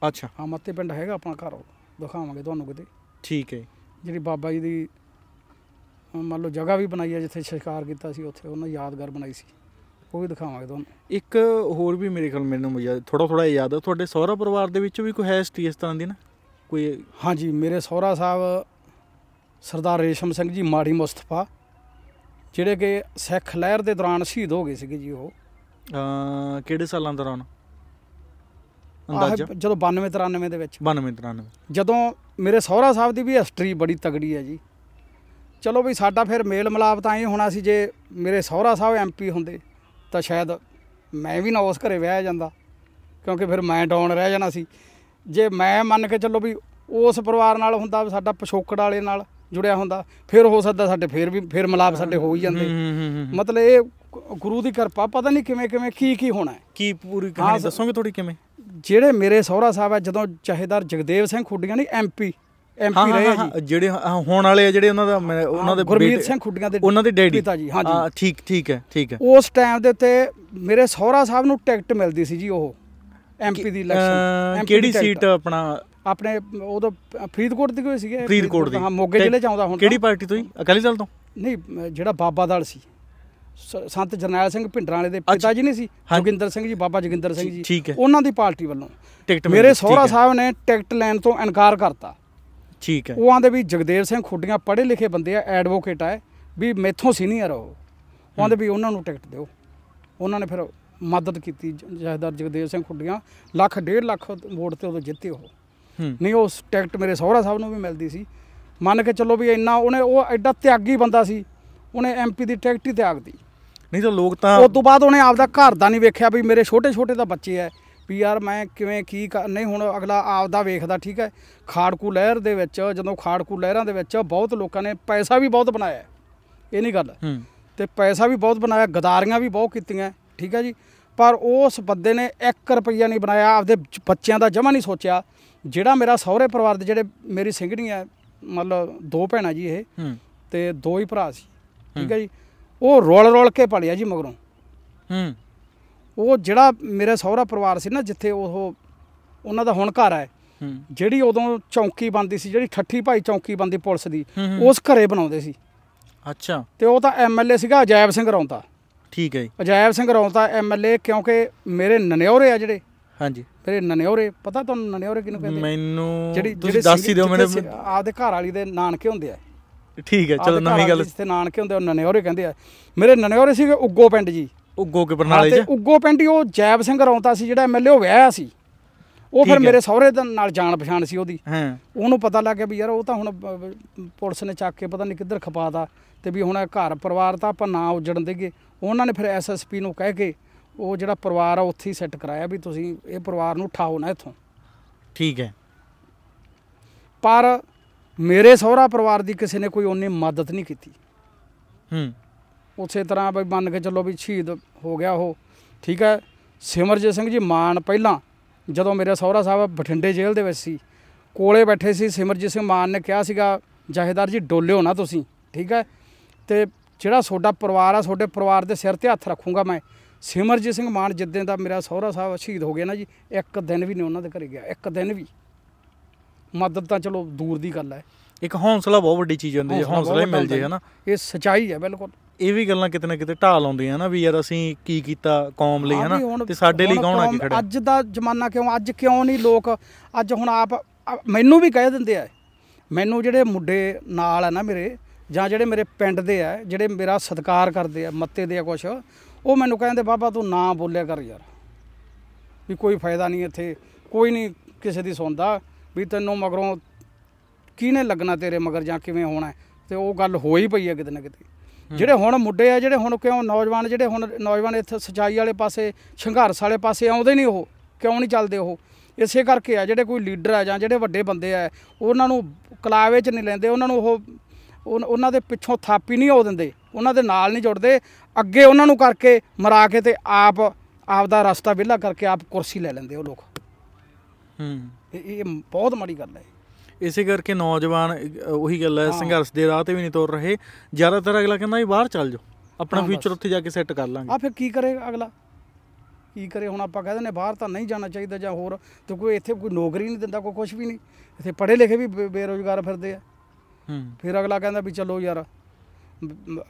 ਅੱਛਾ। ਹਾਂ ਮੱਤੇ ਪਿੰਡ ਹੈਗਾ ਆਪਣਾ ਘਰ ਉਹ ਦਿਖਾਵਾਂਗੇ ਤੁਹਾਨੂੰ ਕਿਤੇ। ਠੀਕ ਹੈ ਜਿਹੜੀ ਬਾਬਾ ਜੀ ਦੀ ਮੰਨ ਲਓ ਜਗ੍ਹਾ ਵੀ ਬਣਾਈ ਹੈ ਜਿੱਥੇ ਸ਼ਿਕਾਰ ਕੀਤਾ ਸੀ ਉੱਥੇ ਉਹਨਾਂ ਯਾਦਗਾਰ ਬਣਾਈ ਸੀ। ਉਹ ਵੀ ਦਿਖਾਵਾਂਗੇ ਤੁਹਾਨੂੰ। ਇੱਕ ਹੋਰ ਵੀ ਮੇਰੇ ਖਿਆਲ ਮੈਨੂੰ ਯਾਦ ਥੋੜਾ ਥੋੜਾ ਯਾਦ ਆ ਤੁਹਾਡੇ ਸਹੁਰਾ ਪਰਿਵਾਰ ਦੇ ਵਿੱਚ ਵੀ ਕੋਈ ਹੈ ਹਿਸਟਰੀ ਇਸ ਤਰ੍ਹਾਂ ਦੀ ਨਾ? ਕੋਈ ਹਾਂਜੀ ਮੇਰੇ ਸਹੁਰਾ ਸਾਹਿਬ ਸਰਦਾਰ ਰੇਸ਼ਮ ਸਿੰਘ ਜੀ ਮਾੜੀ ਮੁਸਤਫਾ। ਜਿਹੜੇ ਕਿ ਸਿੱਖ ਲਹਿਰ ਦੇ ਦੌਰਾਨ ਸ਼ਹੀਦ ਹੋ ਗਏ ਸੀਗੇ ਜੀ ਉਹ। ਅਹ, ਕਿਹੜੇ ਸਾਲਾਂ ਦੌਰਾਨ? ਆਹ ਅੰਦਾਜ਼ਾ? ਜਦੋਂ 92 93 ਦੇ ਵਿੱਚ। 92 93 ਜਦੋਂ ਮੇਰੇ ਸਹੁਰਾ ਸਾਹਿਬ ਦੀ ਵੀ ਹਿਸਟਰੀ ਬੜੀ ਤਗੜੀ ਹੈ ਜੀ। ਚਲੋ ਵੀ ਸਾਡਾ ਫਿਰ ਮੇਲ ਮਿਲਾਪ ਤਾਂ ਇਹ ਹੋਣਾ ਸੀ ਜੇ ਮੇਰੇ ਸਹੁਰਾ ਸਾਹਿਬ ਐਮਪੀ ਹੁੰਦੇ ਤਾਂ ਸ਼ਾਇਦ ਮੈਂ ਵੀ ਨਾ ਉਸ ਘਰੇ ਵਿਆਹ ਜਾਂਦਾ ਕਿਉਂਕਿ ਫਿਰ ਮੈਂ ਡਾਊਨ ਰਹਿ ਜਾਣਾ ਸੀ। ਜੇ ਮੈਂ ਮੰਨ ਕੇ ਚੱਲੋ ਵੀ ਉਸ ਪਰਿਵਾਰ ਨਾਲ ਹੁੰਦਾ ਸਾਡਾ ਪਿਛੋਕੜ ਵਾਲੇ ਨਾਲ ਜੁੜਿਆ ਹੁੰਦਾ ਫਿਰ ਹੋ ਸਕਦਾ ਸਾਡੇ ਫਿਰ ਵੀ ਫਿਰ ਮਿਲਾਪ ਸਾਡੇ ਹੋ ਹੀ ਜਾਂਦੇ। ਮਤਲਬ ਇਹ ਗੁਰੂ ਦੀ ਕਿਰਪਾ ਪਤਾ ਨਹੀਂ ਕਿਵੇਂ ਕਿਵੇਂ ਕੀ ਕੀ ਹੋਣਾ ਹੈ। ਕੀ ਪੂਰੀ ਕਹਾਣੀ ਦੱਸੋਗੇ ਥੋੜੀ ਕਿਵੇਂ? ਜਿਹੜੇ ਮੇਰੇ ਸਹੁਰਾ ਸਾਹਿਬ ਹੈ ਜਦੋਂ ਜਹੇਦਾਰ ਜਗਦੇਵ ਸਿੰਘ ਖੁੱਡੀਆਂ ਨਹੀਂ ਐਮਪੀ ਐਮਪੀ ਰਹੇ ਆ ਹਾਂ ਜੀ। ਜਿਹੜੇ ਹੋਣ ਵਾਲੇ ਆ ਜਿਹੜੇ ਉਹਨਾਂ ਦਾ ਉਹਨਾਂ ਦੇ ਗੁਰਮੀਤ ਸਿੰਘ ਖੁੱਡੀਆਂ ਦੇ ਉਹਨਾਂ ਦੇ ਡੈਡੀ। ਪਿਤਾ ਜੀ ਹਾਂਜੀ ਹਾਂ ਠੀਕ ਠੀਕ ਹੈ ਠੀਕ ਹੈ। ਉਸ ਟਾਈਮ ਦੇ ਉੱਤੇ ਮੇਰੇ ਸਹੁਰਾ ਸਾਹਿਬ ਨੂੰ ਟਿਕਟ ਮਿਲਦੀ ਸੀ ਜੀ ਉਹ ਐਮਪੀ ਦੀ ਇਲੈਕਸ਼ਨ ਕਿਹੜੀ ਸੀਟ ਆਪਣਾ ਆਪਣੇ ਉਦੋਂ ਫਰੀਦਕੋਟ ਦੀ ਕੋਈ ਸੀਗੇ? ਫਰੀਦਕੋਟ ਦੀ। ਹਾਂ ਮੋਗੇ ਜ਼ਿਲ੍ਹੇ ਚ ਆਉਂਦਾ ਹੁਣ ਕਿਹੜੀ। ਪਾਰਟੀ ਤੋਂ ਜੀ? ਅਕਾਲੀ ਦਲ ਤੋਂ? ਨਹੀਂ ਜਿਹੜਾ ਬਾਬਾ ਦਲ ਸੀ। ਸੰਤ ਜਰਨੈਲ ਸਿੰਘ ਭਿੰਡਰਾਂ ਵਾਲੇ ਦੇ ਪਿਤਾ ਜੀ ਨਹੀਂ ਸੀ। ਜੋਗਿੰਦਰ ਸਿੰਘ ਜੀ ਬਾਬਾ ਜੋਗਿੰਦਰ ਸਿੰਘ ਜੀ। ਉਹਨਾਂ ਦੀ ਪਾਰਟੀ ਵੱਲੋਂ। ਟਿਕਟ ਮੇਰੇ ਸਹੁਰਾ ਸਾਹਿਬ ਨੇ ਟਿਕਟ ਲੈਣ ਤੋਂ ਇਨਕਾਰ ਕਰਤਾ। ਠੀਕ ਹੈ। ਉਹ ਆਂਦੇ ਵੀ ਜਗਦੇਵ ਸਿੰਘ ਖੁੱਡੀਆਂ ਪੜ੍ਹੇ ਲਿਖੇ ਬੰਦੇ ਆ ਐਡਵੋਕੇਟ ਆ ਵੀ ਮੈਥੋਂ ਸੀਨੀਅਰ ਆ ਉਹ। ਉਹ ਆਂਦੇ ਵੀ ਉਹਨਾਂ ਨੂੰ ਟਿਕਟ ਦਿਓ। ਉਹਨਾਂ ਨੇ ਫਿਰ ਮਦਦ ਕੀਤੀ। ਜ- ਜਥੇਦਾਰ ਜਗਦੇਵ ਸਿੰਘ ਖੁੱਡੀਆਂ ਲੱਖ ਡੇਢ ਲੱਖ ਵੋਟ ਤੇ ਉਦੋਂ ਜਿੱਤੇ ਉਹ। ਨਹੀਂ ਉਸ ਟਿਕਟ ਮੇਰੇ ਸਹੁਰਾ ਸਾਹਿਬ ਨੂੰ ਵੀ ਮਿਲਦੀ ਸੀ। ਮੰਨ ਕੇ ਚੱਲੋ ਵੀ ਇੰਨਾ ਉਹਨੇ ਉਹ ਐਡਾ ਤਿਆਗੀ ਬੰਦਾ ਸੀ ਉਹਨੇ ਐਮਪੀ ਦੀ ਟਿਕਟ ਹੀ ਤਿਆਗਤੀ। ਨਹੀਂ ਤਾਂ ਲੋਕ ਤਾਂ ਉਸ ਤੋਂ ਬਾਅਦ ਉਹਨੇ ਆਪਦਾ ਘਰ ਦਾ ਨਹੀਂ ਵੇਖਿਆ ਵੀ ਮੇਰੇ ਛੋਟੇ ਛੋਟੇ ਤਾਂ ਬੱਚੇ ਐ ਵੀ ਯਾਰ ਮੈਂ ਕਿਵੇਂ ਕੀ ਨਹੀਂ ਹੁਣ ਅਗਲਾ ਆਪਦਾ ਵੇਖਦਾ ਠੀਕ ਹੈ ਖਾੜਕੂ ਲਹਿਰ ਦੇ ਵਿੱਚ ਜਦੋਂ ਖਾੜਕੂ ਲਹਿਰਾਂ ਦੇ ਵਿੱਚ ਬਹੁਤ ਲੋਕਾਂ ਨੇ ਪੈਸਾ ਵੀ ਬਹੁਤ ਬਣਾਇਆ। ਇਹ ਨਹੀਂ ਗੱਲ। ਤੇ ਪੈਸਾ ਵੀ ਬਹੁਤ ਬਣਾਇਆ ਗਦਾਰੀਆਂ ਵੀ ਬਹੁਤ ਕੀਤੀਆਂ ਠੀਕ ਹੈ ਜੀ। ਪਰ ਉਸ ਬੰਦੇ ਨੇ 1 ਰੁਪਈਆ ਨਹੀਂ ਬਣਾਇਆ ਆਪਦੇ ਬੱਚਿਆਂ ਦਾ ਜਮਾ ਨਹੀਂ ਸੋਚਿਆ। ਜਿਹੜਾ ਮੇਰਾ ਸਹੁਰੇ ਪਰਿਵਾਰ ਦੇ ਜਿਹੜੇ ਮੇਰੀ ਸਿੰਘਣੀ ਹੈ ਮਤਲਬ ਦੋ ਭੈਣਾਂ ਜੀ ਇਹ ਹੂੰ। ਤੇ ਦੋ ਹੀ ਭਰਾ ਸੀ ਠੀਕ ਹੈ। ਜੀ? ਉਹ ਰੋਲ ਰੋਲ ਕੇ ਪਲਿਆ ਜੀ ਮਗਰੋਂ। ਹੂੰ। ਉਹ ਜਿਹੜਾ ਮੇਰੇ ਸਹੁਰਾ ਪਰਿਵਾਰ ਸੀ ਨਾ ਜਿੱਥੇ ਉਹ ਉਹਨਾਂ ਦਾ ਹੁਣ ਘਰ ਹੈ ਜਿਹੜੀ ਉਦੋਂ ਚੌਂਕੀ ਬੰਦੀ ਸੀ ਜਿਹੜੀ ਠੱਠੀ ਭਾਈ ਚੌਂਕੀ ਬੰਦੀ ਪੁਲਿਸ ਦੀ। ਉਸ ਘਰੇ ਬਣਾਉਂਦੇ ਸੀ। ਅੱਛਾ। ਤੇ ਉਹ ਤਾਂ ਐਮਐਲਏ ਸੀਗਾ ਅਜੈਬ ਸਿੰਘ ਰੌਂਤਾ। ਠੀਕ ਹੈ ਜੀ। ਅਜੈਬ ਸਿੰਘ ਰੌਂਤਾ ਐਮਐਲਏ ਕਿਉਂਕਿ ਮੇਰੇ ਨਨਿਓਰੇ ਆ ਜਿਹੜੇ। ਹਾਂਜੀ। ਮੇਰੇ ਨਨਿਓਰੇ ਪਤਾ ਤੁਹਾਨੂੰ ਨਨਿਓਰੇ ਕਿਹਨੂੰ ਕਹਿੰਦੇ ਮੈਨੂੰ ਜਿਹੜੀ ਤੁਸੀਂ ਦੱਸ ਹੀ ਦਿਓ ਮੈਨੂੰ। ਆਪਦੇ ਘਰ ਵਾਲੀ ਦੇ ਨਾਨਕੇ ਹੁੰਦੇ ਆ। ਠੀਕ ਹੈ ਚਲੋ ਨਵੀਂ ਗੱਲ। ਜਿੱਥੇ ਨਾਨਕੇ ਹੁੰਦੇ ਉਹ ਨਨਿਓਰੇ ਕਹਿੰਦੇ ਆ। ਮੇਰੇ ਨਨਿਓਰੇ ਸੀਗੇ ਉੱਗੋ ਪਿੰਡ ਜੀ। ਉੱਗੋ ਕੇ ਬਰਨਾਲੇ ਤੇ ਚ? ਉੱਗੋ ਪਿੰਡ ਹੀ ਉਹ ਜੈਬ ਸਿੰਘ ਰੌਂਤਾ ਸੀ ਜਿਹੜਾ ਐਮਐਲਏ ਵਿਆਹਿਆ ਸੀ। ਉਹ ਫਿਰ। ਮੇਰੇ ਸਹੁਰੇ ਦੇ ਨਾਲ ਜਾਣ ਪਛਾਣ ਸੀ ਉਹਦੀ। ਹਾਂ। ਉਹਨੂੰ ਪਤਾ ਲੱਗ ਗਿਆ ਵੀ ਯਾਰ ਉਹ ਤਾਂ ਹੁਣ ਪੁਲਿਸ ਨੇ ਚੱਕ ਕੇ ਪਤਾ ਨਹੀਂ ਕਿੱਧਰ ਖਪਾਤਾ ਤੇ ਵੀ ਹੁਣ ਘਰ ਪਰਿਵਾਰ ਤਾਂ ਆਪਾਂ ਨਾ ਉਜੜਨ ਦੇਗੇ ਉਹਨਾਂ ਨੇ ਫਿਰ ਐਸਐਸਪੀ ਨੂੰ ਕਹਿ ਕੇ ਉਹ ਜਿਹੜਾ ਪਰਿਵਾਰ ਆ ਉੱਥੇ ਹੀ ਸੈੱਟ ਕਰਾਇਆ ਵੀ ਤੁਸੀਂ ਇਹ ਪਰਿਵਾਰ ਨੂੰ ਉਠਾਓ ਨਾ ਇੱਥੋਂ। ਠੀਕ ਹੈ। ਪਰ ਮੇਰੇ ਸਹੁਰਾ ਪਰਿਵਾਰ ਦੀ ਕਿਸੇ ਨੇ ਕੋਈ ਉਹਨੇ ਮਦਦ ਨਹੀਂ ਕੀਤੀ। ਹੂੰ। ਉਸੇ ਤਰ੍ਹਾਂ ਬਈ ਮੰਨ ਕੇ ਚੱਲੋ ਵੀ ਸ਼ਹੀਦ ਹੋ ਗਿਆ ਉਹ। ਠੀਕ ਹੈ ਸਿਮਰਜੀਤ ਸਿੰਘ ਜੀ ਮਾਨ ਪਹਿਲਾਂ ਜਦੋਂ ਮੇਰੇ ਸਹੁਰਾ ਸਾਹਿਬ ਬਠਿੰਡੇ ਜੇਲ੍ਹ ਦੇ ਵਿੱਚ ਸੀ ਕੋਲੇ ਬੈਠੇ ਸੀ ਸਿਮਰਜੀਤ ਸਿੰਘ ਮਾਨ ਨੇ ਕਿਹਾ ਸੀਗਾ ਜਹੇਦਾਰ ਜੀ ਡੋਲਿਓ ਨਾ ਤੁਸੀਂ। ਠੀਕ ਹੈ ਤੇ ਜਿਹੜਾ ਤੁਹਾਡਾ ਪਰਿਵਾਰ ਆ ਤੁਹਾਡੇ ਪਰਿਵਾਰ ਦੇ ਸਿਰ ਤੇ ਹੱਥ ਰੱਖੂੰਗਾ ਮੈਂ। ਸਿਮਰਜੀਤ ਸਿੰਘ ਮਾਨ ਜਿੱਦਾਂ ਦਾ ਮੇਰਾ ਸਹੁਰਾ ਸਾਹਿਬ ਸ਼ਹੀਦ ਹੋ ਗਿਆ ਨਾ ਜੀ ਇੱਕ ਦਿਨ ਵੀ ਨਹੀਂ ਉਹਨਾਂ ਦੇ ਘਰੇ ਗਿਆ ਇੱਕ ਦਿਨ ਵੀ। ਮਦਦ ਤਾਂ ਚਲੋ ਦੂਰ ਦੀ ਗੱਲ ਹੈ। ਇੱਕ ਹੌਸਲਾ ਬਹੁਤ ਵੱਡੀ ਚੀਜ਼ ਹੁੰਦੀ ਹੈ ਹੌਸਲਾ ਹੀ ਮਿਲ ਜੇ ਹਨਾ। ਇਹ ਸਚਾਈ ਹੈ ਬਿਲਕੁਲ। ਇਹ ਵੀ ਗੱਲਾਂ ਕਿਤੇ ਨਾ ਕਿਤੇ ਢਾਲ ਆਉਂਦੀਆਂ ਨਾ ਵੀ ਯਾਰ ਅਸੀਂ ਕੀ ਕੀਤਾ ਕੌਮ ਲਈ ਹਨਾ ਤੇ ਸਾਡੇ ਲਈ ਕੌਣ ਆ ਕੇ ਖੜਾ ਅੱਜ ਦਾ ਜ਼ਮਾਨਾ ਕਿਉਂ ਅੱਜ ਕਿਉਂ ਨਹੀਂ ਲੋਕ ਅੱਜ ਹੁਣ ਆਪ ਮੈਨੂੰ ਵੀ ਕਹਿ ਦਿੰਦੇ ਆ ਮੈਨੂੰ ਜਿਹੜੇ ਮੁੰਡੇ ਨਾਲ ਆ ਨਾ ਮੇਰੇ ਜਾਂ ਜਿਹੜੇ ਮੇਰੇ ਪਿੰਡ ਦੇ ਆ ਜਿਹੜੇ ਮੇਰਾ ਸਤਿਕਾਰ ਕਰਦੇ ਆ ਮੱਤੇ ਦੇ ਆ ਕੁਛ ਉਹ ਮੈਨੂੰ ਕਹਿੰਦੇ ਬਾਬਾ ਤੂੰ ਨਾ ਬੋਲਿਆ ਕਰ ਯਾਰ। ਵੀ ਕੋਈ ਫਾਇਦਾ ਨਹੀਂ ਇੱਥੇ ਕੋਈ ਨਹੀਂ ਕਿਸੇ ਦੀ ਸੁਣਦਾ ਵੀ ਤੈਨੂੰ ਮਗਰੋਂ ਕਿਹਨੇ ਲੱਗਣਾ ਤੇਰੇ ਮਗਰ ਜਾਂ ਕਿਵੇਂ ਹੋਣਾ? ਤੇ ਉਹ ਗੱਲ ਹੋ ਹੀ ਪਈ ਹੈ ਕਿਤੇ ਨਾ ਕਿਤੇ। ਜਿਹੜੇ ਹੁਣ ਮੁੰਡੇ ਆ ਜਿਹੜੇ ਹੁਣ ਕਿਉਂ ਨੌਜਵਾਨ ਜਿਹੜੇ ਹੁਣ ਨੌਜਵਾਨ ਇੱਥੇ ਸਚਾਈ ਵਾਲੇ ਪਾਸੇ ਸੰਘਰਸ਼ ਵਾਲੇ ਪਾਸੇ ਆਉਂਦੇ ਨਹੀਂ ਉਹ ਕਿਉਂ ਨਹੀਂ ਚੱਲਦੇ ਉਹ? ਇਸੇ ਕਰਕੇ ਆ ਜਿਹੜੇ ਕੋਈ ਲੀਡਰ ਆ ਜਾਂ ਜਿਹੜੇ ਵੱਡੇ ਬੰਦੇ ਆ ਉਹਨਾਂ ਨੂੰ ਕਲਾਵੇ 'ਚ ਨਹੀਂ ਲੈਂਦੇ ਉਹਨਾਂ ਨੂੰ ਉਹ ਉਹਨਾਂ ਦੇ ਪਿੱਛੋਂ ਥਾਪੀ ਨਹੀਂ ਹੋ ਦਿੰਦੇ। ਉਹਨਾਂ ਦੇ ਨਾਲ ਨਹੀਂ ਜੁੜਦੇ। ਅੱਗੇ ਉਹਨਾਂ ਨੂੰ ਕਰਕੇ ਮਰਾ ਕੇ ਤੇ ਆਪ ਆਪ ਦਾ ਰਸਤਾ ਵਿਹਲਾ ਕਰਕੇ ਆਪ ਕੁਰਸੀ ਲੈ ਲੈਂਦੇ ਉਹ ਲੋਕ। ਹੂੰ। ਇਹ ਬਹੁਤ ਮਾੜੀ ਗੱਲ ਹੈ। ਇਸੇ ਕਰਕੇ ਨੌਜਵਾਨ ਉਹੀ ਗੱਲ ਹੈ। ਸੰਘਰਸ਼ ਦੇ ਰਾਹ ਤੇ ਵੀ ਨਹੀਂ ਤੁਰ ਰਹੇ। ਜ਼ਿਆਦਾਤਰ ਅਗਲਾ ਕਹਿੰਦਾ ਵੀ ਬਾਹਰ ਚੱਲ ਜਾਓ। ਆਪਣਾ ਫਿਊਚਰ। ਉੱਥੇ ਜਾ ਕੇ ਸੈੱਟ ਕਰ ਲਾਂਗੇ। ਆ ਫਿਰ ਕੀ ਕਰੇ ਅਗਲਾ? ਕੀ ਕਰੇ? ਹੁਣ ਆਪਾਂ ਕਹਿੰਦੇ ਨੇ ਬਾਹਰ ਤਾਂ ਨਹੀਂ ਜਾਣਾ ਚਾਹੀਦਾ ਜਾਂ ਹੋਰ। ਤੇ ਕੋਈ ਇੱਥੇ ਕੋਈ ਨੌਕਰੀ ਨਹੀਂ ਦਿੰਦਾ ਕੋਈ ਕੁਝ ਵੀ ਨਹੀਂ। ਇੱਥੇ ਪੜ੍ਹੇ ਲਿਖੇ ਵੀ ਬੇਰੁਜ਼ਗਾਰ ਫਿਰਦੇ ਆ। ਹੂੰ। ਫਿਰ ਅਗਲਾ ਕਹਿੰਦਾ ਵੀ ਚਲੋ ਯਾਰ।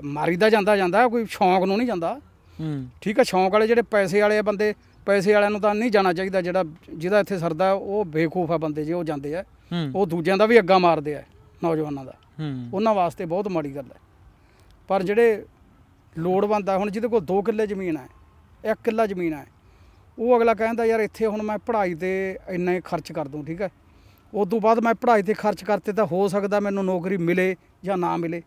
ਮਾਰੀਦਾ ਜਾਂਦਾ ਜਾਂਦਾ ਕੋਈ ਸ਼ੌਂਕ ਨੂੰ ਨਹੀਂ ਜਾਂਦਾ। ਹੂੰ। ਠੀਕ ਹੈ ਸ਼ੌਂਕ ਵਾਲੇ ਜਿਹੜੇ ਪੈਸੇ ਵਾਲੇ ਆ ਬੰਦੇ ਪੈਸੇ ਵਾਲਿਆਂ ਨੂੰ ਤਾਂ ਨਹੀਂ ਜਾਣਾ ਚਾਹੀਦਾ ਜਿਹੜਾ ਜਿਹਦਾ ਇੱਥੇ ਸਰਦਾ ਉਹ ਬੇਵਕੂਫ ਆ ਬੰਦੇ ਜੇ ਉਹ ਜਾਂਦੇ ਆ। ਉਹ ਦੂਜਿਆਂ ਦਾ ਵੀ ਅੱਗਾ ਮਾਰਦੇ ਆ ਨੌਜਵਾਨਾਂ ਦਾ। ਹੂੰ। ਉਹਨਾਂ ਵਾਸਤੇ ਬਹੁਤ ਮਾੜੀ ਗੱਲ ਹੈ ਪਰ ਜਿਹੜੇ ਲੋੜਵੰਦ ਆ ਹੁਣ ਜਿਹਦੇ ਕੋਲ 2 ਕਿੱਲੇ ਜ਼ਮੀਨ ਹੈ 1 ਕਿੱਲਾ ਜ਼ਮੀਨ ਹੈ ਉਹ ਅਗਲਾ ਕਹਿੰਦਾ ਯਾਰ ਇੱਥੇ ਹੁਣ ਮੈਂ ਪੜ੍ਹਾਈ ਤੇ ਇੰਨਾ ਖਰਚ ਕਰ ਦੂੰ ਠੀਕ ਹੈ ਉਸ ਤੋਂ ਬਾਅਦ ਮੈਂ ਪੜ੍ਹਾਈ ਤੇ ਖਰਚ ਕਰਤੇ ਤਾਂ ਹੋ ਸਕਦਾ ਮੈਨੂੰ ਨੌਕਰੀ ਮਿਲੇ ਜਾਂ ਨਾ ਮਿਲੇ।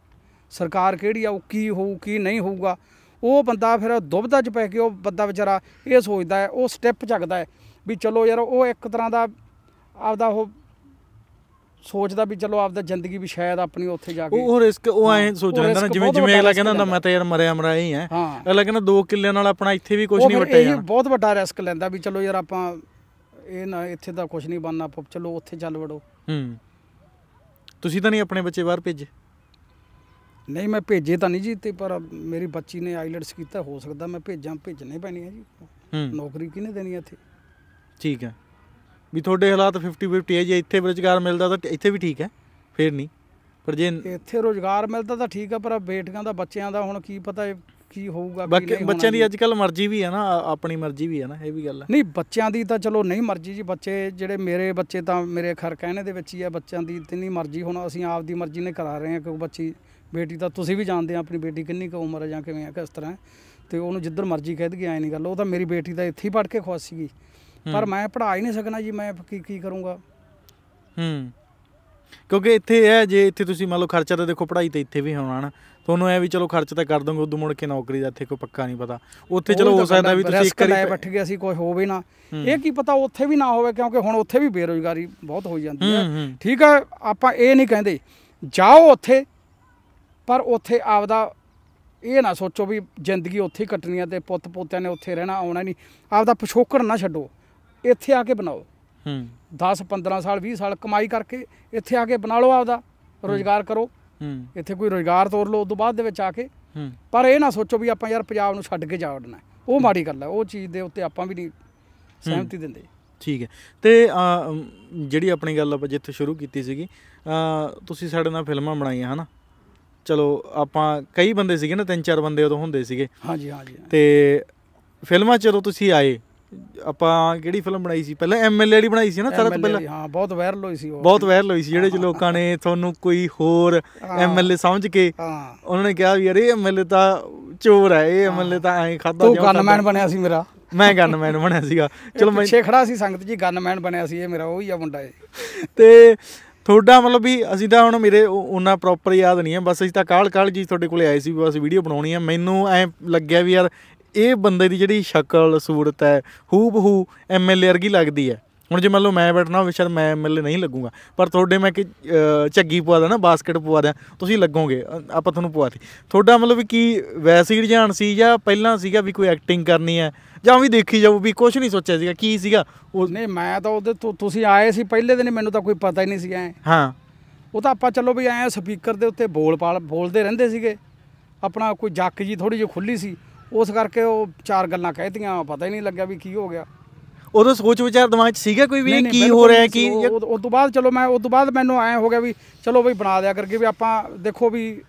ਸਰਕਾਰ ਕਿਹੜੀ ਆ ਉਹ ਕੀ ਹੋਊ ਕੀ ਨਹੀਂ ਹੋਊਗਾ। ਉਹ ਬੰਦਾ ਫਿਰ ਦੁਬਦਾ 'ਚ ਪੈ ਕੇ ਉਹ ਬੰਦਾ ਵਿਚਾਰਾ ਇਹ ਸੋਚਦਾ ਹੈ ਉਹ ਸਟੈਪ ਚੱਕਦਾ ਹੈ ਵੀ ਚਲੋ ਯਾਰ ਉਹ ਇੱਕ ਤਰ੍ਹਾਂ ਦਾ ਆਪਦਾ ਉਹ ਸੋਚਦਾ ਵੀ ਚਲੋ ਆਪਦਾ ਜ਼ਿੰਦਗੀ ਵੀ ਸ਼ਾਇਦ ਆਪਣੀ ਉੱਥੇ ਜਾ ਕੇ ਉਹ ਉਹ ਰਿਸਕ ਉਹ ਐ ਹਾਂ, ਸੋਚ ਉਹ ਲੈਂਦਾ ਨਾ ਜਿਵੇਂ ਜਿਵੇਂ ਅਗਲਾ ਕਹਿੰਦਾ ਹੁੰਦਾ। ਮੈਂ ਤਾਂ ਯਾਰ ਮਰਿਆ ਮਰਾਇਆ ਹੀ ਐ ਅਗਲਾ ਕਹਿੰਦਾ 2 ਕਿੱਲਿਆਂ ਨਾਲ ਆਪਣਾ ਇੱਥੇ ਵੀ ਕੁਝ ਉਹ ਨਹੀਂ ਵਟਿਆ ਜਾਣਾ। ਬਹੁਤ ਵੱਡਾ ਰਿਸਕ ਲੈਂਦਾ ਵੀ ਚਲੋ ਯਾਰ ਆਪਾਂ ਇਹ ਨਾ ਇੱਥੇ ਤਾਂ ਕੁਝ ਨਹੀਂ ਬਣਨਾ ਚਲੋ ਉੱਥੇ ਚੱਲ ਵੜੋ। ਹੂੰ। ਤੁਸੀਂ ਤਾਂ ਨਹੀਂ ਆਪਣੇ ਬੱਚੇ ਬਾਹਰ ਭੇਜੇ? ਨਹੀਂ ਮੈਂ ਭੇਜੇ ਤਾਂ ਨਹੀਂ ਜੀ ਤੇ ਪਰ ਮੇਰੀ ਬੱਚੀ ਨੇ ਆਈਲੈਟਸ ਕੀਤਾ ਹੋ ਸਕਦਾ ਮੈਂ ਭੇਜਾਂ ਭੇਜਣੇ ਪੈਣੀ ਹੈ ਜੀ। ਹੂੰ। ਨੌਕਰੀ ਕਿਹਨੇ ਦੇਣੀ ਹੈ ਇੱਥੇ? ਠੀਕ ਹੈ। ਵੀ ਤੁਹਾਡੇ ਹਾਲਾਤ 50 50 ਹੈ ਜੇ ਇੱਥੇ ਰੁਜ਼ਗਾਰ ਮਿਲਦਾ ਤਾਂ ਇੱਥੇ ਵੀ ਠੀਕ ਹੈ ਫੇਰ ਨਹੀਂ। ਪਰ ਜੇ ਇੱਥੇ ਰੋਜ਼ਗਾਰ ਮਿਲਦਾ ਤਾਂ ਠੀਕ ਆ ਪਰ ਬੇਟੀਆਂ ਦਾ ਬੱਚਿਆਂ ਦਾ ਹੁਣ ਕੀ ਪਤਾ ਕੀ ਹੋਊਗਾ ਕੀ ਬਾਕੀ ਨਹੀਂ ਬੱਚਿਆਂ ਦੀ। ਅੱਜ ਕੱਲ ਮਰਜ਼ੀ ਵੀ ਹੈ ਨਾ ਆ- ਆਪਣੀ ਮਰਜ਼ੀ ਵੀ ਹੈ ਨਾ ਇਹ ਵੀ ਗੱਲ ਹੈ ਨਹੀਂ ਬੱਚਿਆਂ ਦੀ ਤਾਂ ਚਲੋ ਨਹੀਂ ਮਰਜ਼ੀ ਜੀ ਬੱਚੇ ਜਿਹੜੇ ਮੇਰੇ ਬੱਚੇ ਤਾਂ ਮੇਰੇ ਖਰ ਕਹਿਣੇ ਦੇ ਵਿੱਚ ਹੀ ਆ ਬੱਚਿਆਂ ਦੀ ਤੇ ਨਹੀਂ ਮਰਜ਼ੀ ਹੁਣ ਅਸੀਂ ਆਪ ਦੀ ਮਰਜ਼ੀ ਨੇ ਕਰਾ ਰਹੇ ਹਾਂ ਕਿਉਂਕਿ ਬੱਚੀ ਬੇਟੀ ਤਾਂ ਤੁਸੀਂ ਵੀ ਜਾਣਦੇ ਆ ਆਪਣੀ ਬੇਟੀ ਕਿੰਨੀ ਕੁ ਉਮਰ ਹੈ ਜਾਂ ਕਿਵੇਂ ਆ ਕਿਸ ਤਰ੍ਹਾਂ ਹੈ। ਤੇ ਉਹਨੂੰ ਜਿੱਧਰ ਮਰਜ਼ੀ ਕਹਿ ਦਈਏ ਐ ਨਹੀਂ ਗੱਲ ਉਹ ਤਾਂ ਮੇਰੀ ਬੇਟੀ ਤਾਂ ਇੱਥੇ ਹੀ ਪੜ੍ਹ ਕੇ ਖੁਸ਼ ਸੀਗੀ ਪਰ। ਮੈਂ ਪੜ੍ਹਾ ਹੀ ਨਹੀਂ ਸਕਣਾ ਜੀ ਮੈਂ ਕੀ ਕੀ ਕਰੂੰਗਾ ਹੂੰ ਕਿਉਂਕਿ ਇੱਥੇ ਇਹ ਹੈ ਜੇ ਇੱਥੇ ਤੁਸੀਂ ਮੰਨ ਲਓ ਖਰਚਾ ਤਾਂ ਦੇਖੋ ਪੜ੍ਹਾਈ ਤੇ ਇੱਥੇ ਵੀ ਹੋਣਾ ਨਾ ਤੁਹਾਨੂੰ ਐ ਵੀ ਚਲੋ ਖਰਚ ਤਾਂ ਕਰ ਦੋਗੇ ਉਦੋਂ ਮੁੜ ਕੇ ਨੌਕਰੀ ਦਾ ਇੱਥੇ ਕੋਈ ਪੱਕਾ ਨਹੀਂ ਪਤਾ। ਉੱਥੇ ਚਲੋ ਹੋ ਸਕਦਾ ਵੀ ਤੁਸੀਂ ਇੱਕ ਵਾਰੀ ਬੱਠ ਗਿਆ ਸੀ ਕੋਈ ਹੋਵੇ ਨਾ। ਇਹ ਕੀ ਪਤਾ ਉੱਥੇ ਵੀ ਨਾ ਹੋਵੇ ਕਿਉਂਕਿ ਹੁਣ ਉੱਥੇ ਵੀ ਬੇਰੋਜ਼ਗਾਰੀ ਬਹੁਤ ਹੋਈ ਜਾਂਦੀ ਹੈ। ਠੀਕ ਹੈ ਆਪਾਂ ਇਹ ਨਹੀਂ ਕਹਿੰਦੇ ਜਾਓ ਉੱਥੇ ਪਰ ਉੱਥੇ ਆਪਦਾ ਇਹ ਨਾ ਸੋਚੋ ਵੀ ਜ਼ਿੰਦਗੀ ਉੱਥੇ ਹੀ ਕੱਟਣੀ ਹੈ ਤੇ ਪੁੱਤ ਪੋਤਿਆਂ ਨੇ ਉੱਥੇ ਰਹਿਣਾ ਆਉਣਾ ਨਹੀਂ। ਆਪਦਾ ਪਿਛੋਕੜ ਨਾ ਛੱਡੋ ਇੱਥੇ ਆ ਕੇ ਬਣਾਓ। ਹੂੰ। 10 15 ਸਾਲ 20 ਸਾਲ ਕਮਾਈ ਕਰਕੇ ਇੱਥੇ ਆ ਕੇ ਬਣਾ ਲਓ ਆਪਦਾ ਰੋਜ਼ਗਾਰ ਕਰੋ। ਹੂੰ। ਇੱਥੇ ਕੋਈ ਰੋਜ਼ਗਾਰ ਤੋਰ ਲਓ ਉਸ ਤੋਂ ਬਾਅਦ ਦੇ ਵਿੱਚ ਆ ਕੇ ਹੂੰ। ਪਰ ਇਹ ਨਾ ਸੋਚੋ ਵੀ ਆਪਾਂ ਯਾਰ ਪੰਜਾਬ ਨੂੰ ਛੱਡ ਕੇ ਜਾ ਵੜਨਾ ਉਹ ਮਾੜੀ ਗੱਲ ਹੈ ਉਹ ਚੀਜ਼ ਦੇ ਉੱਤੇ ਆਪਾਂ ਵੀ ਨਹੀਂ ਸਹਿਮਤੀ ਦਿੰਦੇ। ਠੀਕ ਹੈ। ਤੇ ਜਿਹੜੀ ਆਪਣੀ ਗੱਲ ਆਪਾਂ ਜਿੱਥੇ ਸ਼ੁਰੂ ਕੀਤੀ ਸੀਗੀ ਤੁਸੀਂ ਸਾਡੇ ਨਾਲ ਫਿਲਮਾਂ ਬਣਾਈਆਂ ਹਨਾ? ਚਲੋ ਆਪਾਂ ਕਈ ਬੰਦੇ ਸੀਗੇ ਨਾ ਤਿੰਨ ਚਾਰ ਬੰਦੇ ਉਦੋਂ ਹੁੰਦੇ ਸੀਗੇ। ਹਾਂਜੀ ਹਾਂਜੀ। ਤੇ ਫਿਲਮਾਂ 'ਚ ਜਦੋਂ ਤੁਸੀਂ ਆਏ ਆਪਾਂ ਕਿਹੜੀ ਫਿਲਮ ਬਣਾਈ ਸੀ? ਪਹਿਲਾਂ ਐਮਐਲਏ ਵਾਲੀ ਬਣਾਈ ਸੀ ਨਾ ਸਾਰਾ ਤੋਂ ਪਹਿਲਾਂ? ਦੀ, ਹਾਂ ਬਹੁਤ ਵਾਇਰਲ ਹੋਈ ਸੀ ਉਹ। ਬਹੁਤ ਵਾਇਰਲ ਹੋਈ ਸੀ ਜਿਹੜੇ ਚ ਲੋਕਾਂ ਨੇ ਤੁਹਾਨੂੰ ਕੋਈ ਹੋਰ ਹਾਂ। ਐਮਐਲਏ ਸਮਝ ਕੇ ਹਾਂ। ਉਹਨਾਂ ਨੇ ਕਿਹਾ ਵੀ ਯਾਰ ਇਹ ਐਮਐਲਏ ਤਾਂ ਚੋਰ ਹੈ ਇਹ ਐਮਐਲਏ ਤਾਂ ਐਂ ਖਾਦਾ ਤੂੰ ਗਨਮੈਨ ਬਣਿਆ ਸੀ ਮੇਰਾ। ਮੈਂ ਗਨਮੈਨ ਬਣਿਆ ਸੀਗਾ। ਚਲੋ ਮੈਂ ਪਿੱਛੇ ਖੜਾ ਸੀ ਸੰਗਤ ਜੀ ਗਨਮੈਨ ਬਣਿਆ ਸੀ ਇਹ ਮੇਰਾ ਉਹੀ ਆ ਮੁੰਡਾ ਇਹ। ਤੇ ਤੁਹਾਡਾ ਮਤਲਬ ਵੀ ਅਸੀਂ ਤਾਂ ਹੁਣ ਮੇਰੇ ਉਹਨਾਂ ਪ੍ਰੋਪਰ ਯਾਦ ਨਹੀਂ ਹੈ ਬਸ ਅਸੀਂ ਤਾਂ ਕਾਲ ਕਾਲ ਜੀ ਤੁਹਾਡੇ ਕੋਲੇ ਆਏ ਸੀ ਬਸ ਵੀਡੀਓ ਬਣਾਉਣੀ ਹੈ। ਮੈਨੂੰ ਐ ਲੱਗਿਆ ਵੀ ਯਾਰ ਇਹ ਬੰਦੇ ਦੀ ਜਿਹੜੀ ਸ਼ਕਲ ਸੂਰਤ ਹੈ ਹੂ ਬਹੂ ਐਮਐਲਏ ਵਰਗੀ ਲੱਗਦੀ ਹੈ। ਹੁਣ ਜੇ ਮੰਨ ਲਓ ਮੈਂ ਬੈਠਣਾ ਹੋਵੇ ਸ਼ਾਇਦ ਮੈਂ ਐਮਐਲਏ ਨਹੀਂ ਲੱਗੂਗਾ। ਪਰ ਤੁਹਾਡੇ ਮੈਂ ਕਿ ਝੱਗੀ ਪਵਾ ਦਾਂ ਨਾ ਬਾਸਕਟ ਪਵਾ ਦਾਂ ਤੁਸੀਂ ਲੱਗੋਗੇ ਆਪਾਂ ਤੁਹਾਨੂੰ ਪਵਾਤੀ ਤੁਹਾਡਾ ਮਤਲਬ ਵੀ ਕੀ ਵੈਸੇ ਹੀ ਰੁਝਾਨ ਸੀ ਜਾਂ ਪਹਿਲਾਂ ਸੀਗਾ ਵੀ ਕੋਈ ਐਕਟਿੰਗ ਕਰਨੀ ਹੈ? ਜਾਂ ਵੀ ਦੇਖੀ ਜਾਊ ਵੀ ਕੁਝ ਨਹੀਂ ਸੋਚਿਆ ਸੀਗਾ ਕੀ ਸੀਗਾ? ਉਹ ਨਹੀਂ ਮੈਂ ਤਾਂ ਉਹਦੇ ਤੁਸੀਂ ਆਏ ਸੀ ਪਹਿਲੇ ਦਿਨ ਮੈਨੂੰ ਤਾਂ ਕੋਈ ਪਤਾ ਹੀ ਨਹੀਂ ਸੀ ਐ। ਹਾਂ। ਉਹ ਤਾਂ ਆਪਾਂ ਚੱਲੋ ਵੀ ਐ ਸਪੀਕਰ ਦੇ ਉੱਤੇ ਬੋਲ ਪਾਲ ਬੋਲਦੇ ਰਹਿੰਦੇ ਸੀਗੇ। ਆਪਣਾ ਕੋਈ ਜੱਕ ਜੀ ਥੋੜੀ ਜਿਹੀ ਖੁੱਲੀ ਸੀ। ਉਸ ਕਰਕੇ ਉਹ ਚਾਰ ਗੱਲਾਂ ਕਹਿਤੀਆਂ ਪਤਾ ਹੀ ਨਹੀਂ ਲੱਗਿਆ ਵੀ ਕੀ ਹੋ ਗਿਆ। ਉਦੋਂ ਸੋਚ ਵਿਚਾਰ ਦਿਮਾਗ 'ਚ ਸੀਗਾ ਕੋਈ ਵੀ ਇਹ ਕੀ ਹੋ ਰਿਹਾ ਕੀ ਸੀ। ਉਹ- ਉਹ ਉਹ ਤੋਂ ਬਾਅਦ ਚਲੋ ਮੈਂ ਉਸ ਤੋਂ ਬਾਅਦ ਮੈਨੂੰ ਐ ਹੋ ਗਿਆ ਵੀ ਚਲੋ ਬਈ ਬਣਾ ਦਿਆ ਕਰਕੇ ਵੀ ਆਪਾਂ ਦੇਖੋ ਵੀ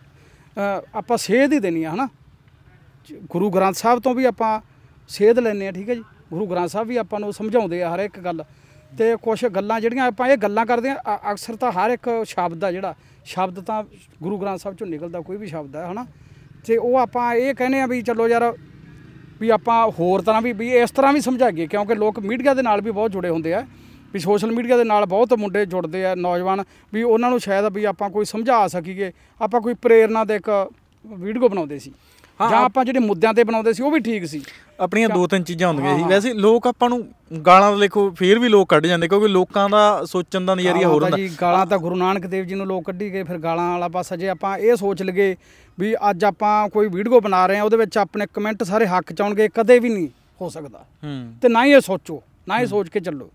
ਆਪਾਂ ਸੇਧ ਹੀ ਦੇਣੀ ਆ ਹਨਾ? ਗੁਰੂ ਗ੍ਰੰਥ ਸਾਹਿਬ ਤੋਂ ਵੀ ਆਪਾਂ ਸੇਧ ਲੈਣੇ ਆ ਠੀਕ ਹੈ ਜੀ? ਗੁਰੂ ਗ੍ਰੰਥ ਸਾਹਿਬ ਵੀ ਆਪਾਂ ਨੂੰ ਸਮਝਾਉਂਦੇ ਆ ਹਰ ਇੱਕ ਗੱਲ। ਤੇ ਕੁਝ ਗੱਲਾਂ ਜਿਹੜੀਆਂ ਆਪਾਂ ਇਹ ਗੱਲਾਂ ਕਰਦੇ ਆ ਅਕਸਰ ਤਾਂ ਹਰ ਇੱਕ ਸ਼ਬਦ ਆ ਜਿਹੜਾ ਸ਼ਬਦ ਤਾਂ ਗੁਰੂ ਗ੍ਰੰਥ ਸਾਹਿਬ ਚੋਂ ਨਿਕਲਦਾ ਕੋਈ ਵੀ ਸ਼ਬਦ ਹੈ ਹਨਾ? ਤੇ ਉਹ ਆਪਾਂ ਇਹ ਕਹਿੰਦੇ ਆ ਵੀ ਚਲੋ ਯਾਰ ਵੀ ਆਪਾਂ ਹੋਰ ਤਰ੍ਹਾਂ ਵੀ ਵੀ ਇਸ ਤਰ੍ਹਾਂ ਵੀ ਸਮਝਾਈਏ ਕਿਉਂਕਿ ਲੋਕ ਮੀਡੀਆ ਦੇ ਨਾਲ ਵੀ ਬਹੁਤ ਜੁੜੇ ਹੁੰਦੇ ਆ ਵੀ ਸੋਸ਼ਲ ਮੀਡੀਆ ਦੇ ਨਾਲ ਬਹੁਤ ਮੁੰਡੇ ਜੁੜਦੇ ਆ ਨੌਜਵਾਨ ਵੀ ਉਹਨਾਂ ਨੂੰ ਸ਼ਾਇਦ ਵੀ ਆਪਾਂ ਕੋਈ ਸਮਝਾ ਸਕੀਏ ਆਪਾਂ ਕੋਈ ਪ੍ਰੇਰਨਾ ਦੇ ਇੱਕ ਵੀਡੀਓ ਬਣਾਉਂਦੇ ਸੀ। ਹਾਂ, ਜਾਂ ਆਪਾਂ ਜਿਹੜੇ ਮੁੱਦਿਆਂ ਤੇ ਬਣਾਉਂਦੇ ਸੀ ਉਹ ਵੀ ਠੀਕ ਸੀ। ਆਪਣੀਆਂ ਦੋ ਤਿੰਨ ਚੀਜ਼ਾਂ ਹੁੰਦੀਆਂ ਸੀ। ਵੈਸੇ ਲੋਕ ਆਪਾਂ ਨੂੰ ਗਾਲਾਂ ਦਾ ਦੇਖੋ ਫੇਰ ਵੀ ਲੋਕ ਕੱਢ ਜਾਂਦੇ ਕਿਉਂਕਿ ਲੋਕਾਂ ਦਾ ਸੋਚਣ ਦਾ ਨਜ਼ਰੀਆ ਹੋਰ ਹੁੰਦਾ। ਜੀ ਗਾਲਾਂ ਤਾਂ ਗੁਰੂ ਨਾਨਕ ਦੇਵ ਜੀ ਨੂੰ ਲੋਕ ਕੱਢੀ ਗਏ ਫਿਰ ਗਾਲਾਂ ਵਾਲਾ ਪਾਸਾ ਜੇ ਆਪਾਂ ਇਹ ਸੋਚ ਲਈਏ ਵੀ ਅੱਜ ਆਪਾਂ ਕੋਈ ਵੀਡੀਓ ਬਣਾ ਰਹੇ ਆ ਉਹਦੇ ਵਿੱਚ ਆਪਣੇ ਕਮੈਂਟ ਸਾਰੇ ਹੱਕ ਚ ਆਉਣਗੇ ਕਦੇ ਵੀ ਨਹੀਂ ਹੋ ਸਕਦਾ। ਤੇ ਨਾ ਹੀ ਇਹ ਸੋਚੋ ਨਾ ਹੀ ਸੋਚ ਕੇ ਚੱਲੋ।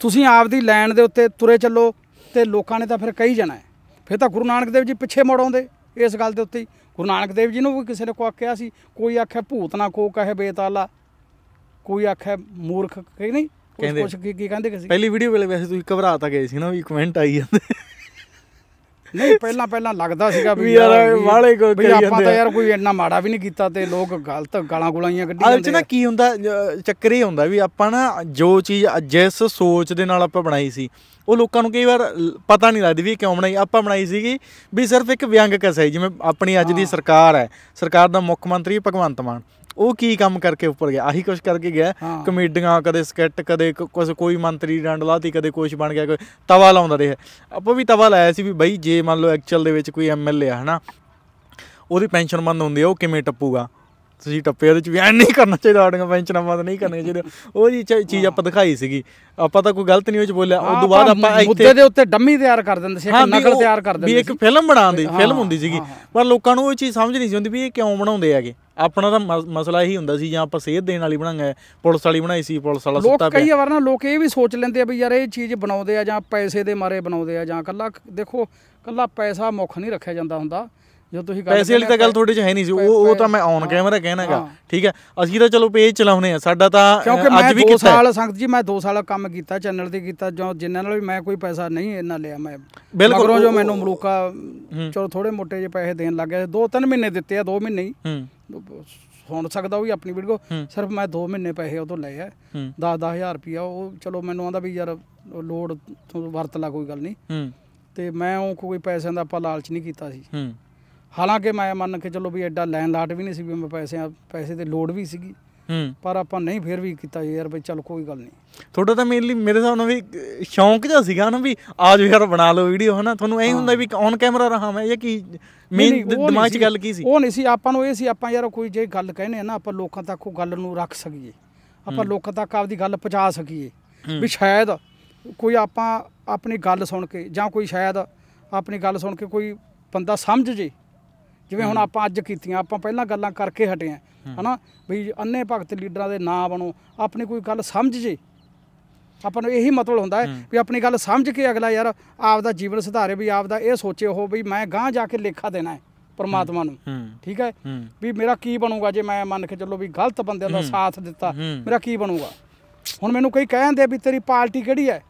ਤੁਸੀਂ ਆਪਦੀ ਲਾਈਨ ਦੇ ਉੱਤੇ ਤੁਰੇ ਚੱਲੋ ਤੇ ਲੋਕਾਂ ਨੇ ਤਾਂ ਫਿਰ ਕਹੀ ਜਾਣਾ। ਫਿਰ ਤਾਂ ਗੁਰੂ ਨਾਨਕ ਦੇਵ ਜੀ ਪਿੱਛੇ ਮੁੜ ਆਉਂਦੇ। ਇਸ ਗੱਲ ਦੇ ਉੱਤੇ ਗੁਰੂ ਨਾਨਕ ਦੇਵ ਜੀ ਨੂੰ ਵੀ ਕਿਸੇ ਨੇ ਕੋ ਆਖਿਆ ਸੀ ਕੋਈ ਆਖਿਆ ਭੂਤ ਨਾ ਕੋ ਕਹੇ ਬੇਤਾਲਾ ਕੋਈ ਆਖਿਆ ਮੂਰਖ ਕਹੀ ਨਹੀਂ। ਕੁਛ ਕੀ ਕੀ ਕਹਿੰਦੇ ਕਿ ਸੀ ਪਹਿਲੀ ਵੀਡੀਓ ਵੇਲੇ ਵੈਸੇ ਤੁਸੀਂ ਘਬਰਾ ਤਾਂ ਗਏ ਸੀ ਨਾ ਵੀ ਕਮੈਂਟ ਆਈ ਜਾਂਦੇ ਨਹੀਂ ਪਹਿਲਾਂ ਪਹਿਲਾਂ ਲੱਗਦਾ ਸੀਗਾ ਵੀ ਯਾਰ ਵਾਲੇ ਕੋ ਵੀ ਕਰੀ ਆਪਾਂ ਜਾਂਦੇ ਤਾਂ। ਯਾਰ ਕੋਈ ਇੰਨਾ ਮਾੜਾ ਵੀ ਨਹੀਂ ਕੀਤਾ ਤੇ ਲੋਕ ਗਲਤ ਗਾਲਾਂ ਗੁਲਾਈਆਂ ਕੱਢੀ ਜਾਂਦੇ ਨਾ ਆ। ਕੀ ਹੁੰਦਾ ਚੱਕਰ ਇਹ ਹੁੰਦਾ ਵੀ ਆਪਾਂ ਨਾ ਜੋ ਚੀਜ਼ ਜਿਸ ਸੋਚ ਦੇ ਨਾਲ ਆਪਾਂ ਬਣਾਈ ਸੀ ਉਹ ਲੋਕਾਂ ਨੂੰ ਕਈ ਵਾਰ ਪਤਾ ਨਹੀਂ ਲੱਗਦੀ ਵੀ ਕਿਉਂ ਬਣਾਈ ਆਪਾਂ ਬਣਾਈ ਸੀਗੀ ਵੀ ਸਿਰਫ ਇੱਕ ਵਿਅੰਗ ਕਸ ਹੈ ਜਿਵੇਂ ਆਪਣੀ ਅੱਜ ਦੀ ਸਰਕਾਰ ਹੈ ਸਰਕਾਰ ਦਾ ਮੁੱਖ ਮੰਤਰੀ ਭਗਵੰਤ ਮਾਨ ਉਹ ਕੀ ਕੰਮ ਕਰਕੇ ਉੱਪਰ ਗਿਆ? ਆਹੀ ਕੁਛ ਕਰਕੇ ਗਿਆ। ਕਮੇਡੀਆਂ ਕਦੇ ਸਕੈਟ ਕਦੇ ਕ- ਕੁਛ ਕੋਈ ਮੰਤਰੀ ਡੰਡ ਲਾਤੀ ਕਦੇ ਕੁਛ ਬਣ ਗਿਆ ਕੋਈ ਤਵਾ ਲਾਉਂਦਾ ਰਿਹਾ। ਆਪਾਂ ਵੀ ਤਵਾ ਲਾਇਆ ਸੀ ਵੀ ਬਈ ਜੇ ਮੰਨ ਲਓ ਐਕਚੁਅਲ ਦੇ ਵਿੱਚ ਕੋਈ ਐਮਐਲਏ ਆ ਹਨਾ ਉਹਦੀ ਪੈਨਸ਼ਨ ਬੰਦ ਹੁੰਦੀ ਆ ਉਹ ਕਿਵੇਂ ਟੱਪੂਗਾ? ਤੁਸੀਂ ਟੱਪੇ ਉਹਦੇ ਚ ਵੀ ਐ ਨਹੀਂ ਕਰਨਾ ਚਾਹੀਦਾ ਆਡੀਆਂ ਪੈਨਸ਼ਨਾਂ ਬੰਦ ਨਹੀਂ ਕਰਨੀਆਂ ਚਾਹੀਦੀਆਂ। ਉਹ ਜੀ ਚ- ਚੀਜ਼ ਆਪਾਂ ਦਿਖਾਈ ਸੀਗੀ। ਆਪਾਂ ਤਾਂ ਕੋਈ ਗਲਤ ਨਹੀਂ ਉਹ ਚ ਬੋਲਿਆ ਉਸ ਤੋਂ ਬਾਅਦ ਆਪਾਂ ਮੁੱਦੇ ਇੱਥੇ ਦੇ ਉੱਤੇ ਡੰਮੀ ਤਿਆਰ ਕਰ ਦਿੰਦੇ ਸੀ ਇੱਕ ਵੀ ਨਕਲ ਉਹ- ਤਿਆਰ ਕਰ ਵੀ ਦਿੰਦੇ ਇੱਕ ਸੀ। ਫਿਲਮ ਬਣਾਉਂਦੇ ਫਿਲਮ ਹੁੰਦੀ ਸੀਗੀ। ਪਰ ਲੋਕਾਂ ਨੂੰ ਉਹ ਚੀਜ਼ ਸਮਝ ਨਹੀਂ ਸੀ ਹੁੰਦੀ ਵੀ ਇਹ ਕਿਉਂ ਬਣਾਉਂਦੇ ਹੈਗੇ। ਆਪਣਾ ਤਾਂ ਮਸ- ਮਸਲਾ ਇਹੀ ਹੁੰਦਾ ਸੀ ਜਾਂ ਆਪਾਂ ਸੇਧ ਦੇਣ ਵਾਲੀ ਬਣਾਂਗੇ ਪੁਲਿਸ ਵਾਲੀ ਬਣਾਈ ਸੀ ਪੁਲਿਸ ਵਾਲਾ ਲੋਕ ਸੁੱਤਾ ਕਈ ਪਿਆ ਵਾਰ ਨਾ ਲੋਕ ਇਹ ਵੀ ਸੋਚ ਲੈਂਦੇ ਆ ਵੀ ਯਾਰ ਇਹ ਚੀਜ਼ ਬਣਾਉਂਦੇ ਆ ਜਾਂ ਪੈਸੇ ਦੇ ਮਾਰੇ ਬਣਾਉਂਦੇ ਆ ਜਾਂ ਕੱਲਾ ਦੇਖੋ ਕੱਲਾ ਪੈਸਾ ਮੁੱਖ ਨਹੀਂ ਰੱਖਿਆ ਜਾਂਦਾ ਹੁੰਦਾ। ਜੋ ਤੁਸੀਂ ਗੱਲ ਪੈਸੇ ਵਾਲੀ ਤਾਂ ਗੱਲ ਤੁਹਾਡੇ ਚ ਹੈ ਨਹੀਂ ਸੀ। ਉਹ ਉਹ ਤਾਂ ਮੈਂ ਔਨ ਕੈਮਰਾ ਕਹਿਣਾਗਾ ਠੀਕ ਹੈ? ਅਸੀਂ ਤਾਂ ਚਲੋ ਪੇਜ ਚਲਾਉਨੇ ਆ ਸਾਡਾ ਤਾਂ ਕਿਉਂਕਿ ਮੈਂ ਅੱਜ ਵੀ 2 ਕੀਤਾ ਹੈ। ਸਾਲ ਸੰਗਤ ਜੀ ਮੈਂ 2 ਸਾਲ ਕੰਮ ਕੀਤਾ ਚੈਨਲ ਤੇ ਕੀਤਾ ਜੋ ਜਿੰਨਾਂ ਨਾਲ ਵੀ ਮੈਂ ਕੋਈ ਪੈਸਾ ਨਹੀਂ ਇਹਨਾਂ ਲਿਆ ਮੈਂ ਬਿਲਕੁਲ, ਮਗਰੋਂ ਜੋ ਮੈਨੂੰ ਮਲੂਕਾ ਚਲੋ ਥੋੜੇ ਮੋਟੇ ਜਿਹੇ ਪੈਸੇ ਦੇਣ ਲੱਗ ਗਿਆ। 2-3 ਮਹੀਨੇ ਦਿੱਤੇ ਆ 2 ਮਹੀਨੇ ਹੀ। ਸੁਣ ਸਕਦਾ ਉਹ ਵੀ ਆਪਣੀ ਵੀਡੀਓ। ਸਿਰਫ ਮੈਂ 2 ਮਹੀਨੇ ਪੈਸੇ ਉਹ ਤੋਂ ਲਏ ਆ। ਹੂੰ। 10-10000 ਰੁਪਿਆ ਉਹ ਚਲੋ ਮੈਨੂੰ ਆਂਦਾ ਵੀ ਯਾਰ ਲੋੜ ਵਰਤ ਲਾ ਕੋਈ ਗੱਲ ਨਹੀਂ। ਤੇ ਮੈਂ ਉਹ ਕੋਈ ਪੈਸਿਆਂ ਦਾ ਆਪਾਂ ਲਾਲਚ ਨਹੀਂ ਕੀਤਾ ਸੀ। ਹਾਲਾਂਕਿ ਮੈਂ ਮੰਨ ਕੇ ਚਲੋ ਵੀ ਐਡਾ ਲੈਣ ਲਾਟ ਵੀ ਨਹੀਂ ਸੀ ਵੀ ਮੈਂ ਪੈਸੇ ਪੈਸੇ ਦੀ ਲੋੜ ਵੀ ਸੀਗੀ। ਹੂੰ। ਪਰ ਆਪਾਂ ਨਹੀਂ ਫੇਰ ਵੀ ਕੀਤਾ ਯਾਰ ਬਈ ਚੱਲ ਕੋਈ ਗੱਲ ਨਹੀਂ। ਤੁਹਾਡਾ ਤਾਂ ਮੇਨਲੀ ਮੇਰੇ ਹਿਸਾਬ ਨਾਲ ਵੀ ਸ਼ੌਂਕ ਜਿਹਾ ਸੀਗਾ ਨਾ ਵੀ ਆਜੋ ਯਾਰ ਬਣਾ ਲਓ ਵੀਡੀਓ ਹਨਾ? ਤੁਹਾਨੂੰ ਐਂ ਹੁੰਦਾ ਵੀ ਔਨ ਕੈਮਰਾ ਰਹਾ ਮੈਂ ਜਾਂ ਕੀ ਮੇਨ ਦਿਮਾਗ 'ਚ ਗੱਲ ਕੀ ਸੀ? ਉਹ ਨਹੀਂ ਸੀ ਆਪਾਂ ਨੂੰ ਇਹ ਸੀ ਆਪਾਂ ਯਾਰ ਕੋਈ ਜੇ ਗੱਲ ਕਹਿੰਦੇ ਆ ਨਾ ਆਪਾਂ ਲੋਕਾਂ ਤੱਕ ਉਹ ਗੱਲ ਨੂੰ ਰੱਖ ਸਕੀਏ। ਆਪਾਂ ਲੋਕਾਂ ਤੱਕ ਆਪਦੀ ਗੱਲ ਪਹੁੰਚਾ ਸਕੀਏ। ਵੀ ਸ਼ਾਇਦ ਕੋਈ ਆਪਾਂ ਆਪਣੀ ਗੱਲ ਸੁਣ ਕੇ ਜਾਂ ਕੋਈ ਸ਼ਾਇਦ ਆਪਣੀ ਗੱਲ ਸੁਣ ਕੇ ਕੋਈ ਬੰਦਾ ਸਮਝ ਜੇ ਜਿਵੇਂ ਹੁਣ ਆਪਾਂ ਅੱਜ ਕੀਤੀਆਂ ਆਪਾਂ ਪਹਿਲਾਂ ਗੱਲਾਂ ਕਰਕੇ ਹਟੇ ਆ ਹਨਾ? ਵੀ ਅੰਨੇ ਭਗਤ ਲੀਡਰਾਂ ਦੇ ਨਾਂ ਬਣੋ ਆਪਣੀ ਕੋਈ ਗੱਲ ਸਮਝ ਜੇ। ਆਪਾਂ ਨੂੰ ਇਹੀ ਮਤਲਬ ਹੁੰਦਾ ਹੈ ਵੀ ਆਪਣੀ ਗੱਲ ਸਮਝ ਕੇ ਅਗਲਾ ਯਾਰ ਆਪਦਾ ਜੀਵਨ ਸੁਧਾਰੇ ਵੀ ਆਪਦਾ ਇਹ ਸੋਚੇ ਉਹ ਵੀ ਮੈਂ ਗਾਂਹ ਜਾ ਕੇ ਲੇਖਾ ਦੇਣਾ ਹੈ ਪਰਮਾਤਮਾ ਨੂੰ। ਠੀਕ ਹੈ? ਵੀ ਮੇਰਾ ਕੀ ਬਣੂਗਾ ਜੇ ਮੈਂ ਮੰਨ ਕੇ ਚੱਲੋ ਵੀ ਗਲਤ ਬੰਦਿਆਂ ਦਾ ਸਾਥ ਦਿੱਤਾ। ਮੇਰਾ ਕੀ ਬਣੂਗਾ? ਹੁਣ ਮੈਨੂੰ ਕਈ ਕਹਿੰਦੇ ਵੀ ਤੇਰੀ ਪਾਰਟੀ ਕਿਹੜੀ ਹੈ?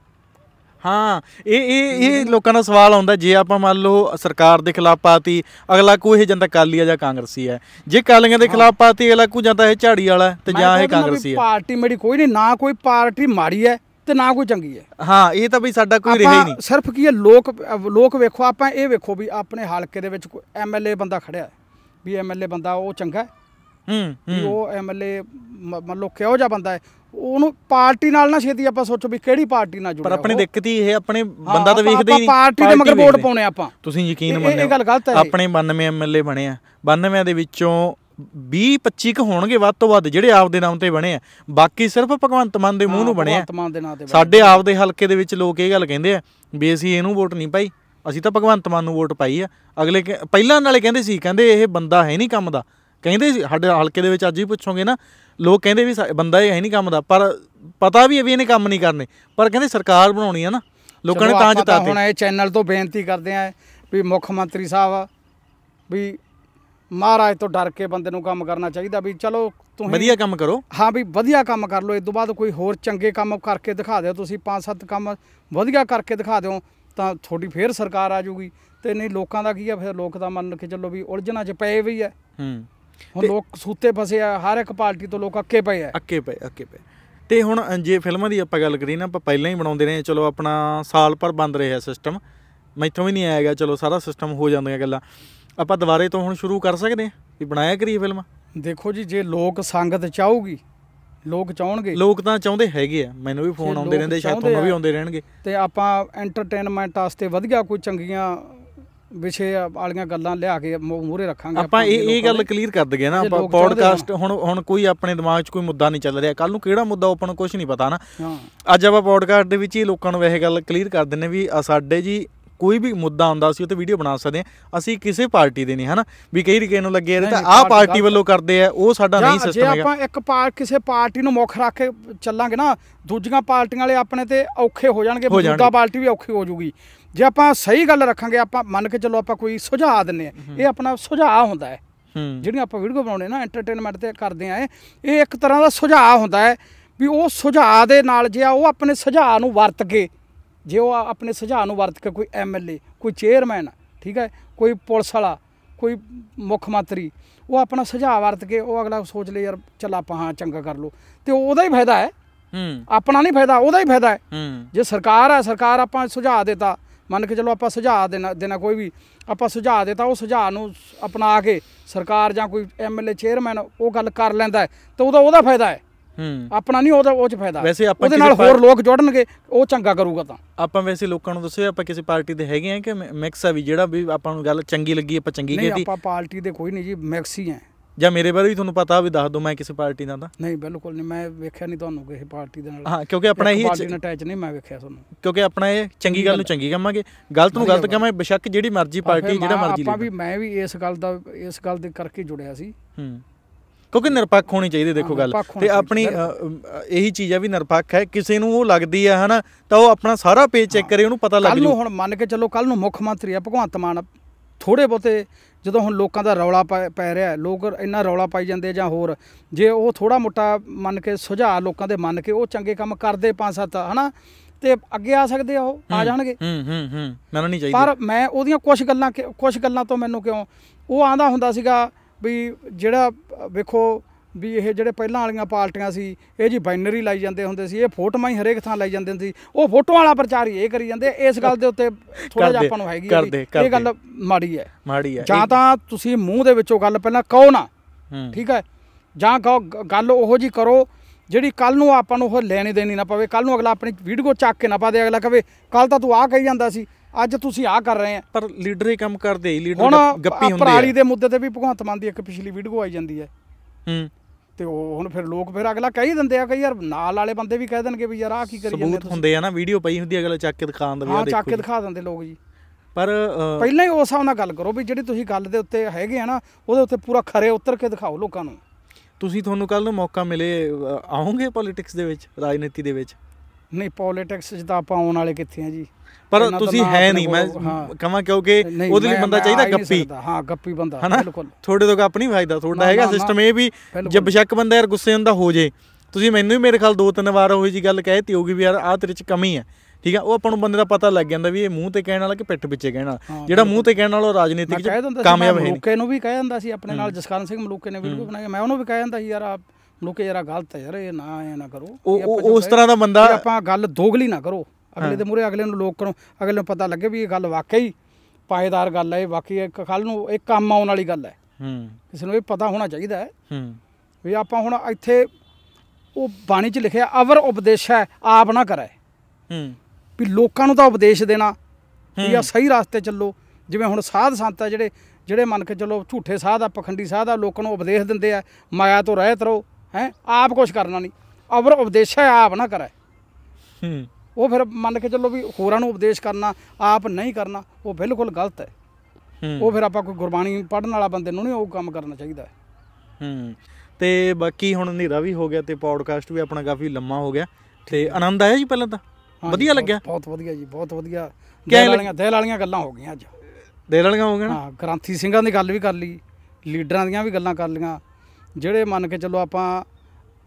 ਹਾਂ ਇਹ ਇਹ ਇਹ ਲੋਕਾਂ ਦਾ ਸਵਾਲ ਆਉਂਦਾ ਜੇ ਆਪਾਂ ਮੰਨ ਲਓ ਸਰਕਾਰ ਦੇ ਖਿਲਾਫ ਪਾਤੀ ਅਗਲਾ ਕੋਈ ਇਹ ਜਾਂਦਾ ਕਾਲੀ ਆ ਜਾਂ ਕਾਂਗਰਸੀ ਹੈ ਜੇ ਕਾਲੀਆਂ ਦੇ ਖਿਲਾਫ ਪਾਤੀ ਅਗਲਾ ਕੋਈ ਜਾਂਦਾ ਇਹ ਝਾੜੀ ਵਾਲਾ ਤੇ ਜਾਂ ਇਹ ਵੀ ਕਾਂਗਰਸੀ ਹੈ ਪਾਰਟੀ ਮੇਰੀ ਕੋਈ ਨਹੀਂ ਨਾ ਕੋਈ ਪਾਰਟੀ ਮਾੜੀ ਹੈ ਤੇ ਨਾ ਕੋਈ ਚੰਗੀ ਹੈ। ਹਾਂ ਇਹ ਤਾਂ ਬਈ ਸਾਡਾ ਕੋਈ ਰਿਹਾ ਹੀ ਨਹੀਂ। ਸਿਰਫ ਕੀ ਹੈ ਲੋਕ ਲੋਕ ਵੇਖੋ ਆਪਾਂ ਇਹ ਵੇਖੋ ਵੀ ਆਪਣੇ ਹਲਕੇ ਦੇ ਵਿੱਚ ਕੋਈ ਐਮਐਲਏ ਬੰਦਾ ਖੜਿਆ ਹੈ ਵੀ ਐਮਐਲਏ ਬੰਦਾ ਉਹ ਚੰਗਾ ਹੈ। ਵੀ ਹੂੰ। ਉਹ ਐਮਐਲਏ ਮੰਨ ਲਓ ਕਿਹੋ ਜਿਹਾ ਬੰਦਾ ਹੈ ਉਹਨੂੰ ਪਾਰਟੀ ਨਾਲ ਨਾ ਛੇਤੀ ਆਪਾਂ ਸੋਚੋ ਵੀ ਕਿਹੜੀ ਪਾਰਟੀ ਨਾਲ ਪਰ ਜੁੜਿਆ ਆਪਣੀ ਉਹ। ਦਿੱਕਤ ਹੀ ਇਹ ਆਪਣੇ ਬੰਦਾ ਤਾਂ ਵੇਖਦੇ ਹੀ ਨਹੀਂ ਆਪਾਂ ਪਾਰਟੀ ਦੇ ਮਗਰ ਵੋਟ। ਪਾਉਣੇ ਆਪਾਂ ਤੁਸੀਂ ਯਕੀਨ ਇਹ- ਇਹ- ਮੰਨਿਓ ਗੱਲ ਗਲਤ ਹੈ। ਆਪਣੇ 92 ਐਮਐਲਏ ਬਣੇ ਆ 92 ਦੇ ਵਿੱਚੋਂ 20 25 ਕ ਹੋਣਗੇ ਵੱਧ ਤੋਂ ਵੱਧ ਜਿਹੜੇ ਆਪਦੇ ਨਾਮ ਤੇ ਬਣੇ ਆ ਬਾਕੀ ਸਿਰਫ ਭਗਵੰਤ ਮਾਨ ਦੇ ਮੂੰਹ ਨੂੰ ਬਣੇ ਆ ਭਗਵੰਤ ਮਾਨ ਦੇ ਨਾਂ ਤੇ ਬਣੇ। ਸਾਡੇ ਆਪਦੇ ਹਲਕੇ ਦੇ ਵਿੱਚ ਲੋਕ ਇਹ ਗੱਲ ਕਹਿੰਦੇ ਆ ਵੀ ਅਸੀਂ ਇਹਨੂੰ ਵੋਟ ਨਹੀਂ ਪਾਈ ਅਸੀਂ ਤਾਂ ਭਗਵੰਤ ਮਾਨ ਨੂੰ ਵੋਟ ਪਾਈ ਆ ਅਗਲੇ ਪਹਿਲਾਂ ਨਾਲੇ ਕਹਿੰਦੇ ਸੀ ਕਹਿੰਦੇ ਇਹ ਬੰਦਾ ਹੈ ਨਹੀਂ ਕੰਮ ਦਾ ਕਹਿੰਦੇ ਸੀ ਸਾਡੇ ਹਲਕੇ ਦੇ ਵਿੱਚ ਅੱਜ ਵੀ ਪੁੱਛੋਗੇ ਨਾ ਲੋਕ ਕਹਿੰਦੇ ਵੀ ਬੰਦਾ ਇਹ ਹੈ ਨਹੀਂ ਕੰਮ ਦਾ ਪਰ ਪਤਾ ਵੀ ਹੈ ਵੀ ਇਹਨੇ ਕੰਮ ਨਹੀਂ ਕਰਨੇ ਪਰ ਕਹਿੰਦੇ ਸਰਕਾਰ ਬਣਾਉਣੀ ਆ ਨਾ ਲੋਕਾਂ ਨੇ ਤਾਂ ਜਿਤਾਤੇ। ਹੁਣ ਇਹ ਚੈਨਲ ਤੋਂ ਬੇਨਤੀ ਕਰਦੇ ਆਂ ਵੀ ਮੁੱਖ ਮੰਤਰੀ ਸਾਹਿਬ ਵੀ ਮਹਾਰਾਜ ਤੋਂ ਡਰ ਕੇ ਬੰਦੇ ਨੂੰ ਕੰਮ ਕਰਨਾ ਚਾਹੀਦਾ ਵੀ ਚਲੋ ਤੁਸੀਂ ਵਧੀਆ ਕੰਮ ਕਰੋ। ਹਾਂ ਵੀ ਵਧੀਆ ਕੰਮ ਕਰ ਲਓ ਇਸ ਤੋਂ ਬਾਅਦ ਕੋਈ ਹੋਰ ਚੰਗੇ ਕੰਮ ਕਰਕੇ ਦਿਖਾ ਦਿਓ ਤੁਸੀਂ ਪੰਜ ਸੱਤ ਕੰਮ ਵਧੀਆ ਕਰਕੇ ਦਿਖਾ ਦਿਓ ਤਾਂ ਤੁਹਾਡੀ ਫੇਰ ਸਰਕਾਰ ਆ ਜਾਊਗੀ ਤੇ ਨਹੀਂ ਲੋਕਾਂ ਦਾ ਕੀ ਆ ਫਿਰ ਲੋਕ ਤਾਂ ਮੰਨ ਕੇ ਚੱਲੋ ਵੀ ਉਲਝਣਾ ਚ ਪਏ ਵੀ ਆ। ਹੂੰ। ਹੁਣ ਲੋਕ ਸੂਤੇ ਫਸੇ ਆ ਹਰ ਇੱਕ ਪਾਰਟੀ ਤੋਂ ਲੋਕ ਅੱਕੇ ਪਏ ਆ। ਅੱਕੇ ਪਏ ਅੱਕੇ ਪਏ। ਤੇ ਹੁਣ ਜੇ ਫਿਲਮਾਂ ਦੀ ਆਪਾਂ ਗੱਲ ਕਰੀਏ ਨਾ ਆਪਾਂ ਪਹਿਲਾਂ ਹੀ ਬਣਾਉਂਦੇ ਰਹੇ ਚਲੋ ਆਪਣਾ ਸਾਲ ਭਰ ਬੰਦ ਰਿਹਾ ਸਿਸਟਮ ਮੈਥੋਂ ਵੀ ਨਹੀਂ ਆਏਗਾ ਚਲੋ ਸਾਰਾ ਸਿਸਟਮ ਹੋ ਜਾਂਦੀਆਂ ਗੱਲਾਂ। ਆਪਾਂ ਦੁਬਾਰੇ ਤੋਂ ਹੁਣ ਸ਼ੁਰੂ ਕਰ ਸਕਦੇ ਹਾਂ? ਵੀ ਬਣਾਇਆ ਕਰੀਏ ਫਿਲਮ? ਦੇਖੋ ਜੀ ਜੇ ਲੋਕ ਸੰਗਤ ਚਾਹੂਗੀ ਲੋਕ ਚਾਹਣਗੇ। ਲੋਕ ਤਾਂ ਚਾਹੁੰਦੇ ਹੈਗੇ ਆ। ਮੈਨੂੰ ਵੀ ਫੋਨ ਆਉਂਦੇ ਰਹਿੰਦੇ ਸ਼ਾਇਦ ਤੁਹਾਨੂੰ ਵੀ ਆ। ਆਉਂਦੇ ਰਹਿਣਗੇ। ਤੇ ਆਪਾਂ ਐਂਟਰਟੇਨਮੈਂਟ ਵਾਸਤੇ ਵਧੀਆ ਕੋਈ ਚੰਗੀਆਂ ਵਿਸ਼ੇ ਵਾਲੀਆਂ ਗੱਲਾਂ ਲਿਆ ਕੇ ਮੂਹਰੇ ਰੱਖਾਂਗੇ ਆਪਾਂ ਇਹ ਜੇ ਇਹ ਗੱਲ ਕਲੀਅਰ ਕਰ ਦਈਏ ਨਾ ਜੇ ਆਪਾਂ ਪੋਡਕਾਸਟ ਹੁਣ ਹੁਣ ਕੋਈ ਆਪਣੇ ਦਿਮਾਗ 'ਚ ਕੋਈ ਮੁੱਦਾ ਨਹੀਂ ਚੱਲ ਰਿਹਾ। ਕੱਲ ਨੂੰ ਕਿਹੜਾ ਮੁੱਦਾ ਆਪਾਂ ਨੂੰ ਕੁਝ ਨਹੀਂ ਪਤਾ ਨਾ। ਅੱਜ ਆਪਾਂ ਪੋਡਕਾਸਟ ਦੇ ਵਿੱਚ ਹੀ ਲੋਕਾਂ ਨੂੰ ਇਹ ਗੱਲ ਕਲੀਅਰ ਕਰ ਦਿੰਨੇ ਵੀ ਆ ਸਾਡੇ ਜੀ ਕੋਈ ਵੀ ਮੁੱਦਾ ਹੁੰਦਾ ਸੀ ਉਹ ਤੇ ਵੀਡੀਓ ਬਣਾ ਸਕਦੇ ਹਾਂ। ਅਸੀਂ ਕਿਸੇ ਪਾਰਟੀ ਦੇ ਨਹੀਂ ਹਨਾ? ਵੀ ਕਈ ਰਿਕੇ ਨੂੰ ਲੱਗੇ ਨਹੀਂ, ਤਾਂ ਆਹ ਪਾਰਟੀ ਵੱਲੋਂ ਕਰਦੇ ਆ ਉਹ ਸਾਡਾ ਨਹੀਂ ਜਾਂ ਜੇ ਸਿਸਟਮ ਹੈਗਾ। ਆਪਾਂ ਇੱਕ ਪਾਰ ਕਿਸੇ ਪਾਰਟੀ ਨੂੰ ਮੁੱਖ ਰੱਖ ਕੇ ਚੱਲਾਂਗੇ ਨਾ ਦੂਜੀਆਂ ਪਾਰਟੀਆਂ ਵਾਲੇ ਆਪਣੇ ਤੇ ਔਖੇ ਹੋ ਜਾਣਗੇ ਮੌਜੂਦਾ। ਪਾਰਟੀ ਵੀ ਔਖੀ ਹੋ ਜਾਊਗੀ ਜੇ ਆਪਾਂ ਸਹੀ ਗੱਲ ਰੱਖਾਂਗੇ ਆਪਾਂ ਮੰਨ ਕੇ ਚੱਲੋ ਆਪਾਂ ਕੋਈ ਸੁਝਾਅ ਦਿੰਨੇ ਆ ਇਹ ਆਪਣਾ ਸੁਝਾਅ ਹੁੰਦਾ ਹੈ। ਜਿਹੜੀਆਂ ਆਪਾਂ ਵੀਡੀਓ ਬਣਾਉਣੇ ਨਾ ਐਂਟਰਟੇਨਮੈਂਟ ਤੇ ਕਰਦੇ ਆ ਇਹ ਇੱਕ ਤਰ੍ਹਾਂ ਦਾ ਸੁਝਾਅ ਹੁੰਦਾ ਹੈ ਵੀ ਉਹ ਸੁਝਾਅ ਦੇ ਨਾਲ ਜੇ ਆ ਉਹ ਆਪਣੇ ਸੁਝਾਅ ਨੂੰ ਵਰਤ ਕੇ ਜੇ ਉਹ ਆਪਣੇ ਸੁਝਾਅ ਨੂੰ ਵਰਤ ਕੇ ਕੋਈ ਐਮਐਲਏ ਕੋਈ ਚੇਅਰਮੈਨ ਠੀਕ ਹੈ ਕੋਈ ਪੁਲਿਸ ਵਾਲਾ ਕੋਈ ਮੁੱਖ ਮੰਤਰੀ ਉਹ ਆਪਣਾ ਸੁਝਾਅ ਵਰਤ ਕੇ ਉਹ ਅਗਲਾ ਸੋਚ ਲੇ ਯਾਰ ਚੱਲ ਆਪਾਂ ਹਾਂ ਚੰਗਾ ਕਰ ਲਓ। ਤੇ ਉਹਦਾ ਹੀ ਫਾਇਦਾ ਹੈ। ਹੂੰ। ਆਪਣਾ ਨਹੀਂ ਫਾਇਦਾ ਉਹਦਾ ਹੀ ਫਾਇਦਾ ਹੈ। ਜੇ ਸਰਕਾਰ ਹੈ ਸਰਕਾਰ ਆਪਾਂ ਸੁਝਾਅ ਦੇਤਾ ਮੰਨ ਕੇ ਚਲੋ ਆਪਾਂ ਸੁਝਾਅ ਦੇਣਾ ਦੇਣਾ ਕੋਈ ਵੀ ਆਪਾਂ ਸੁਝਾਅ ਦੇਤਾ ਉਹ ਸੁਝਾਅ ਨੂੰ ਅਪਣਾ ਕੇ ਸਰਕਾਰ ਜਾਂ ਕੋਈ ਐਮਐਲਏ ਚੇਅਰਮੈਨ ਉਹ ਗੱਲ ਕਰ ਲੈਂਦਾ ਹੈ ਤਾਂ ਉਹਦਾ ਉਹਦਾ ਫਾਇਦਾ ਹੈ। ਹੂੰ। ਆਪਣਾ ਨਹੀਂ ਉਹਦਾ ਉਹ ਚ ਫਾਇਦਾ ਵੈਸੇ ਆਪਾਂ ਉਹਦੇ ਨਾਲ ਹੋਰ ਲੋਕ ਜੁੜਨਗੇ ਉਹ ਚੰਗਾ ਕਰੂਗਾ ਤਾਂ। ਆਪਾਂ ਵੈਸੇ ਲੋਕਾਂ ਨੂੰ ਦੱਸਿਓ ਆਪਾਂ ਕਿਸੇ ਪਾਰਟੀ ਦੇ ਹੈਗੇ ਆ ਕਿ ਮਿਕਸ ਆ ਵੀ ਜਿਹੜਾ ਵੀ ਆਪਾਂ ਨੂੰ ਗੱਲ ਚੰਗੀ ਲੱਗੀ ਆਪਾਂ ਚੰਗੀ ਨਹੀਂ ਕੀਤੀ ਆਪਾਂ ਪਾਰਟੀ ਦੇ ਕੋਈ ਨਹੀਂ ਜੀ ਮਿਕਸ ਹੀ ਹੈ। ਜਾਂ ਮੇਰੇ ਬਾਰੇ ਵੀ ਤੁਹਾਨੂੰ ਪਤਾ ਵੀ ਦੱਸ ਦਿਓ ਮੈਂ ਕਿਸੇ ਪਾਰਟੀ ਦਾ ਤਾਂ। ਨਹੀਂ ਬਿਲਕੁਲ ਨਹੀਂ ਮੈਂ ਵੇਖਿਆ ਨਹੀਂ ਤੁਹਾਨੂੰ ਕਿਸੇ ਪਾਰਟੀ ਦੇ ਨਾਲ। ਹਾਂ ਕਿਉਂਕਿ ਆਪਣਾ ਇਹੀ ਪਾਰਟੀ ਨਾਲ ਅਟੈਚ ਨਹੀਂ ਮੈਂ ਵੇਖਿਆ ਤੁਹਾਨੂੰ। ਕਿਉਂਕਿ ਆਪਣਾ ਇਹ ਚੰਗੀ ਗੱਲ ਨੂੰ ਚੰਗੀ ਕਹਾਂਗੇ। ਗਲਤ ਨੂੰ ਗਲਤ ਕਹਾਂਗੇ ਬੇਸ਼ੱਕ ਜਿਹੜੀ ਮਰਜ਼ੀ ਪਰ ਪਾਰਟੀ ਜਿਹੜਾ ਮਰਜ਼ੀ ਆਪਾਂ ਵੀ ਮੈਂ ਵੀ ਇਸ ਗੱਲ ਦਾ ਇਸ ਗੱਲ ਦੇ ਕਰਕੇ ਜੁੜਿਆ ਸੀ। ਹੂੰ। ਕਿਉਂਕਿ ਨਿਰਪੱਖ ਹੋਣੀ ਚਾਹੀਦੀ ਦੇਖੋ ਗੱਲ। ਤੇ ਆਪਣੀ ਇਹੀ ਚੀਜ਼ ਆ ਵੀ ਨਿਰਪੱਖ ਹੈ। ਕਿਸੇ ਨੂੰ ਉਹ ਲੱਗਦੀ ਆ ਹਨਾ ਤਾਂ ਉਹ ਆਪਣਾ ਸਾਰਾ ਪੇਜ ਚੈੱਕ ਕਰੇ ਉਹਨੂੰ ਪਤਾ ਲੱਗ ਕੱਲ ਨੂੰ ਜੂ। ਹੁਣ ਮੰਨ ਕੇ ਚੱਲੋ ਕੱਲ ਨੂੰ ਮੁੱਖ ਮੰਤਰੀ ਆ ਭਗਵੰਤ ਮਾਨ। ਥੋੜੇ ਬਹੁਤੇ ਜਦੋਂ ਹੁਣ ਲੋਕਾਂ ਦਾ ਰੌਲਾ ਪੈ ਪੈ ਰਿਹਾ ਲੋਕ ਇੰਨਾ ਰੌਲਾ ਪਾਈ ਜਾਂਦੇ ਜਾਂ ਹੋਰ ਜੇ ਉਹ ਥੋੜਾ ਮੋਟਾ ਮੰਨ ਕੇ ਸੁਝਾਅ ਲੋਕਾਂ ਦੇ ਮੰਨ ਕੇ ਉਹ ਚੰਗੇ ਕੰਮ ਕਰਦੇ ਪੰਜ ਸੱਤ ਹਨਾ? ਤੇ ਅੱਗੇ ਆ ਸਕਦੇ ਆ ਉਹ ਆ ਜਾਣਗੇ। ਹੂੰ ਹੂੰ ਹੂੰ ਮੈਨੂੰ ਨਹੀਂ ਚਾਹੀਦੀ। ਪਰ ਮੈਂ ਉਹਦੀਆਂ ਕੁਝ ਗੱਲਾਂ ਕੁਝ ਗੱਲਾਂ ਤੋਂ ਮੈਨੂੰ ਕਿਉਂ ਉਹ ਆਂਦਾ ਹੁੰਦਾ ਸੀਗਾ ਵੀ ਜਿਹੜਾ ਵੇਖੋ ਵੀ ਇਹ ਜਿਹੜੇ ਪਹਿਲਾਂ ਵਾਲੀਆਂ ਪਾਰਟੀਆਂ ਸੀ ਇਹ ਜੀ ਬੈਨਰ ਹੀ ਲਾਈ ਜਾਂਦੇ ਹੁੰਦੇ ਸੀ ਇਹ ਫੋਟੋਆਂ ਹੀ ਹਰੇਕ ਥਾਂ ਲਾਈ ਜਾਂਦੇ ਹੁੰਦੇ ਸੀ। ਉਹ ਫੋਟੋਆਂ ਵਾਲਾ ਪ੍ਰਚਾਰ ਹੀ ਇਹ ਕਰੀ ਜਾਂਦੇ ਇਸ ਗੱਲ ਦੇ ਉੱਤੇ ਥੋੜਾ ਜਿਹਾ ਆਪਾਂ ਨੂੰ ਹੈਗੀ ਹੈ। ਇਹ ਗੱਲ ਮਾੜੀ ਹੈ। ਮਾੜੀ ਆ ਜਾਂ ਤਾਂ ਤੁਸੀਂ ਮੂੰਹ ਦੇ ਵਿੱਚੋਂ ਗੱਲ ਪਹਿਲਾਂ ਕਹੋ ਨਾ। ਹੂੰ। ਠੀਕ ਹੈ? ਜਾਂ ਗੱਲ ਉਹੋ ਜੀ ਕਰੋ ਜਿਹੜੀ ਕੱਲ ਨੂੰ ਆਪਾਂ ਨੂੰ ਉਹ ਲੈਣੀ ਦੇਣੀ ਨਾ ਪਵੇ। ਕੱਲ ਨੂੰ ਅਗਲਾ ਆਪਣੀ ਵੀਡੀਓ ਚੱਕ ਕੇ ਨਾ ਪਾ ਦੇ ਅਗਲਾ ਕਵੇ ਕੱਲ ਤਾਂ ਤੂੰ ਆਹ ਕਹੀ ਜਾਂਦਾ ਸੀ ਅੱਜ ਤੁਸੀਂ ਆਹ ਕਰ ਰਹੇ ਆ ਪਰ ਲੀਡਰ ਹੀ ਕੰਮ ਕਰਦੇ ਹੀ ਲੀਡਰ ਹੁਣ ਗੱਪੀ ਹੁੰਦੇ ਪਰਾਲੀ ਆ ਦੇ ਮੁੱਦੇ ਤੇ ਵੀ ਭਗਵੰਤ ਮਾਨ ਦੀ ਇੱਕ ਪਿਛਲੀ ਵੀਡੀਓ ਆਈ ਜਾਂਦੀ ਹੈ। ਹੂੰ। ਤੇ ਉਹ ਹੁਣ ਫਿਰ ਲੋਕ ਫਿਰ ਅਗਲਾ ਕਹੀ ਦਿੰਦੇ ਆ ਕਿ ਯਾਰ ਨਾਲ ਵਾਲੇ ਬੰਦੇ ਵੀ ਕਹਿ ਦੇਣਗੇ ਵੀ ਯਾਰ ਆਹ ਕੀ ਕਰੀ ਜਾਂਦੇ ਸਬੂਤ ਹੁੰਦੇ ਆ ਨਾ ਵੀਡੀਓ ਪਈ ਹੁੰਦੀ ਆ, ਅਗਲਾ ਚੱਕ ਕੇ ਦਿਖਾਉਣ ਦਾ ਵੀ ਆ ਹਾਂ ਚੱਕ ਦੇਖੋ ਕੇ ਦਿਖਾ ਦਿੰਦੇ ਲੋਕ ਜੀ। ਪਰ ਪਹਿਲਾਂ ਹੀ ਉਸ ਹਿਸਾਬ ਨਾਲ ਗੱਲ ਕਰੋ ਵੀ ਜਿਹੜੀ ਤੁਸੀਂ ਗੱਲ ਦੇ ਉੱਤੇ ਹੈਗੇ ਆ ਨਾ ਉਹਦੇ ਉੱਤੇ ਪੂਰਾ ਖਰੇ ਉਤਰ ਕੇ ਦਿਖਾਓ ਲੋਕਾਂ ਨੂੰ। ਤੁਸੀਂ ਤੁਹਾਨੂੰ ਕੱਲ ਨੂੰ ਮੌਕਾ ਮਿਲੇ ਅ, ਆਓਗੇ ਪੋਲਿਟਿਕਸ ਦੇ ਵਿੱਚ ਰਾਜਨੀਤੀ ਦੇ ਵਿੱਚ? ਨਹੀਂ ਪੋਲਿਟਿਕਸ 'ਚ ਤਾਂ ਆਪਾਂ ਆਉਣ ਵਾਲੇ ਕਿੱਥੇ ਆ ਜੀ? ਪਰ ਤੁਸੀਂ ਹੈ ਨਹੀਂ ਮੈਂ। ਕਹਾਂ ਕਿਉਂਕਿ ਉਹਦੇ ਲਈ ਬੰਦਾ ਚਾਹੀਦਾ ਗੱਪੀ। ਹਾਂ ਗੱਪੀ ਬੰਦਾ ਬਿਲਕੁਲ। ਤੁਹਾਡੇ ਤੋਂ ਗੱਪ ਨਹੀਂ ਫਾਇਦਾ ਤੁਹਾਡਾ ਹੈਗਾ ਸਿਸਟਮ। ਇਹ ਵੀ ਜੇ। ਬੇਸ਼ੱਕ ਬੰਦਾ ਯਾਰ ਗੁੱਸੇ ਹੁੰਦਾ ਹੋ ਜੇ। ਤੁਸੀਂ ਮੈਨੂੰ ਵੀ ਮੇਰੇ ਖਿਆਲ ਦੋ ਤਿੰਨ ਵਾਰ ਉਹੀ ਜੀ ਗੱਲ ਕਹਿਤੀ ਹੋਊਗੀ ਵੀ ਯਾਰ ਆਹ ਤੇਰੇ ਚ ਕਮੀ ਹੈ ਠੀਕ ਆ? ਉਹ ਆਪਾਂ ਨੂੰ ਬੰਦੇ ਦਾ ਪਤਾ ਲੱਗ ਜਾਂਦਾ ਵੀ ਇਹ ਮੂੰਹ ਤੇ ਕਹਿਣ ਵਾਲਾ ਕਿ ਪਿੱਠ ਪਿੱਛੇ ਕਹਿਣ ਵਾਲਾ। ਜਿਹੜਾ ਮੂੰਹ ਤੇ ਕਹਿਣ ਵਾਲਾ ਰਾਜਨੀਤਿਕ ਚ ਕਾਮਯਾਬ ਹੈ ਨਹੀਂ। ਮਲੂਕੇ ਨੂੰ ਵੀ ਕਹਿ ਦਿੰਦਾ ਸੀ ਆਪਣੇ ਨਾਲ ਜਸਕਰਨ ਸਿੰਘ ਮਲੂਕੇ ਨੇ ਵੀਡੀਓ ਬਣਾਈ ਮੈਂ ਉਹਨੂੰ ਵੀ ਕਹਿ ਦਿੰਦਾ ਸੀ ਯਾਰ ਆ ਮਲੂਕੇ ਜਰਾ ਗਲਤ ਹੈ ਯਾਰ ਇਹ ਨਾ ਐ ਨਾ ਕਰੋ। ਉਹ ਆਪਾਂ ਉਸ ਤਰ੍ਹਾਂ ਦਾ ਬੰਦਾ ਆਪਾਂ ਗੱਲ ਦੋਗਲੀ ਨਾ ਕਰੋ। ਅਗਲੇ ਦੇ ਮੂਰੇ ਅਗਲੇ ਨੂੰ ਲੋਕ ਨੂੰ ਅਗਲੇ ਨੂੰ ਪਤਾ ਲੱਗੇ ਵੀ ਇਹ ਗੱਲ ਵਾਕਈ ਪਾਏਦਾਰ ਗੱਲ ਹੈ ਇਹ ਵਾਕਈ ਕੱਲ ਨੂੰ ਇਹ ਕੰਮ ਆਉਣ ਵਾਲੀ ਗੱਲ ਹੈ। ਹੂੰ। ਕਿਸੇ ਨੂੰ ਇਹ ਪਤਾ ਹੋਣਾ ਚਾਹੀਦਾ ਹੈ ਹੂੰ। ਵੀ ਆਪਾਂ ਹੁਣ ਇੱਥੇ ਉਹ ਬਾਣੀ 'ਚ ਲਿਖਿਆ ਅਵਰ ਉਪਦੇਸ਼ ਹੈ ਆਪ ਨਾ ਕਰੇ। ਹੂੰ। ਵੀ ਲੋਕਾਂ ਨੂੰ ਤਾਂ ਉਪਦੇਸ਼ ਦੇਣਾ ਵੀ ਆ ਸਹੀ ਰਸਤੇ ਚੱਲੋ। ਜਿਵੇਂ ਹੁਣ ਸਾਧ ਸੰਤ ਆ ਜਿਹੜੇ ਜਿਹੜੇ ਮੰਨ ਕੇ ਚੱਲੋ ਝੂਠੇ ਸਾਧ ਆ ਪਖੰਡੀ ਸਾਧ ਆ ਲੋਕਾਂ ਨੂੰ ਉਪਦੇਸ਼ ਦਿੰਦੇ ਆ ਮਾਇਆ ਤੋਂ ਰਹਿਤ ਰਹੋ ਹੈ ਆਪ ਕੁਝ ਕਰਨਾ ਨਹੀਂ। ਅਵਰ ਉਪਦੇਸ਼ ਹੈ ਆਪ ਨਾ ਕਰੇ। ਹੂੰ। ਉਹ ਫਿਰ ਮੰਨ ਕੇ ਚੱਲੋ ਵੀ ਹੋਰਾਂ ਨੂੰ ਉਪਦੇਸ਼ ਕਰਨਾ ਆਪ ਨਹੀਂ ਕਰਨਾ ਉਹ ਬਿਲਕੁਲ ਗਲਤ ਹੈ। ਉਹ ਫਿਰ ਆਪਾਂ ਕੋਈ ਗੁਰਬਾਣੀ ਪੜਨ ਵਾਲਾ ਬੰਦੇ ਨੂੰ ਨਹੀਂ ਉਹ ਕੰਮ ਕਰਨਾ ਚਾਹੀਦਾ। ਹੈ। ਹੂੰ ਤੇ ਬਾਕੀ ਹੁਣ ਹਨੇਰਾ ਵੀ ਹੋ ਗਿਆ ਤੇ ਪੌਡਕਾਸਟ ਵੀ ਆਪਣਾ ਕਾਫੀ ਲੰਮਾ ਹੋ ਗਿਆ। ਤੇ ਆਨੰਦ ਆਇਆ ਜੀ ਪਹਿਲਾਂ ਤਾਂ? ਵਧੀਆ ਲੱਗਿਆ? ਬਹੁਤ ਵਧੀਆ ਜੀ ਬਹੁਤ ਵਧੀਆ। ਦਿਲ ਵਾਲੀਆਂ ਦਿਲ ਵਾਲੀਆਂ ਗੱਲਾਂ ਹੋ ਗਈਆਂ ਅੱਜ। ਦੇਰ ਵਾਲੀਆਂ ਹੋ ਗਈਆਂ ਹਾਂ ਗ੍ਰਾਂਥੀ ਸਿੰਘਾਂ ਦੀ ਗੱਲ ਵੀ ਕਰ ਲਈ ਲੀਡਰਾਂ ਦੀਆਂ ਵੀ ਗੱਲਾਂ ਕਰ ਲੀਆਂ ਜਿਹੜੇ ਮੰਨ ਕੇ ਚੱਲੋ ਆਪਾਂ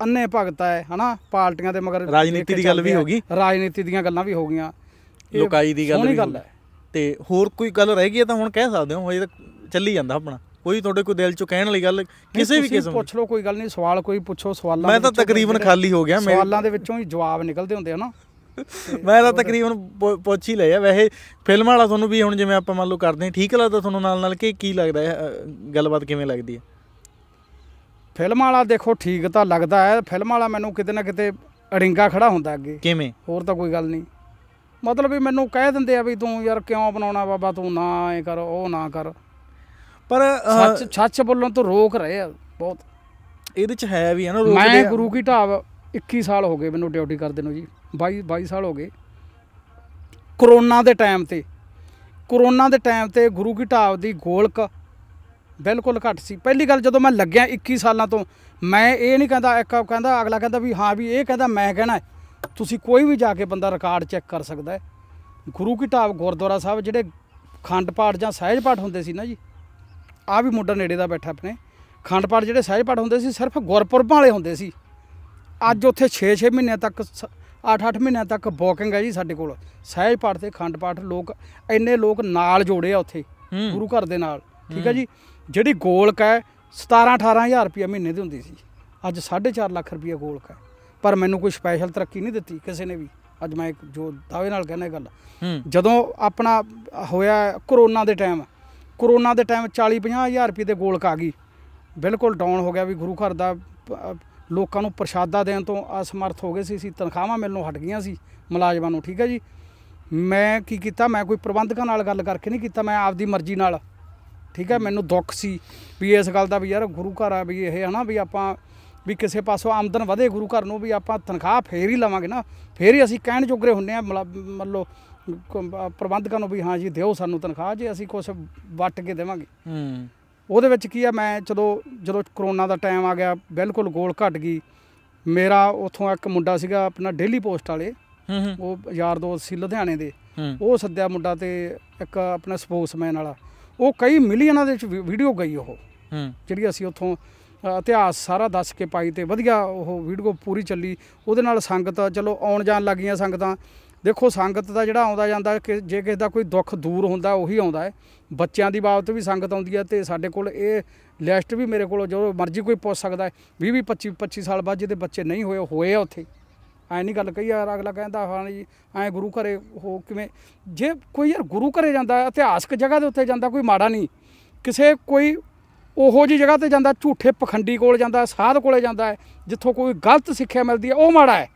ਅੰਨੇ ਭਗਤ ਹੈ ਹਨਾ? ਪਾਰਟੀਆਂ ਦੇ ਮਗਰ ਰਾਜਨੀਤੀ ਦੀ ਗੱਲ ਵੀ। ਹੋ ਗਈ। ਰਾਜਨੀਤੀ ਦੀਆਂ ਗੱਲਾਂ ਵੀ ਹੋ ਗਈਆਂ। ਲੋਕਾਈ ਦੀ ਗੱਲ ਵੀ ਗੱਲ ਹੋ। ਤੇ ਹੋਰ ਕੋਈ ਗੱਲ ਰਹਿ ਗਈ ਹੈ ਤਾਂ ਹੁਣ ਕਹਿ ਸਕਦੇ ਹੋ ਹਜੇ ਤਾਂ ਚੱਲੀ ਜਾਂਦਾ ਆਪਣਾ। ਕੋਈ ਤੁਹਾਡੇ ਕੋਈ ਦਿਲ ਚੋਂ ਕਹਿਣ ਵਾਲੀ ਗੱਲ ਕਿਸੇ ਵੀ ਕਿਸਮ ਦੀ। ਪੁੱਛ ਲਓ ਕੋਈ ਗੱਲ ਨਹੀਂ ਸਵਾਲ ਕੋਈ ਪੁੱਛੋ ਸਵਾਲਾਂ ਮੈਂ ਤਾਂ ਤਕਰੀਬਨ ਖਾਲੀ ਹੋ ਗਿਆ ਮੈਂ ਸਵਾਲਾਂ ਦੇ ਵਿੱਚੋਂ ਹੀ ਜਵਾਬ ਨਿਕਲਦੇ ਹੁੰਦੇ ਆ ਨਾ। ਮੈਂ ਤਾਂ ਤਕਰੀਬਨ ਪੁੱਛ ਹੀ ਲਿਆ ਵੈਸੇ ਫਿਲਮ ਵਾਲਾ ਤੁਹਾਨੂੰ ਵੀ ਹੁਣ ਜਿਵੇਂ ਆਪਾਂ ਮੰਨ ਲਓ ਕਰਦੇ ਹਾਂ ਠੀਕ ਲੱਗਦਾ ਤੁਹਾਨੂੰ ਨਾਲ ਨਾਲ ਕਿ ਕੀ ਲੱਗਦਾ ਹੈ ਗੱਲਬਾਤ ਕਿਵੇਂ ਲੱਗਦੀ ਹੈ? ਫਿਲਮ ਵਾਲਾ ਦੇਖੋ ਠੀਕ ਤਾਂ ਲੱਗਦਾ ਹੈ ਫਿਲਮ ਵਾਲਾ ਮੈਨੂੰ ਕਿਤੇ ਨਾ ਕਿਤੇ ਅੜਿੰਗਾ ਖੜਾ ਹੁੰਦਾ ਅੱਗੇ। ਕਿਵੇਂ? ਹੋਰ ਤਾਂ ਕੋਈ ਗੱਲ ਨਹੀਂ। ਮਤਲਬ ਵੀ ਮੈਨੂੰ ਕਹਿ ਦਿੰਦੇ ਆ ਵੀ ਤੂੰ ਯਾਰ ਕਿਉਂ ਬਣਾਉਣਾ ਬਾਬਾ ਤੂੰ ਨਾ ਐ ਕਰ ਉਹ ਨਾ ਕਰ। ਪਰ ਸੱਚ ਸੱਚ ਬੋਲਣ ਤੋਂ ਰੋਕ ਰਹੇ ਆ ਬਹੁਤ। ਇਹਦੇ ਚ ਹੈ ਵੀ ਹੈ ਨਾ ਰੋਕਦੇ ਮੈਂ। ਗੁਰੂ ਕੀ ਢਾਬ 21 ਸਾਲ ਹੋ ਗਏ ਮੈਨੂੰ ਡਿਊਟੀ ਕਰਦੇ ਨੂੰ ਜੀ 22 22 ਸਾਲ ਹੋ ਗਏ। ਕਰੋਨਾ ਦੇ ਟਾਈਮ ਤੇ ਕਰੋਨਾ ਦੇ ਟਾਈਮ ਤੇ ਗੁਰੂ ਕੀ ਢਾਬ ਦੀ ਗੋਲਕ ਬਿਲਕੁਲ ਘੱਟ ਸੀ। ਪਹਿਲੀ ਗੱਲ ਜਦੋਂ ਮੈਂ ਲੱਗਿਆ 21 ਸਾਲਾਂ ਤੋਂ ਮੈਂ ਇਹ ਨਹੀਂ ਕਹਿੰਦਾ ਇੱਕ ਕਹਿੰਦਾ ਅਗਲਾ ਕਹਿੰਦਾ ਵੀ ਹਾਂ ਵੀ ਇਹ ਕਹਿੰਦਾ ਮੈਂ ਕਹਿਣਾ। ਤੁਸੀਂ ਕੋਈ ਵੀ ਜਾ ਕੇ ਬੰਦਾ ਰਿਕਾਰਡ ਚੈੱਕ ਕਰ ਸਕਦਾ ਹੈ। ਗੁਰੂ ਕੀ ਢਾਬ ਗੁਰਦੁਆਰਾ ਸਾਹਿਬ ਜਿਹੜੇ ਖੰਡ ਪਾਠ ਜਾਂ ਸਹਿਜ ਪਾਠ ਹੁੰਦੇ ਸੀ ਨਾ ਜੀ ਆ ਵੀ ਮੁੰਡਾ ਨੇੜੇ ਦਾ ਬੈਠਾ ਆਪਣੇ। ਖੰਡ ਪਾਠ ਜਿਹੜੇ ਸਹਿਜ ਪਾਠ ਹੁੰਦੇ ਸੀ ਸਿਰਫ ਗੁਰਪੁਰਬਾਂ ਵਾਲੇ ਹੁੰਦੇ ਸੀ। ਅੱਜ ਉੱਥੇ 6-6 ਮਹੀਨਿਆਂ ਤੱਕ 8-8 ਮਹੀਨਿਆਂ ਤੱਕ ਬੁਕਿੰਗ ਹੈ ਜੀ ਸਾਡੇ ਕੋਲ। ਸਹਿਜ ਪਾਠ ਤੇ ਖੰਡ ਪਾਠ ਲੋਕ ਇੰਨੇ ਲੋਕ ਨਾਲ ਜੋੜੇ ਆ ਉੱਥੇ। ਗੁਰੂ ਘਰ ਦੇ ਨਾਲ ਠੀਕ ਹੈ। ਜੀ? ਜਿਹੜੀ ਗੋਲਕ ਹੈ 17-18000 ਰੁਪਏ ਮਹੀਨੇ ਦੀ ਹੁੰਦੀ ਸੀ। ਅੱਜ 4.5 ਲੱਖ ਰੁਪਏ ਗੋਲਕ ਹੈ ਪਰ ਮੈਨੂੰ ਕੋਈ ਸਪੈਸ਼ਲ ਤਰੱਕੀ ਨਹੀਂ ਦਿੱਤੀ ਕਿਸੇ ਨੇ ਵੀ। ਅੱਜ ਮੈਂ ਜੋ ਦਾਅਵੇ ਨਾਲ ਕਹਿੰਦਾ ਗੱਲ। ਜਦੋਂ ਆਪਣਾ ਹੋਇਆ ਕਰੋਨਾ ਦੇ ਟਾਈਮ ਕਰੋਨਾ ਦੇ ਟਾਈਮ 40 50 ਹਜ਼ਾਰ ਰੁਪਏ ਦੇ ਗੋਲਕ ਆ ਗਈ। ਬਿਲਕੁਲ ਡਾਊਨ ਹੋ ਗਿਆ ਵੀ ਗੁਰੂ ਘਰ ਦਾ ਲੋਕਾਂ ਨੂੰ ਪ੍ਰਸ਼ਾਦਾ ਦੇਣ ਤੋਂ ਅਸਮਰਥ ਹੋ ਗਏ ਸੀ। ਸੀ ਤਨਖਾਹਾਂ ਮਿਲਣੋਂ ਹਟ ਗਈਆਂ ਸੀ ਮੁਲਾਜ਼ਮਾਂ ਨੂੰ ਠੀਕ ਹੈ ਜੀ? ਮੈਂ ਕੀ ਕੀਤਾ? ਮੈਂ ਕੋਈ ਪ੍ਰਬੰਧਕਾਂ ਨਾਲ ਗੱਲ ਕਰਕੇ ਨਹੀਂ ਕੀਤਾ। ਮੈਂ ਆਪਦੀ ਮਰਜ਼ੀ ਨਾਲ ਠੀਕ ਹੈ ਮੈਨੂੰ ਦੁੱਖ ਸੀ ਵੀ ਇਸ ਗੱਲ ਦਾ ਵੀ ਯਾਰ ਗੁਰੂ ਘਰ ਆ ਵੀ ਇਹ ਹਨਾ ਵੀ ਆਪਾਂ ਵੀ ਕਿਸੇ ਪਾਸੋਂ ਆਮਦਨ ਵਧੇ ਗੁਰੂ ਘਰ ਨੂੰ ਵੀ ਆਪਾਂ ਤਨਖਾਹ ਫੇਰ ਹੀ ਲਵਾਂਗੇ ਨਾ ਫੇਰ ਹੀ ਅਸੀਂ ਕਹਿਣ ਜੋਗਰੇ ਹੁੰਨੇ ਆ ਮੰਨ ਲਓ ਪ੍ਰਬੰਧਕਾਂ ਨੂੰ ਵੀ ਹਾਂ ਜੀ ਦਿਓ ਸਾਨੂੰ ਤਨਖਾਹ ਜੇ ਅਸੀਂ ਕੁਝ ਵੱਟ ਕੇ ਦੇਵਾਂਗੇ। ਹੂੰ। ਉਹਦੇ ਵਿੱਚ ਕੀ ਆ ਮੈਂ ਜਦੋਂ ਜਦੋਂ ਕਰੋਨਾ ਦਾ ਟਾਈਮ ਆ ਗਿਆ ਬਿਲਕੁਲ ਗੋਲ ਘਟ ਗਈ। ਮੇਰਾ ਉਥੋਂ ਇੱਕ ਮੁੰਡਾ ਸੀਗਾ ਆਪਣਾ ਡੇਲੀ ਪੋਸਟ ਵਾਲੇ ਉਹ ਯਾਰ ਦੋਸਤ ਸੀ ਲੁਧਿਆਣੇ ਦੇ। ਉਹ ਸੱਦਿਆ ਮੁੰਡਾ ਤੇ ਇੱਕ ਆਪਣਾ ਸਪੋਕਸਮੈਨ ਵਾਲਾ। ਉਹ ਕਈ ਮਿਲੀਅਨਾਂ ਦੇ ਵਿੱਚ ਵੀਡੀਓ ਗਈ ਉਹ। ਹੂੰ। ਜਿਹੜੀ ਅਸੀਂ ਉੱਥੋਂ ਇਤਿਹਾਸ ਸਾਰਾ ਦੱਸ ਕੇ ਪਾਈ ਤੇ ਵਧੀਆ ਉਹ ਵੀਡੀਓ ਪੂਰੀ ਚੱਲੀ। ਉਹਦੇ ਨਾਲ ਸੰਗਤ ਚਲੋ ਆਉਣ ਜਾਣ ਲੱਗੀਆਂ ਸੰਗਤਾਂ। ਦੇਖੋ ਸੰਗਤ ਦਾ ਜਿਹੜਾ ਆਉਂਦਾ ਜਾਂਦਾ ਕਿ ਜੇ ਕਿਸੇ ਦਾ ਕੋਈ ਦੁੱਖ ਦੂਰ ਹੁੰਦਾ ਉਹੀ ਆਉਂਦਾ ਹੈ। ਬੱਚਿਆਂ ਦੀ ਬਾਬਤ ਵੀ ਸੰਗਤ ਆਉਂਦੀ ਹੈ ਤੇ ਸਾਡੇ ਕੋਲ ਇਹ ਲਿਸਟ ਵੀ ਮੇਰੇ ਕੋਲ ਜੋ ਮਰਜ਼ੀ ਕੋਈ ਪੁੱਛ ਸਕਦਾ ਹੈ। 20 20 25 25 ਸਾਲ ਬਾਅਦ ਜਿਹਦੇ ਬੱਚੇ ਨਹੀਂ ਹੋਏ ਹੋਏ ਆ ਉੱਥੇ। ਐ ਨਹੀਂ ਗੱਲ ਕਹੀ ਯਾਰ ਅਗਲਾ ਕਹਿੰਦਾ ਹਾਂ ਜੀ ਐ ਗੁਰੂ ਘਰੇ ਹੋ ਕਿਵੇਂ? ਜੇ ਕੋਈ ਯਾਰ ਗੁਰੂ ਘਰੇ ਜਾਂਦਾ ਇਤਿਹਾਸਕ ਜਗ੍ਹਾ ਦੇ ਉੱਤੇ ਜਾਂਦਾ ਕੋਈ ਮਾੜਾ ਨਹੀਂ। ਕਿਸੇ ਕੋਈ ਉਹੋ ਜੀ ਜਗ੍ਹਾ ਤੇ ਜਾਂਦਾ ਝੂਠੇ ਪਖੰਡੀ ਕੋਲ ਜਾਂਦਾ ਸਾਧ ਕੋਲੇ ਜਾਂਦਾ ਹੈ ਜਿੱਥੋਂ ਕੋਈ ਗਲਤ ਸਿੱਖਿਆ ਮਿਲਦੀ ਹੈ ਉਹ ਮਾੜਾ ਹੈ।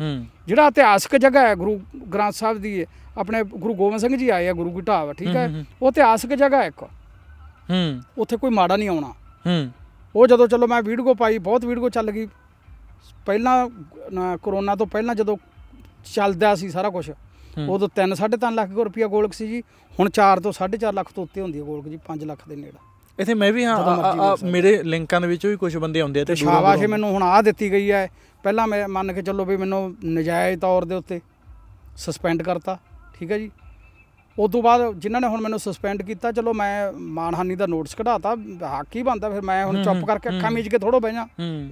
ਹੂੰ। ਜਿਹੜਾ ਇਤਿਹਾਸਕ ਜਗ੍ਹਾ ਹੈ ਗੁਰੂ ਗ੍ਰੰਥ ਸਾਹਿਬ ਦੀ ਹੈ, ਆਪਣੇ ਗੁਰੂ ਗੋਬਿੰਦ ਸਿੰਘ ਜੀ ਆਏ ਆ ਗੁਰੂ ਕੀ ਢਾਬ ਠੀਕ ਹੂੰ, ਉਹ ਇਤਿਹਾਸਕ ਜਗ੍ਹਾ ਹੈ ਇੱਕ। ਹੂੰ। ਉੱਥੇ ਕੋਈ ਮਾੜਾ ਨਹੀਂ ਆਉਣਾ। ਹੂੰ। ਉਹ ਜਦੋਂ ਚਲੋ ਮੈਂ ਵੀਡੀਓ ਪਾਈ ਬਹੁਤ ਵੀਡੀਓ ਚੱਲ ਗਈ ਪਹਿਲਾਂ ਕਰੋਨਾ ਤੋਂ ਪਹਿਲਾਂ ਜਦੋਂ ਚੱਲਦਾ ਸੀ ਸਾਰਾ ਕੁਝ। ਉਦੋਂ 3 3.5 ਲੱਖ ਰੁਪਇਆ ਗੋਲਕ ਸੀ ਜੀ ਹੁਣ 4 ਤੋਂ 4.5 ਲੱਖ ਤੋਂ ਉੱਤੇ ਹੁੰਦੀ ਹੈ ਗੋਲਕ ਜੀ 5 ਲੱਖ ਦੇ ਨੇੜੇ ਇੱਥੇ ਮੈਂ ਵੀ ਹਾਂ। ਮੇਰੇ ਲਿੰਕਾਂ ਦੇ ਵਿੱਚੋਂ ਵੀ ਕੁਝ ਬੰਦੇ ਆਉਂਦੇ ਆ ਤੇ ਸ਼ਾਬਾਸ਼। ਮੈਨੂੰ ਹੁਣ ਆ ਦਿੱਤੀ ਗਈ ਹੈ ਪਹਿਲਾਂ ਮੈਂ ਮੰਨ ਕੇ ਚੱਲੋ ਵੀ ਮੈਨੂੰ ਨਜਾਇਜ਼ ਤੌਰ ਦੇ ਉੱਤੇ ਸਸਪੈਂਡ ਕਰਤਾ ਠੀਕ ਹੈ ਜੀ ਉਸ ਤੋਂ ਬਾਅਦ ਜਿਨ੍ਹਾਂ ਨੇ ਹੁਣ ਮੈਨੂੰ ਸਸਪੈਂਡ ਕੀਤਾ ਚਲੋ ਮੈਂ ਮਾਨਹਾਨੀ ਦਾ ਨੋਟਿਸ ਕਢਾਤਾ ਹੱਕ ਹੀ ਬਣਦਾ ਫਿਰ ਮੈਂ ਹੁਣ ਚੁੱਪ ਕਰਕੇ। ਅੱਖਾਂ ਮੀਚ ਕੇ ਥੋੜੋ ਬਹਿ ਜਾ ਹੂੰ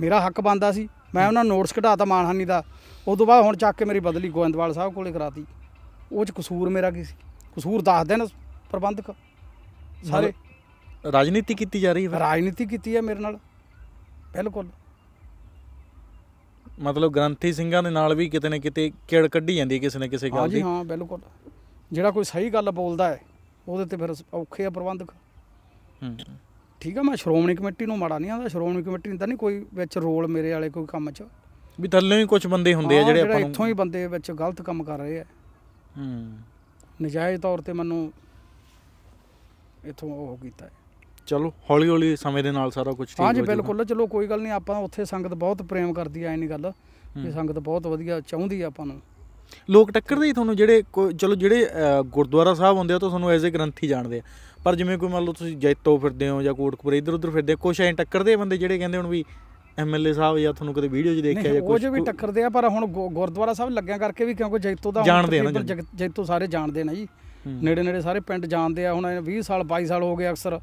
ਮੇਰਾ ਹੱਕ ਬਣਦਾ ਸੀ। ਮੈਂ ਉਹਨਾਂ ਨੋਟਿਸ ਕਢਾਤਾ ਮਾਨਹਾਨੀ ਦਾ। ਉਸ ਤੋਂ ਬਾਅਦ ਹੁਣ ਚੱਕ ਕੇ ਮੇਰੀ ਬਦਲੀ ਗੋਇੰਦਵਾਲ ਸਾਹਿਬ ਕੋਲੇ ਕਰਾਤੀ। ਉਹ ਚ ਕਸੂਰ ਮੇਰਾ ਕੀ ਸੀ? ਕਸੂਰ ਦੱਸ ਦੇਣ ਪ੍ਰਬੰਧਕ। ਸਾਰੇ। ਰਾਜਨੀਤੀ ਕੀਤੀ ਜਾ ਰਹੀ ਹੈ? ਰਾਜਨੀਤੀ ਕੀਤੀ ਹੈ ਮੇਰੇ ਨਾਲ। ਬਿਲਕੁਲ। ਮਤਲਬ ਗ੍ਰੰਥੀ ਸਿੰਘਾਂ ਦੇ ਨਾਲ ਵੀ ਕਿਤੇ ਨਾ ਕਿਤੇ ਕਿੜ ਕੱਢੀ ਜਾਂਦੀ ਹੈ ਕਿਸੇ ਨਾ ਕਿਸੇ ਗੱਲ ਦੀ। ਹਾਂ ਬਿਲਕੁਲ। ਜਿਹੜਾ ਕੋਈ ਸਹੀ ਗੱਲ ਬੋਲਦਾ ਹੈ ਉਹਦੇ ਤੇ ਫਿਰ ਔਖੇ ਆ ਪ੍ਰਬੰਧਕ। ਹੂੰ। ਠੀਕ ਆ ਮੈਂ ਸ਼੍ਰੋਮਣੀ ਕਮੇਟੀ ਨੂੰ ਮਾੜਾ ਨਹੀਂ ਆਂਦਾ ਸ਼੍ਰੋਮਣੀ ਕਮੇਟੀ ਨੇ ਤਾਂ ਨਹੀਂ ਕੋਈ ਵਿੱਚ ਰੋਲ ਮੇਰੇ ਵਾਲੇ ਕੋਈ ਕੰਮ 'ਚ। ਵੀ ਥੱਲੇ ਵੀ ਕੁਝ ਬੰਦੇ ਹੁੰਦੇ ਆ ਜਿਹੜੇ ਆਪਾਂ ਇੱਥੋਂ ਨੂੰ ਹੀ ਬੰਦੇ ਵਿੱਚ ਗਲਤ ਕੰਮ ਕਰ ਰਹੇ ਆ। ਹੂੰ। ਨਜਾਇਜ਼ ਤੌਰ ਤੇ ਮੈਨੂੰ ਇੱਥੋਂ ਉਹ ਕੀਤਾ। ਚਲੋ ਹੌਲੀ ਹੌਲੀ ਸਮੇਂ ਦੇ ਨਾਲ ਸਾਰਾ ਕੁਝ ਠੀਕ ਹਾਂ ਜਾਊਗਾ। ਬਿਲਕੁਲ ਚਲੋ ਕੋਈ ਗੱਲ ਨਹੀਂ ਆਪਾਂ ਉੱਥੇ ਸੰਗਤ ਬਹੁਤ ਪ੍ਰੇਮ ਕਰਦੀ ਐ ਨਹੀਂ ਗੱਲ। ਇਹ। ਸੰਗਤ ਬਹੁਤ ਵਧੀਆ ਚਾਹੁੰਦੀ ਆ ਆਪਾਂ ਨੂੰ। ਲੋਕ ਟੱਕਰਦੇ ਹੀ ਤੁਹਾਨੂੰ ਜਿਹੜੇ ਚਲੋ ਜਿਹੜੇ ਗੁਰਦੁਆਰਾ ਸਾਹਿਬ ਹੁੰਦੇ ਆ ਉਹ ਤਾਂ ਤੁਹਾਨੂੰ ਐਜ਼ ਅ ਗ੍ਰੰਥੀ ਜਾਣਦੇ ਆ। ਪਰ ਜਿਵੇਂ ਕੋਈ ਮੰਨ ਲਓ ਤੁਸੀਂ ਜੈਤੋ ਫਿਰਦੇ ਹੋ ਜਾਂ ਕੋਟਕਪੁਰੇ ਇੱਧਰ ਉੱਧਰ ਫਿਰਦੇ ਕੁਛ ਐਂ ਟੱਕਰਦੇ ਬੰਦੇ ਜਿਹੜੇ ਕਹਿੰਦੇ ਹੁਣ ਵੀ ਐਮਐਲਏ ਸਾਹਿਬ ਜਾਂ ਤੁਹਾਨੂੰ ਕਦੇ ਵੀਡੀਓ 'ਚ ਦੇਖਿਆ ਜਾਂ ਉਹ ਕੁਝ ਜੇ ਵੀ ਟੱਕਰਦੇ ਆ ਪਰ ਹੁਣ ਗੁਰਦੁਆਰਾ ਸਾਹਿਬ ਲੱਗਿਆ ਕਰਕੇ ਵੀ ਕਿਉਂਕਿ ਜੈਤੋ ਦਾ ਜਾਣਦੇ ਆ ਜੈਤੋ ਸਾਰੇ ਜਾਣਦੇ ਨੇ ਜੀ। ਨੇੜੇ ਨੇੜੇ ਸਾਰੇ ਪਿੰਡ ਜਾਣਦੇ ਆ ਹੁਣ 20 ਸਾਲ 22 ਸਾਲ ਹੋ ਗਏ ਅਕਸਰ।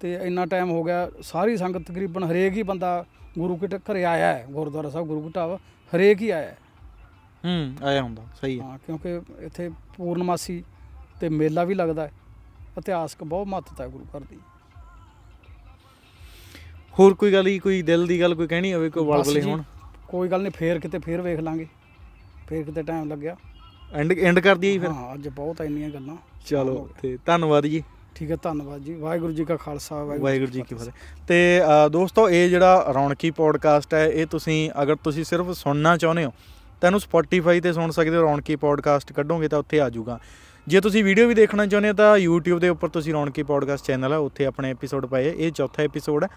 ਤੇ ਇੰਨਾ ਟਾਈਮ ਹੋ ਗਿਆ ਸਾਰੀ ਸੰਗਤ ਤਕਰੀਬਨ ਹਰੇਕ ਹੀ ਬੰਦਾ ਗੁਰੂ ਕੇ ਘਰੇ ਆਇਆ ਹੈ ਗੁਰਦੁਆਰਾ ਸਾਹਿਬ ਗੁਰੂ ਢਾਬ ਹਰੇਕ ਹੀ ਆਇਆ ਹੈ ਆਇਆ ਹੁੰਦਾ ਸਹੀ ਹੈ। ਹਾਂ ਕਿਉਂਕਿ ਇੱਥੇ ਪੂਰਨਮਾਸੀ ਤੇ ਮੇਲਾ ਵੀ ਲੱਗਦਾ ਹੈ। ਇਤਿਹਾਸਕ ਬਹੁਤ ਮਹੱਤਤਾ ਹੈ ਗੁਰੂ ਘਰ ਦੀ। ਹੋਰ ਕੋਈ ਗੱਲ ਹੀ ਕੋਈ ਦਿਲ ਦੀ ਗੱਲ ਕੋਈ ਕਹਿਣੀ ਹੋਵੇ ਕੋਈ ਬਸ ਵਲਵਲੇ ਜੀ, ਹੋਣ? ਕੋਈ ਗੱਲ ਨਹੀਂ ਫੇਰ ਕਿਤੇ ਫੇਰ ਵੇਖ ਲਾਂਗੇ। ਫੇਰ ਕਿਤੇ ਟਾਈਮ ਲੱਗਿਆ। ਐਂਡ ਐਂਡ ਕਰ ਦਈਏ ਫਿਰ? ਹਾਂ ਅੱਜ ਬਹੁਤ ਇੰਨੀਆਂ ਗੱਲਾਂ। ਚਲੋ ਤੇ ਧੰਨਵਾਦ ਜੀ। ਠੀਕ ਹੈ ਧੰਨਵਾਦ ਜੀ। ਵਾਹਿਗੁਰੂ ਜੀ ਕਾ ਖਾਲਸਾ ਵਾਹਿਗੁਰੂ ਜੀ ਕੀ ਫਤਿਹ। ਤੇ ਅ, ਦੋਸਤੋ ਇਹ ਜਿਹੜਾ ਰੌਣਕੀ ਪੋਡਕਾਸਟ ਹੈ ਇਹ ਤੁਸੀਂ ਅਗਰ ਤੁਸੀਂ ਸਿਰਫ ਸੁਣਨਾ ਚਾਹੁੰਦੇ ਹੋ ਤਾਂ ਇਹਨੂੰ Spotify ਤੇ ਸੁਣ ਸਕਦੇ ਹੋ, ਰੌਣਕੀ ਪੋਡਕਾਸਟ ਕੱਢੋਗੇ ਤਾਂ ਉੱਥੇ ਆ ਜਾਊਗਾ। ਜੇ ਤੁਸੀਂ ਵੀਡੀਓ ਵੀ ਦੇਖਣਾ ਚਾਹੁੰਦੇ ਹੋ ਤਾਂ YouTube ਦੇ ਉੱਪਰ ਤੁਸੀਂ ਰੌਣਕੀ ਪੋਡਕਾਸਟ ਚੈਨਲ ਹੈ ਉੱਥੇ ਆਪਣੇ ਐਪੀਸੋਡ ਪਏ ਹੈ। ਇਹ ਚੌਥਾ ਐਪੀਸੋਡ ਹੈ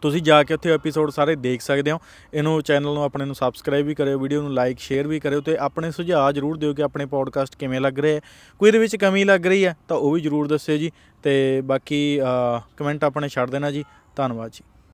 ਤੁਸੀਂ ਜਾ ਕੇ ਉੱਥੇ ਐਪੀਸੋਡ ਸਾਰੇ ਦੇਖ ਸਕਦੇ ਹੋ। ਇਹਨੂੰ ਚੈਨਲ ਨੂੰ ਆਪਣੇ ਨੂੰ ਸਬਸਕ੍ਰਾਈਬ ਵੀ ਕਰਿਓ ਵੀਡੀਓ ਨੂੰ ਲਾਈਕ ਸ਼ੇਅਰ ਵੀ ਕਰਿਓ ਤੇ ਆਪਣੇ ਸੁਝਾਅ ਜ਼ਰੂਰ ਦਿਓ ਕਿ ਆਪਣੇ ਪੋਡਕਾਸਟ ਕਿਵੇਂ ਲੱਗ ਰਹੇ ਹੈ ਕੋਈ ਇਹਦੇ ਵਿੱਚ ਕਮੀ ਲੱਗ ਰਹੀ ਹੈ ਤਾਂ ਉਹ ਵੀ ਜ਼ਰੂਰ ਦੱਸਿਓ ਜੀ ਤੇ ਬਾਕੀ ਕਮੈਂਟ ਆਪਣੇ ਛੱਡ ਦੇਣਾ ਜੀ। ਧੰਨਵਾਦ ਜੀ।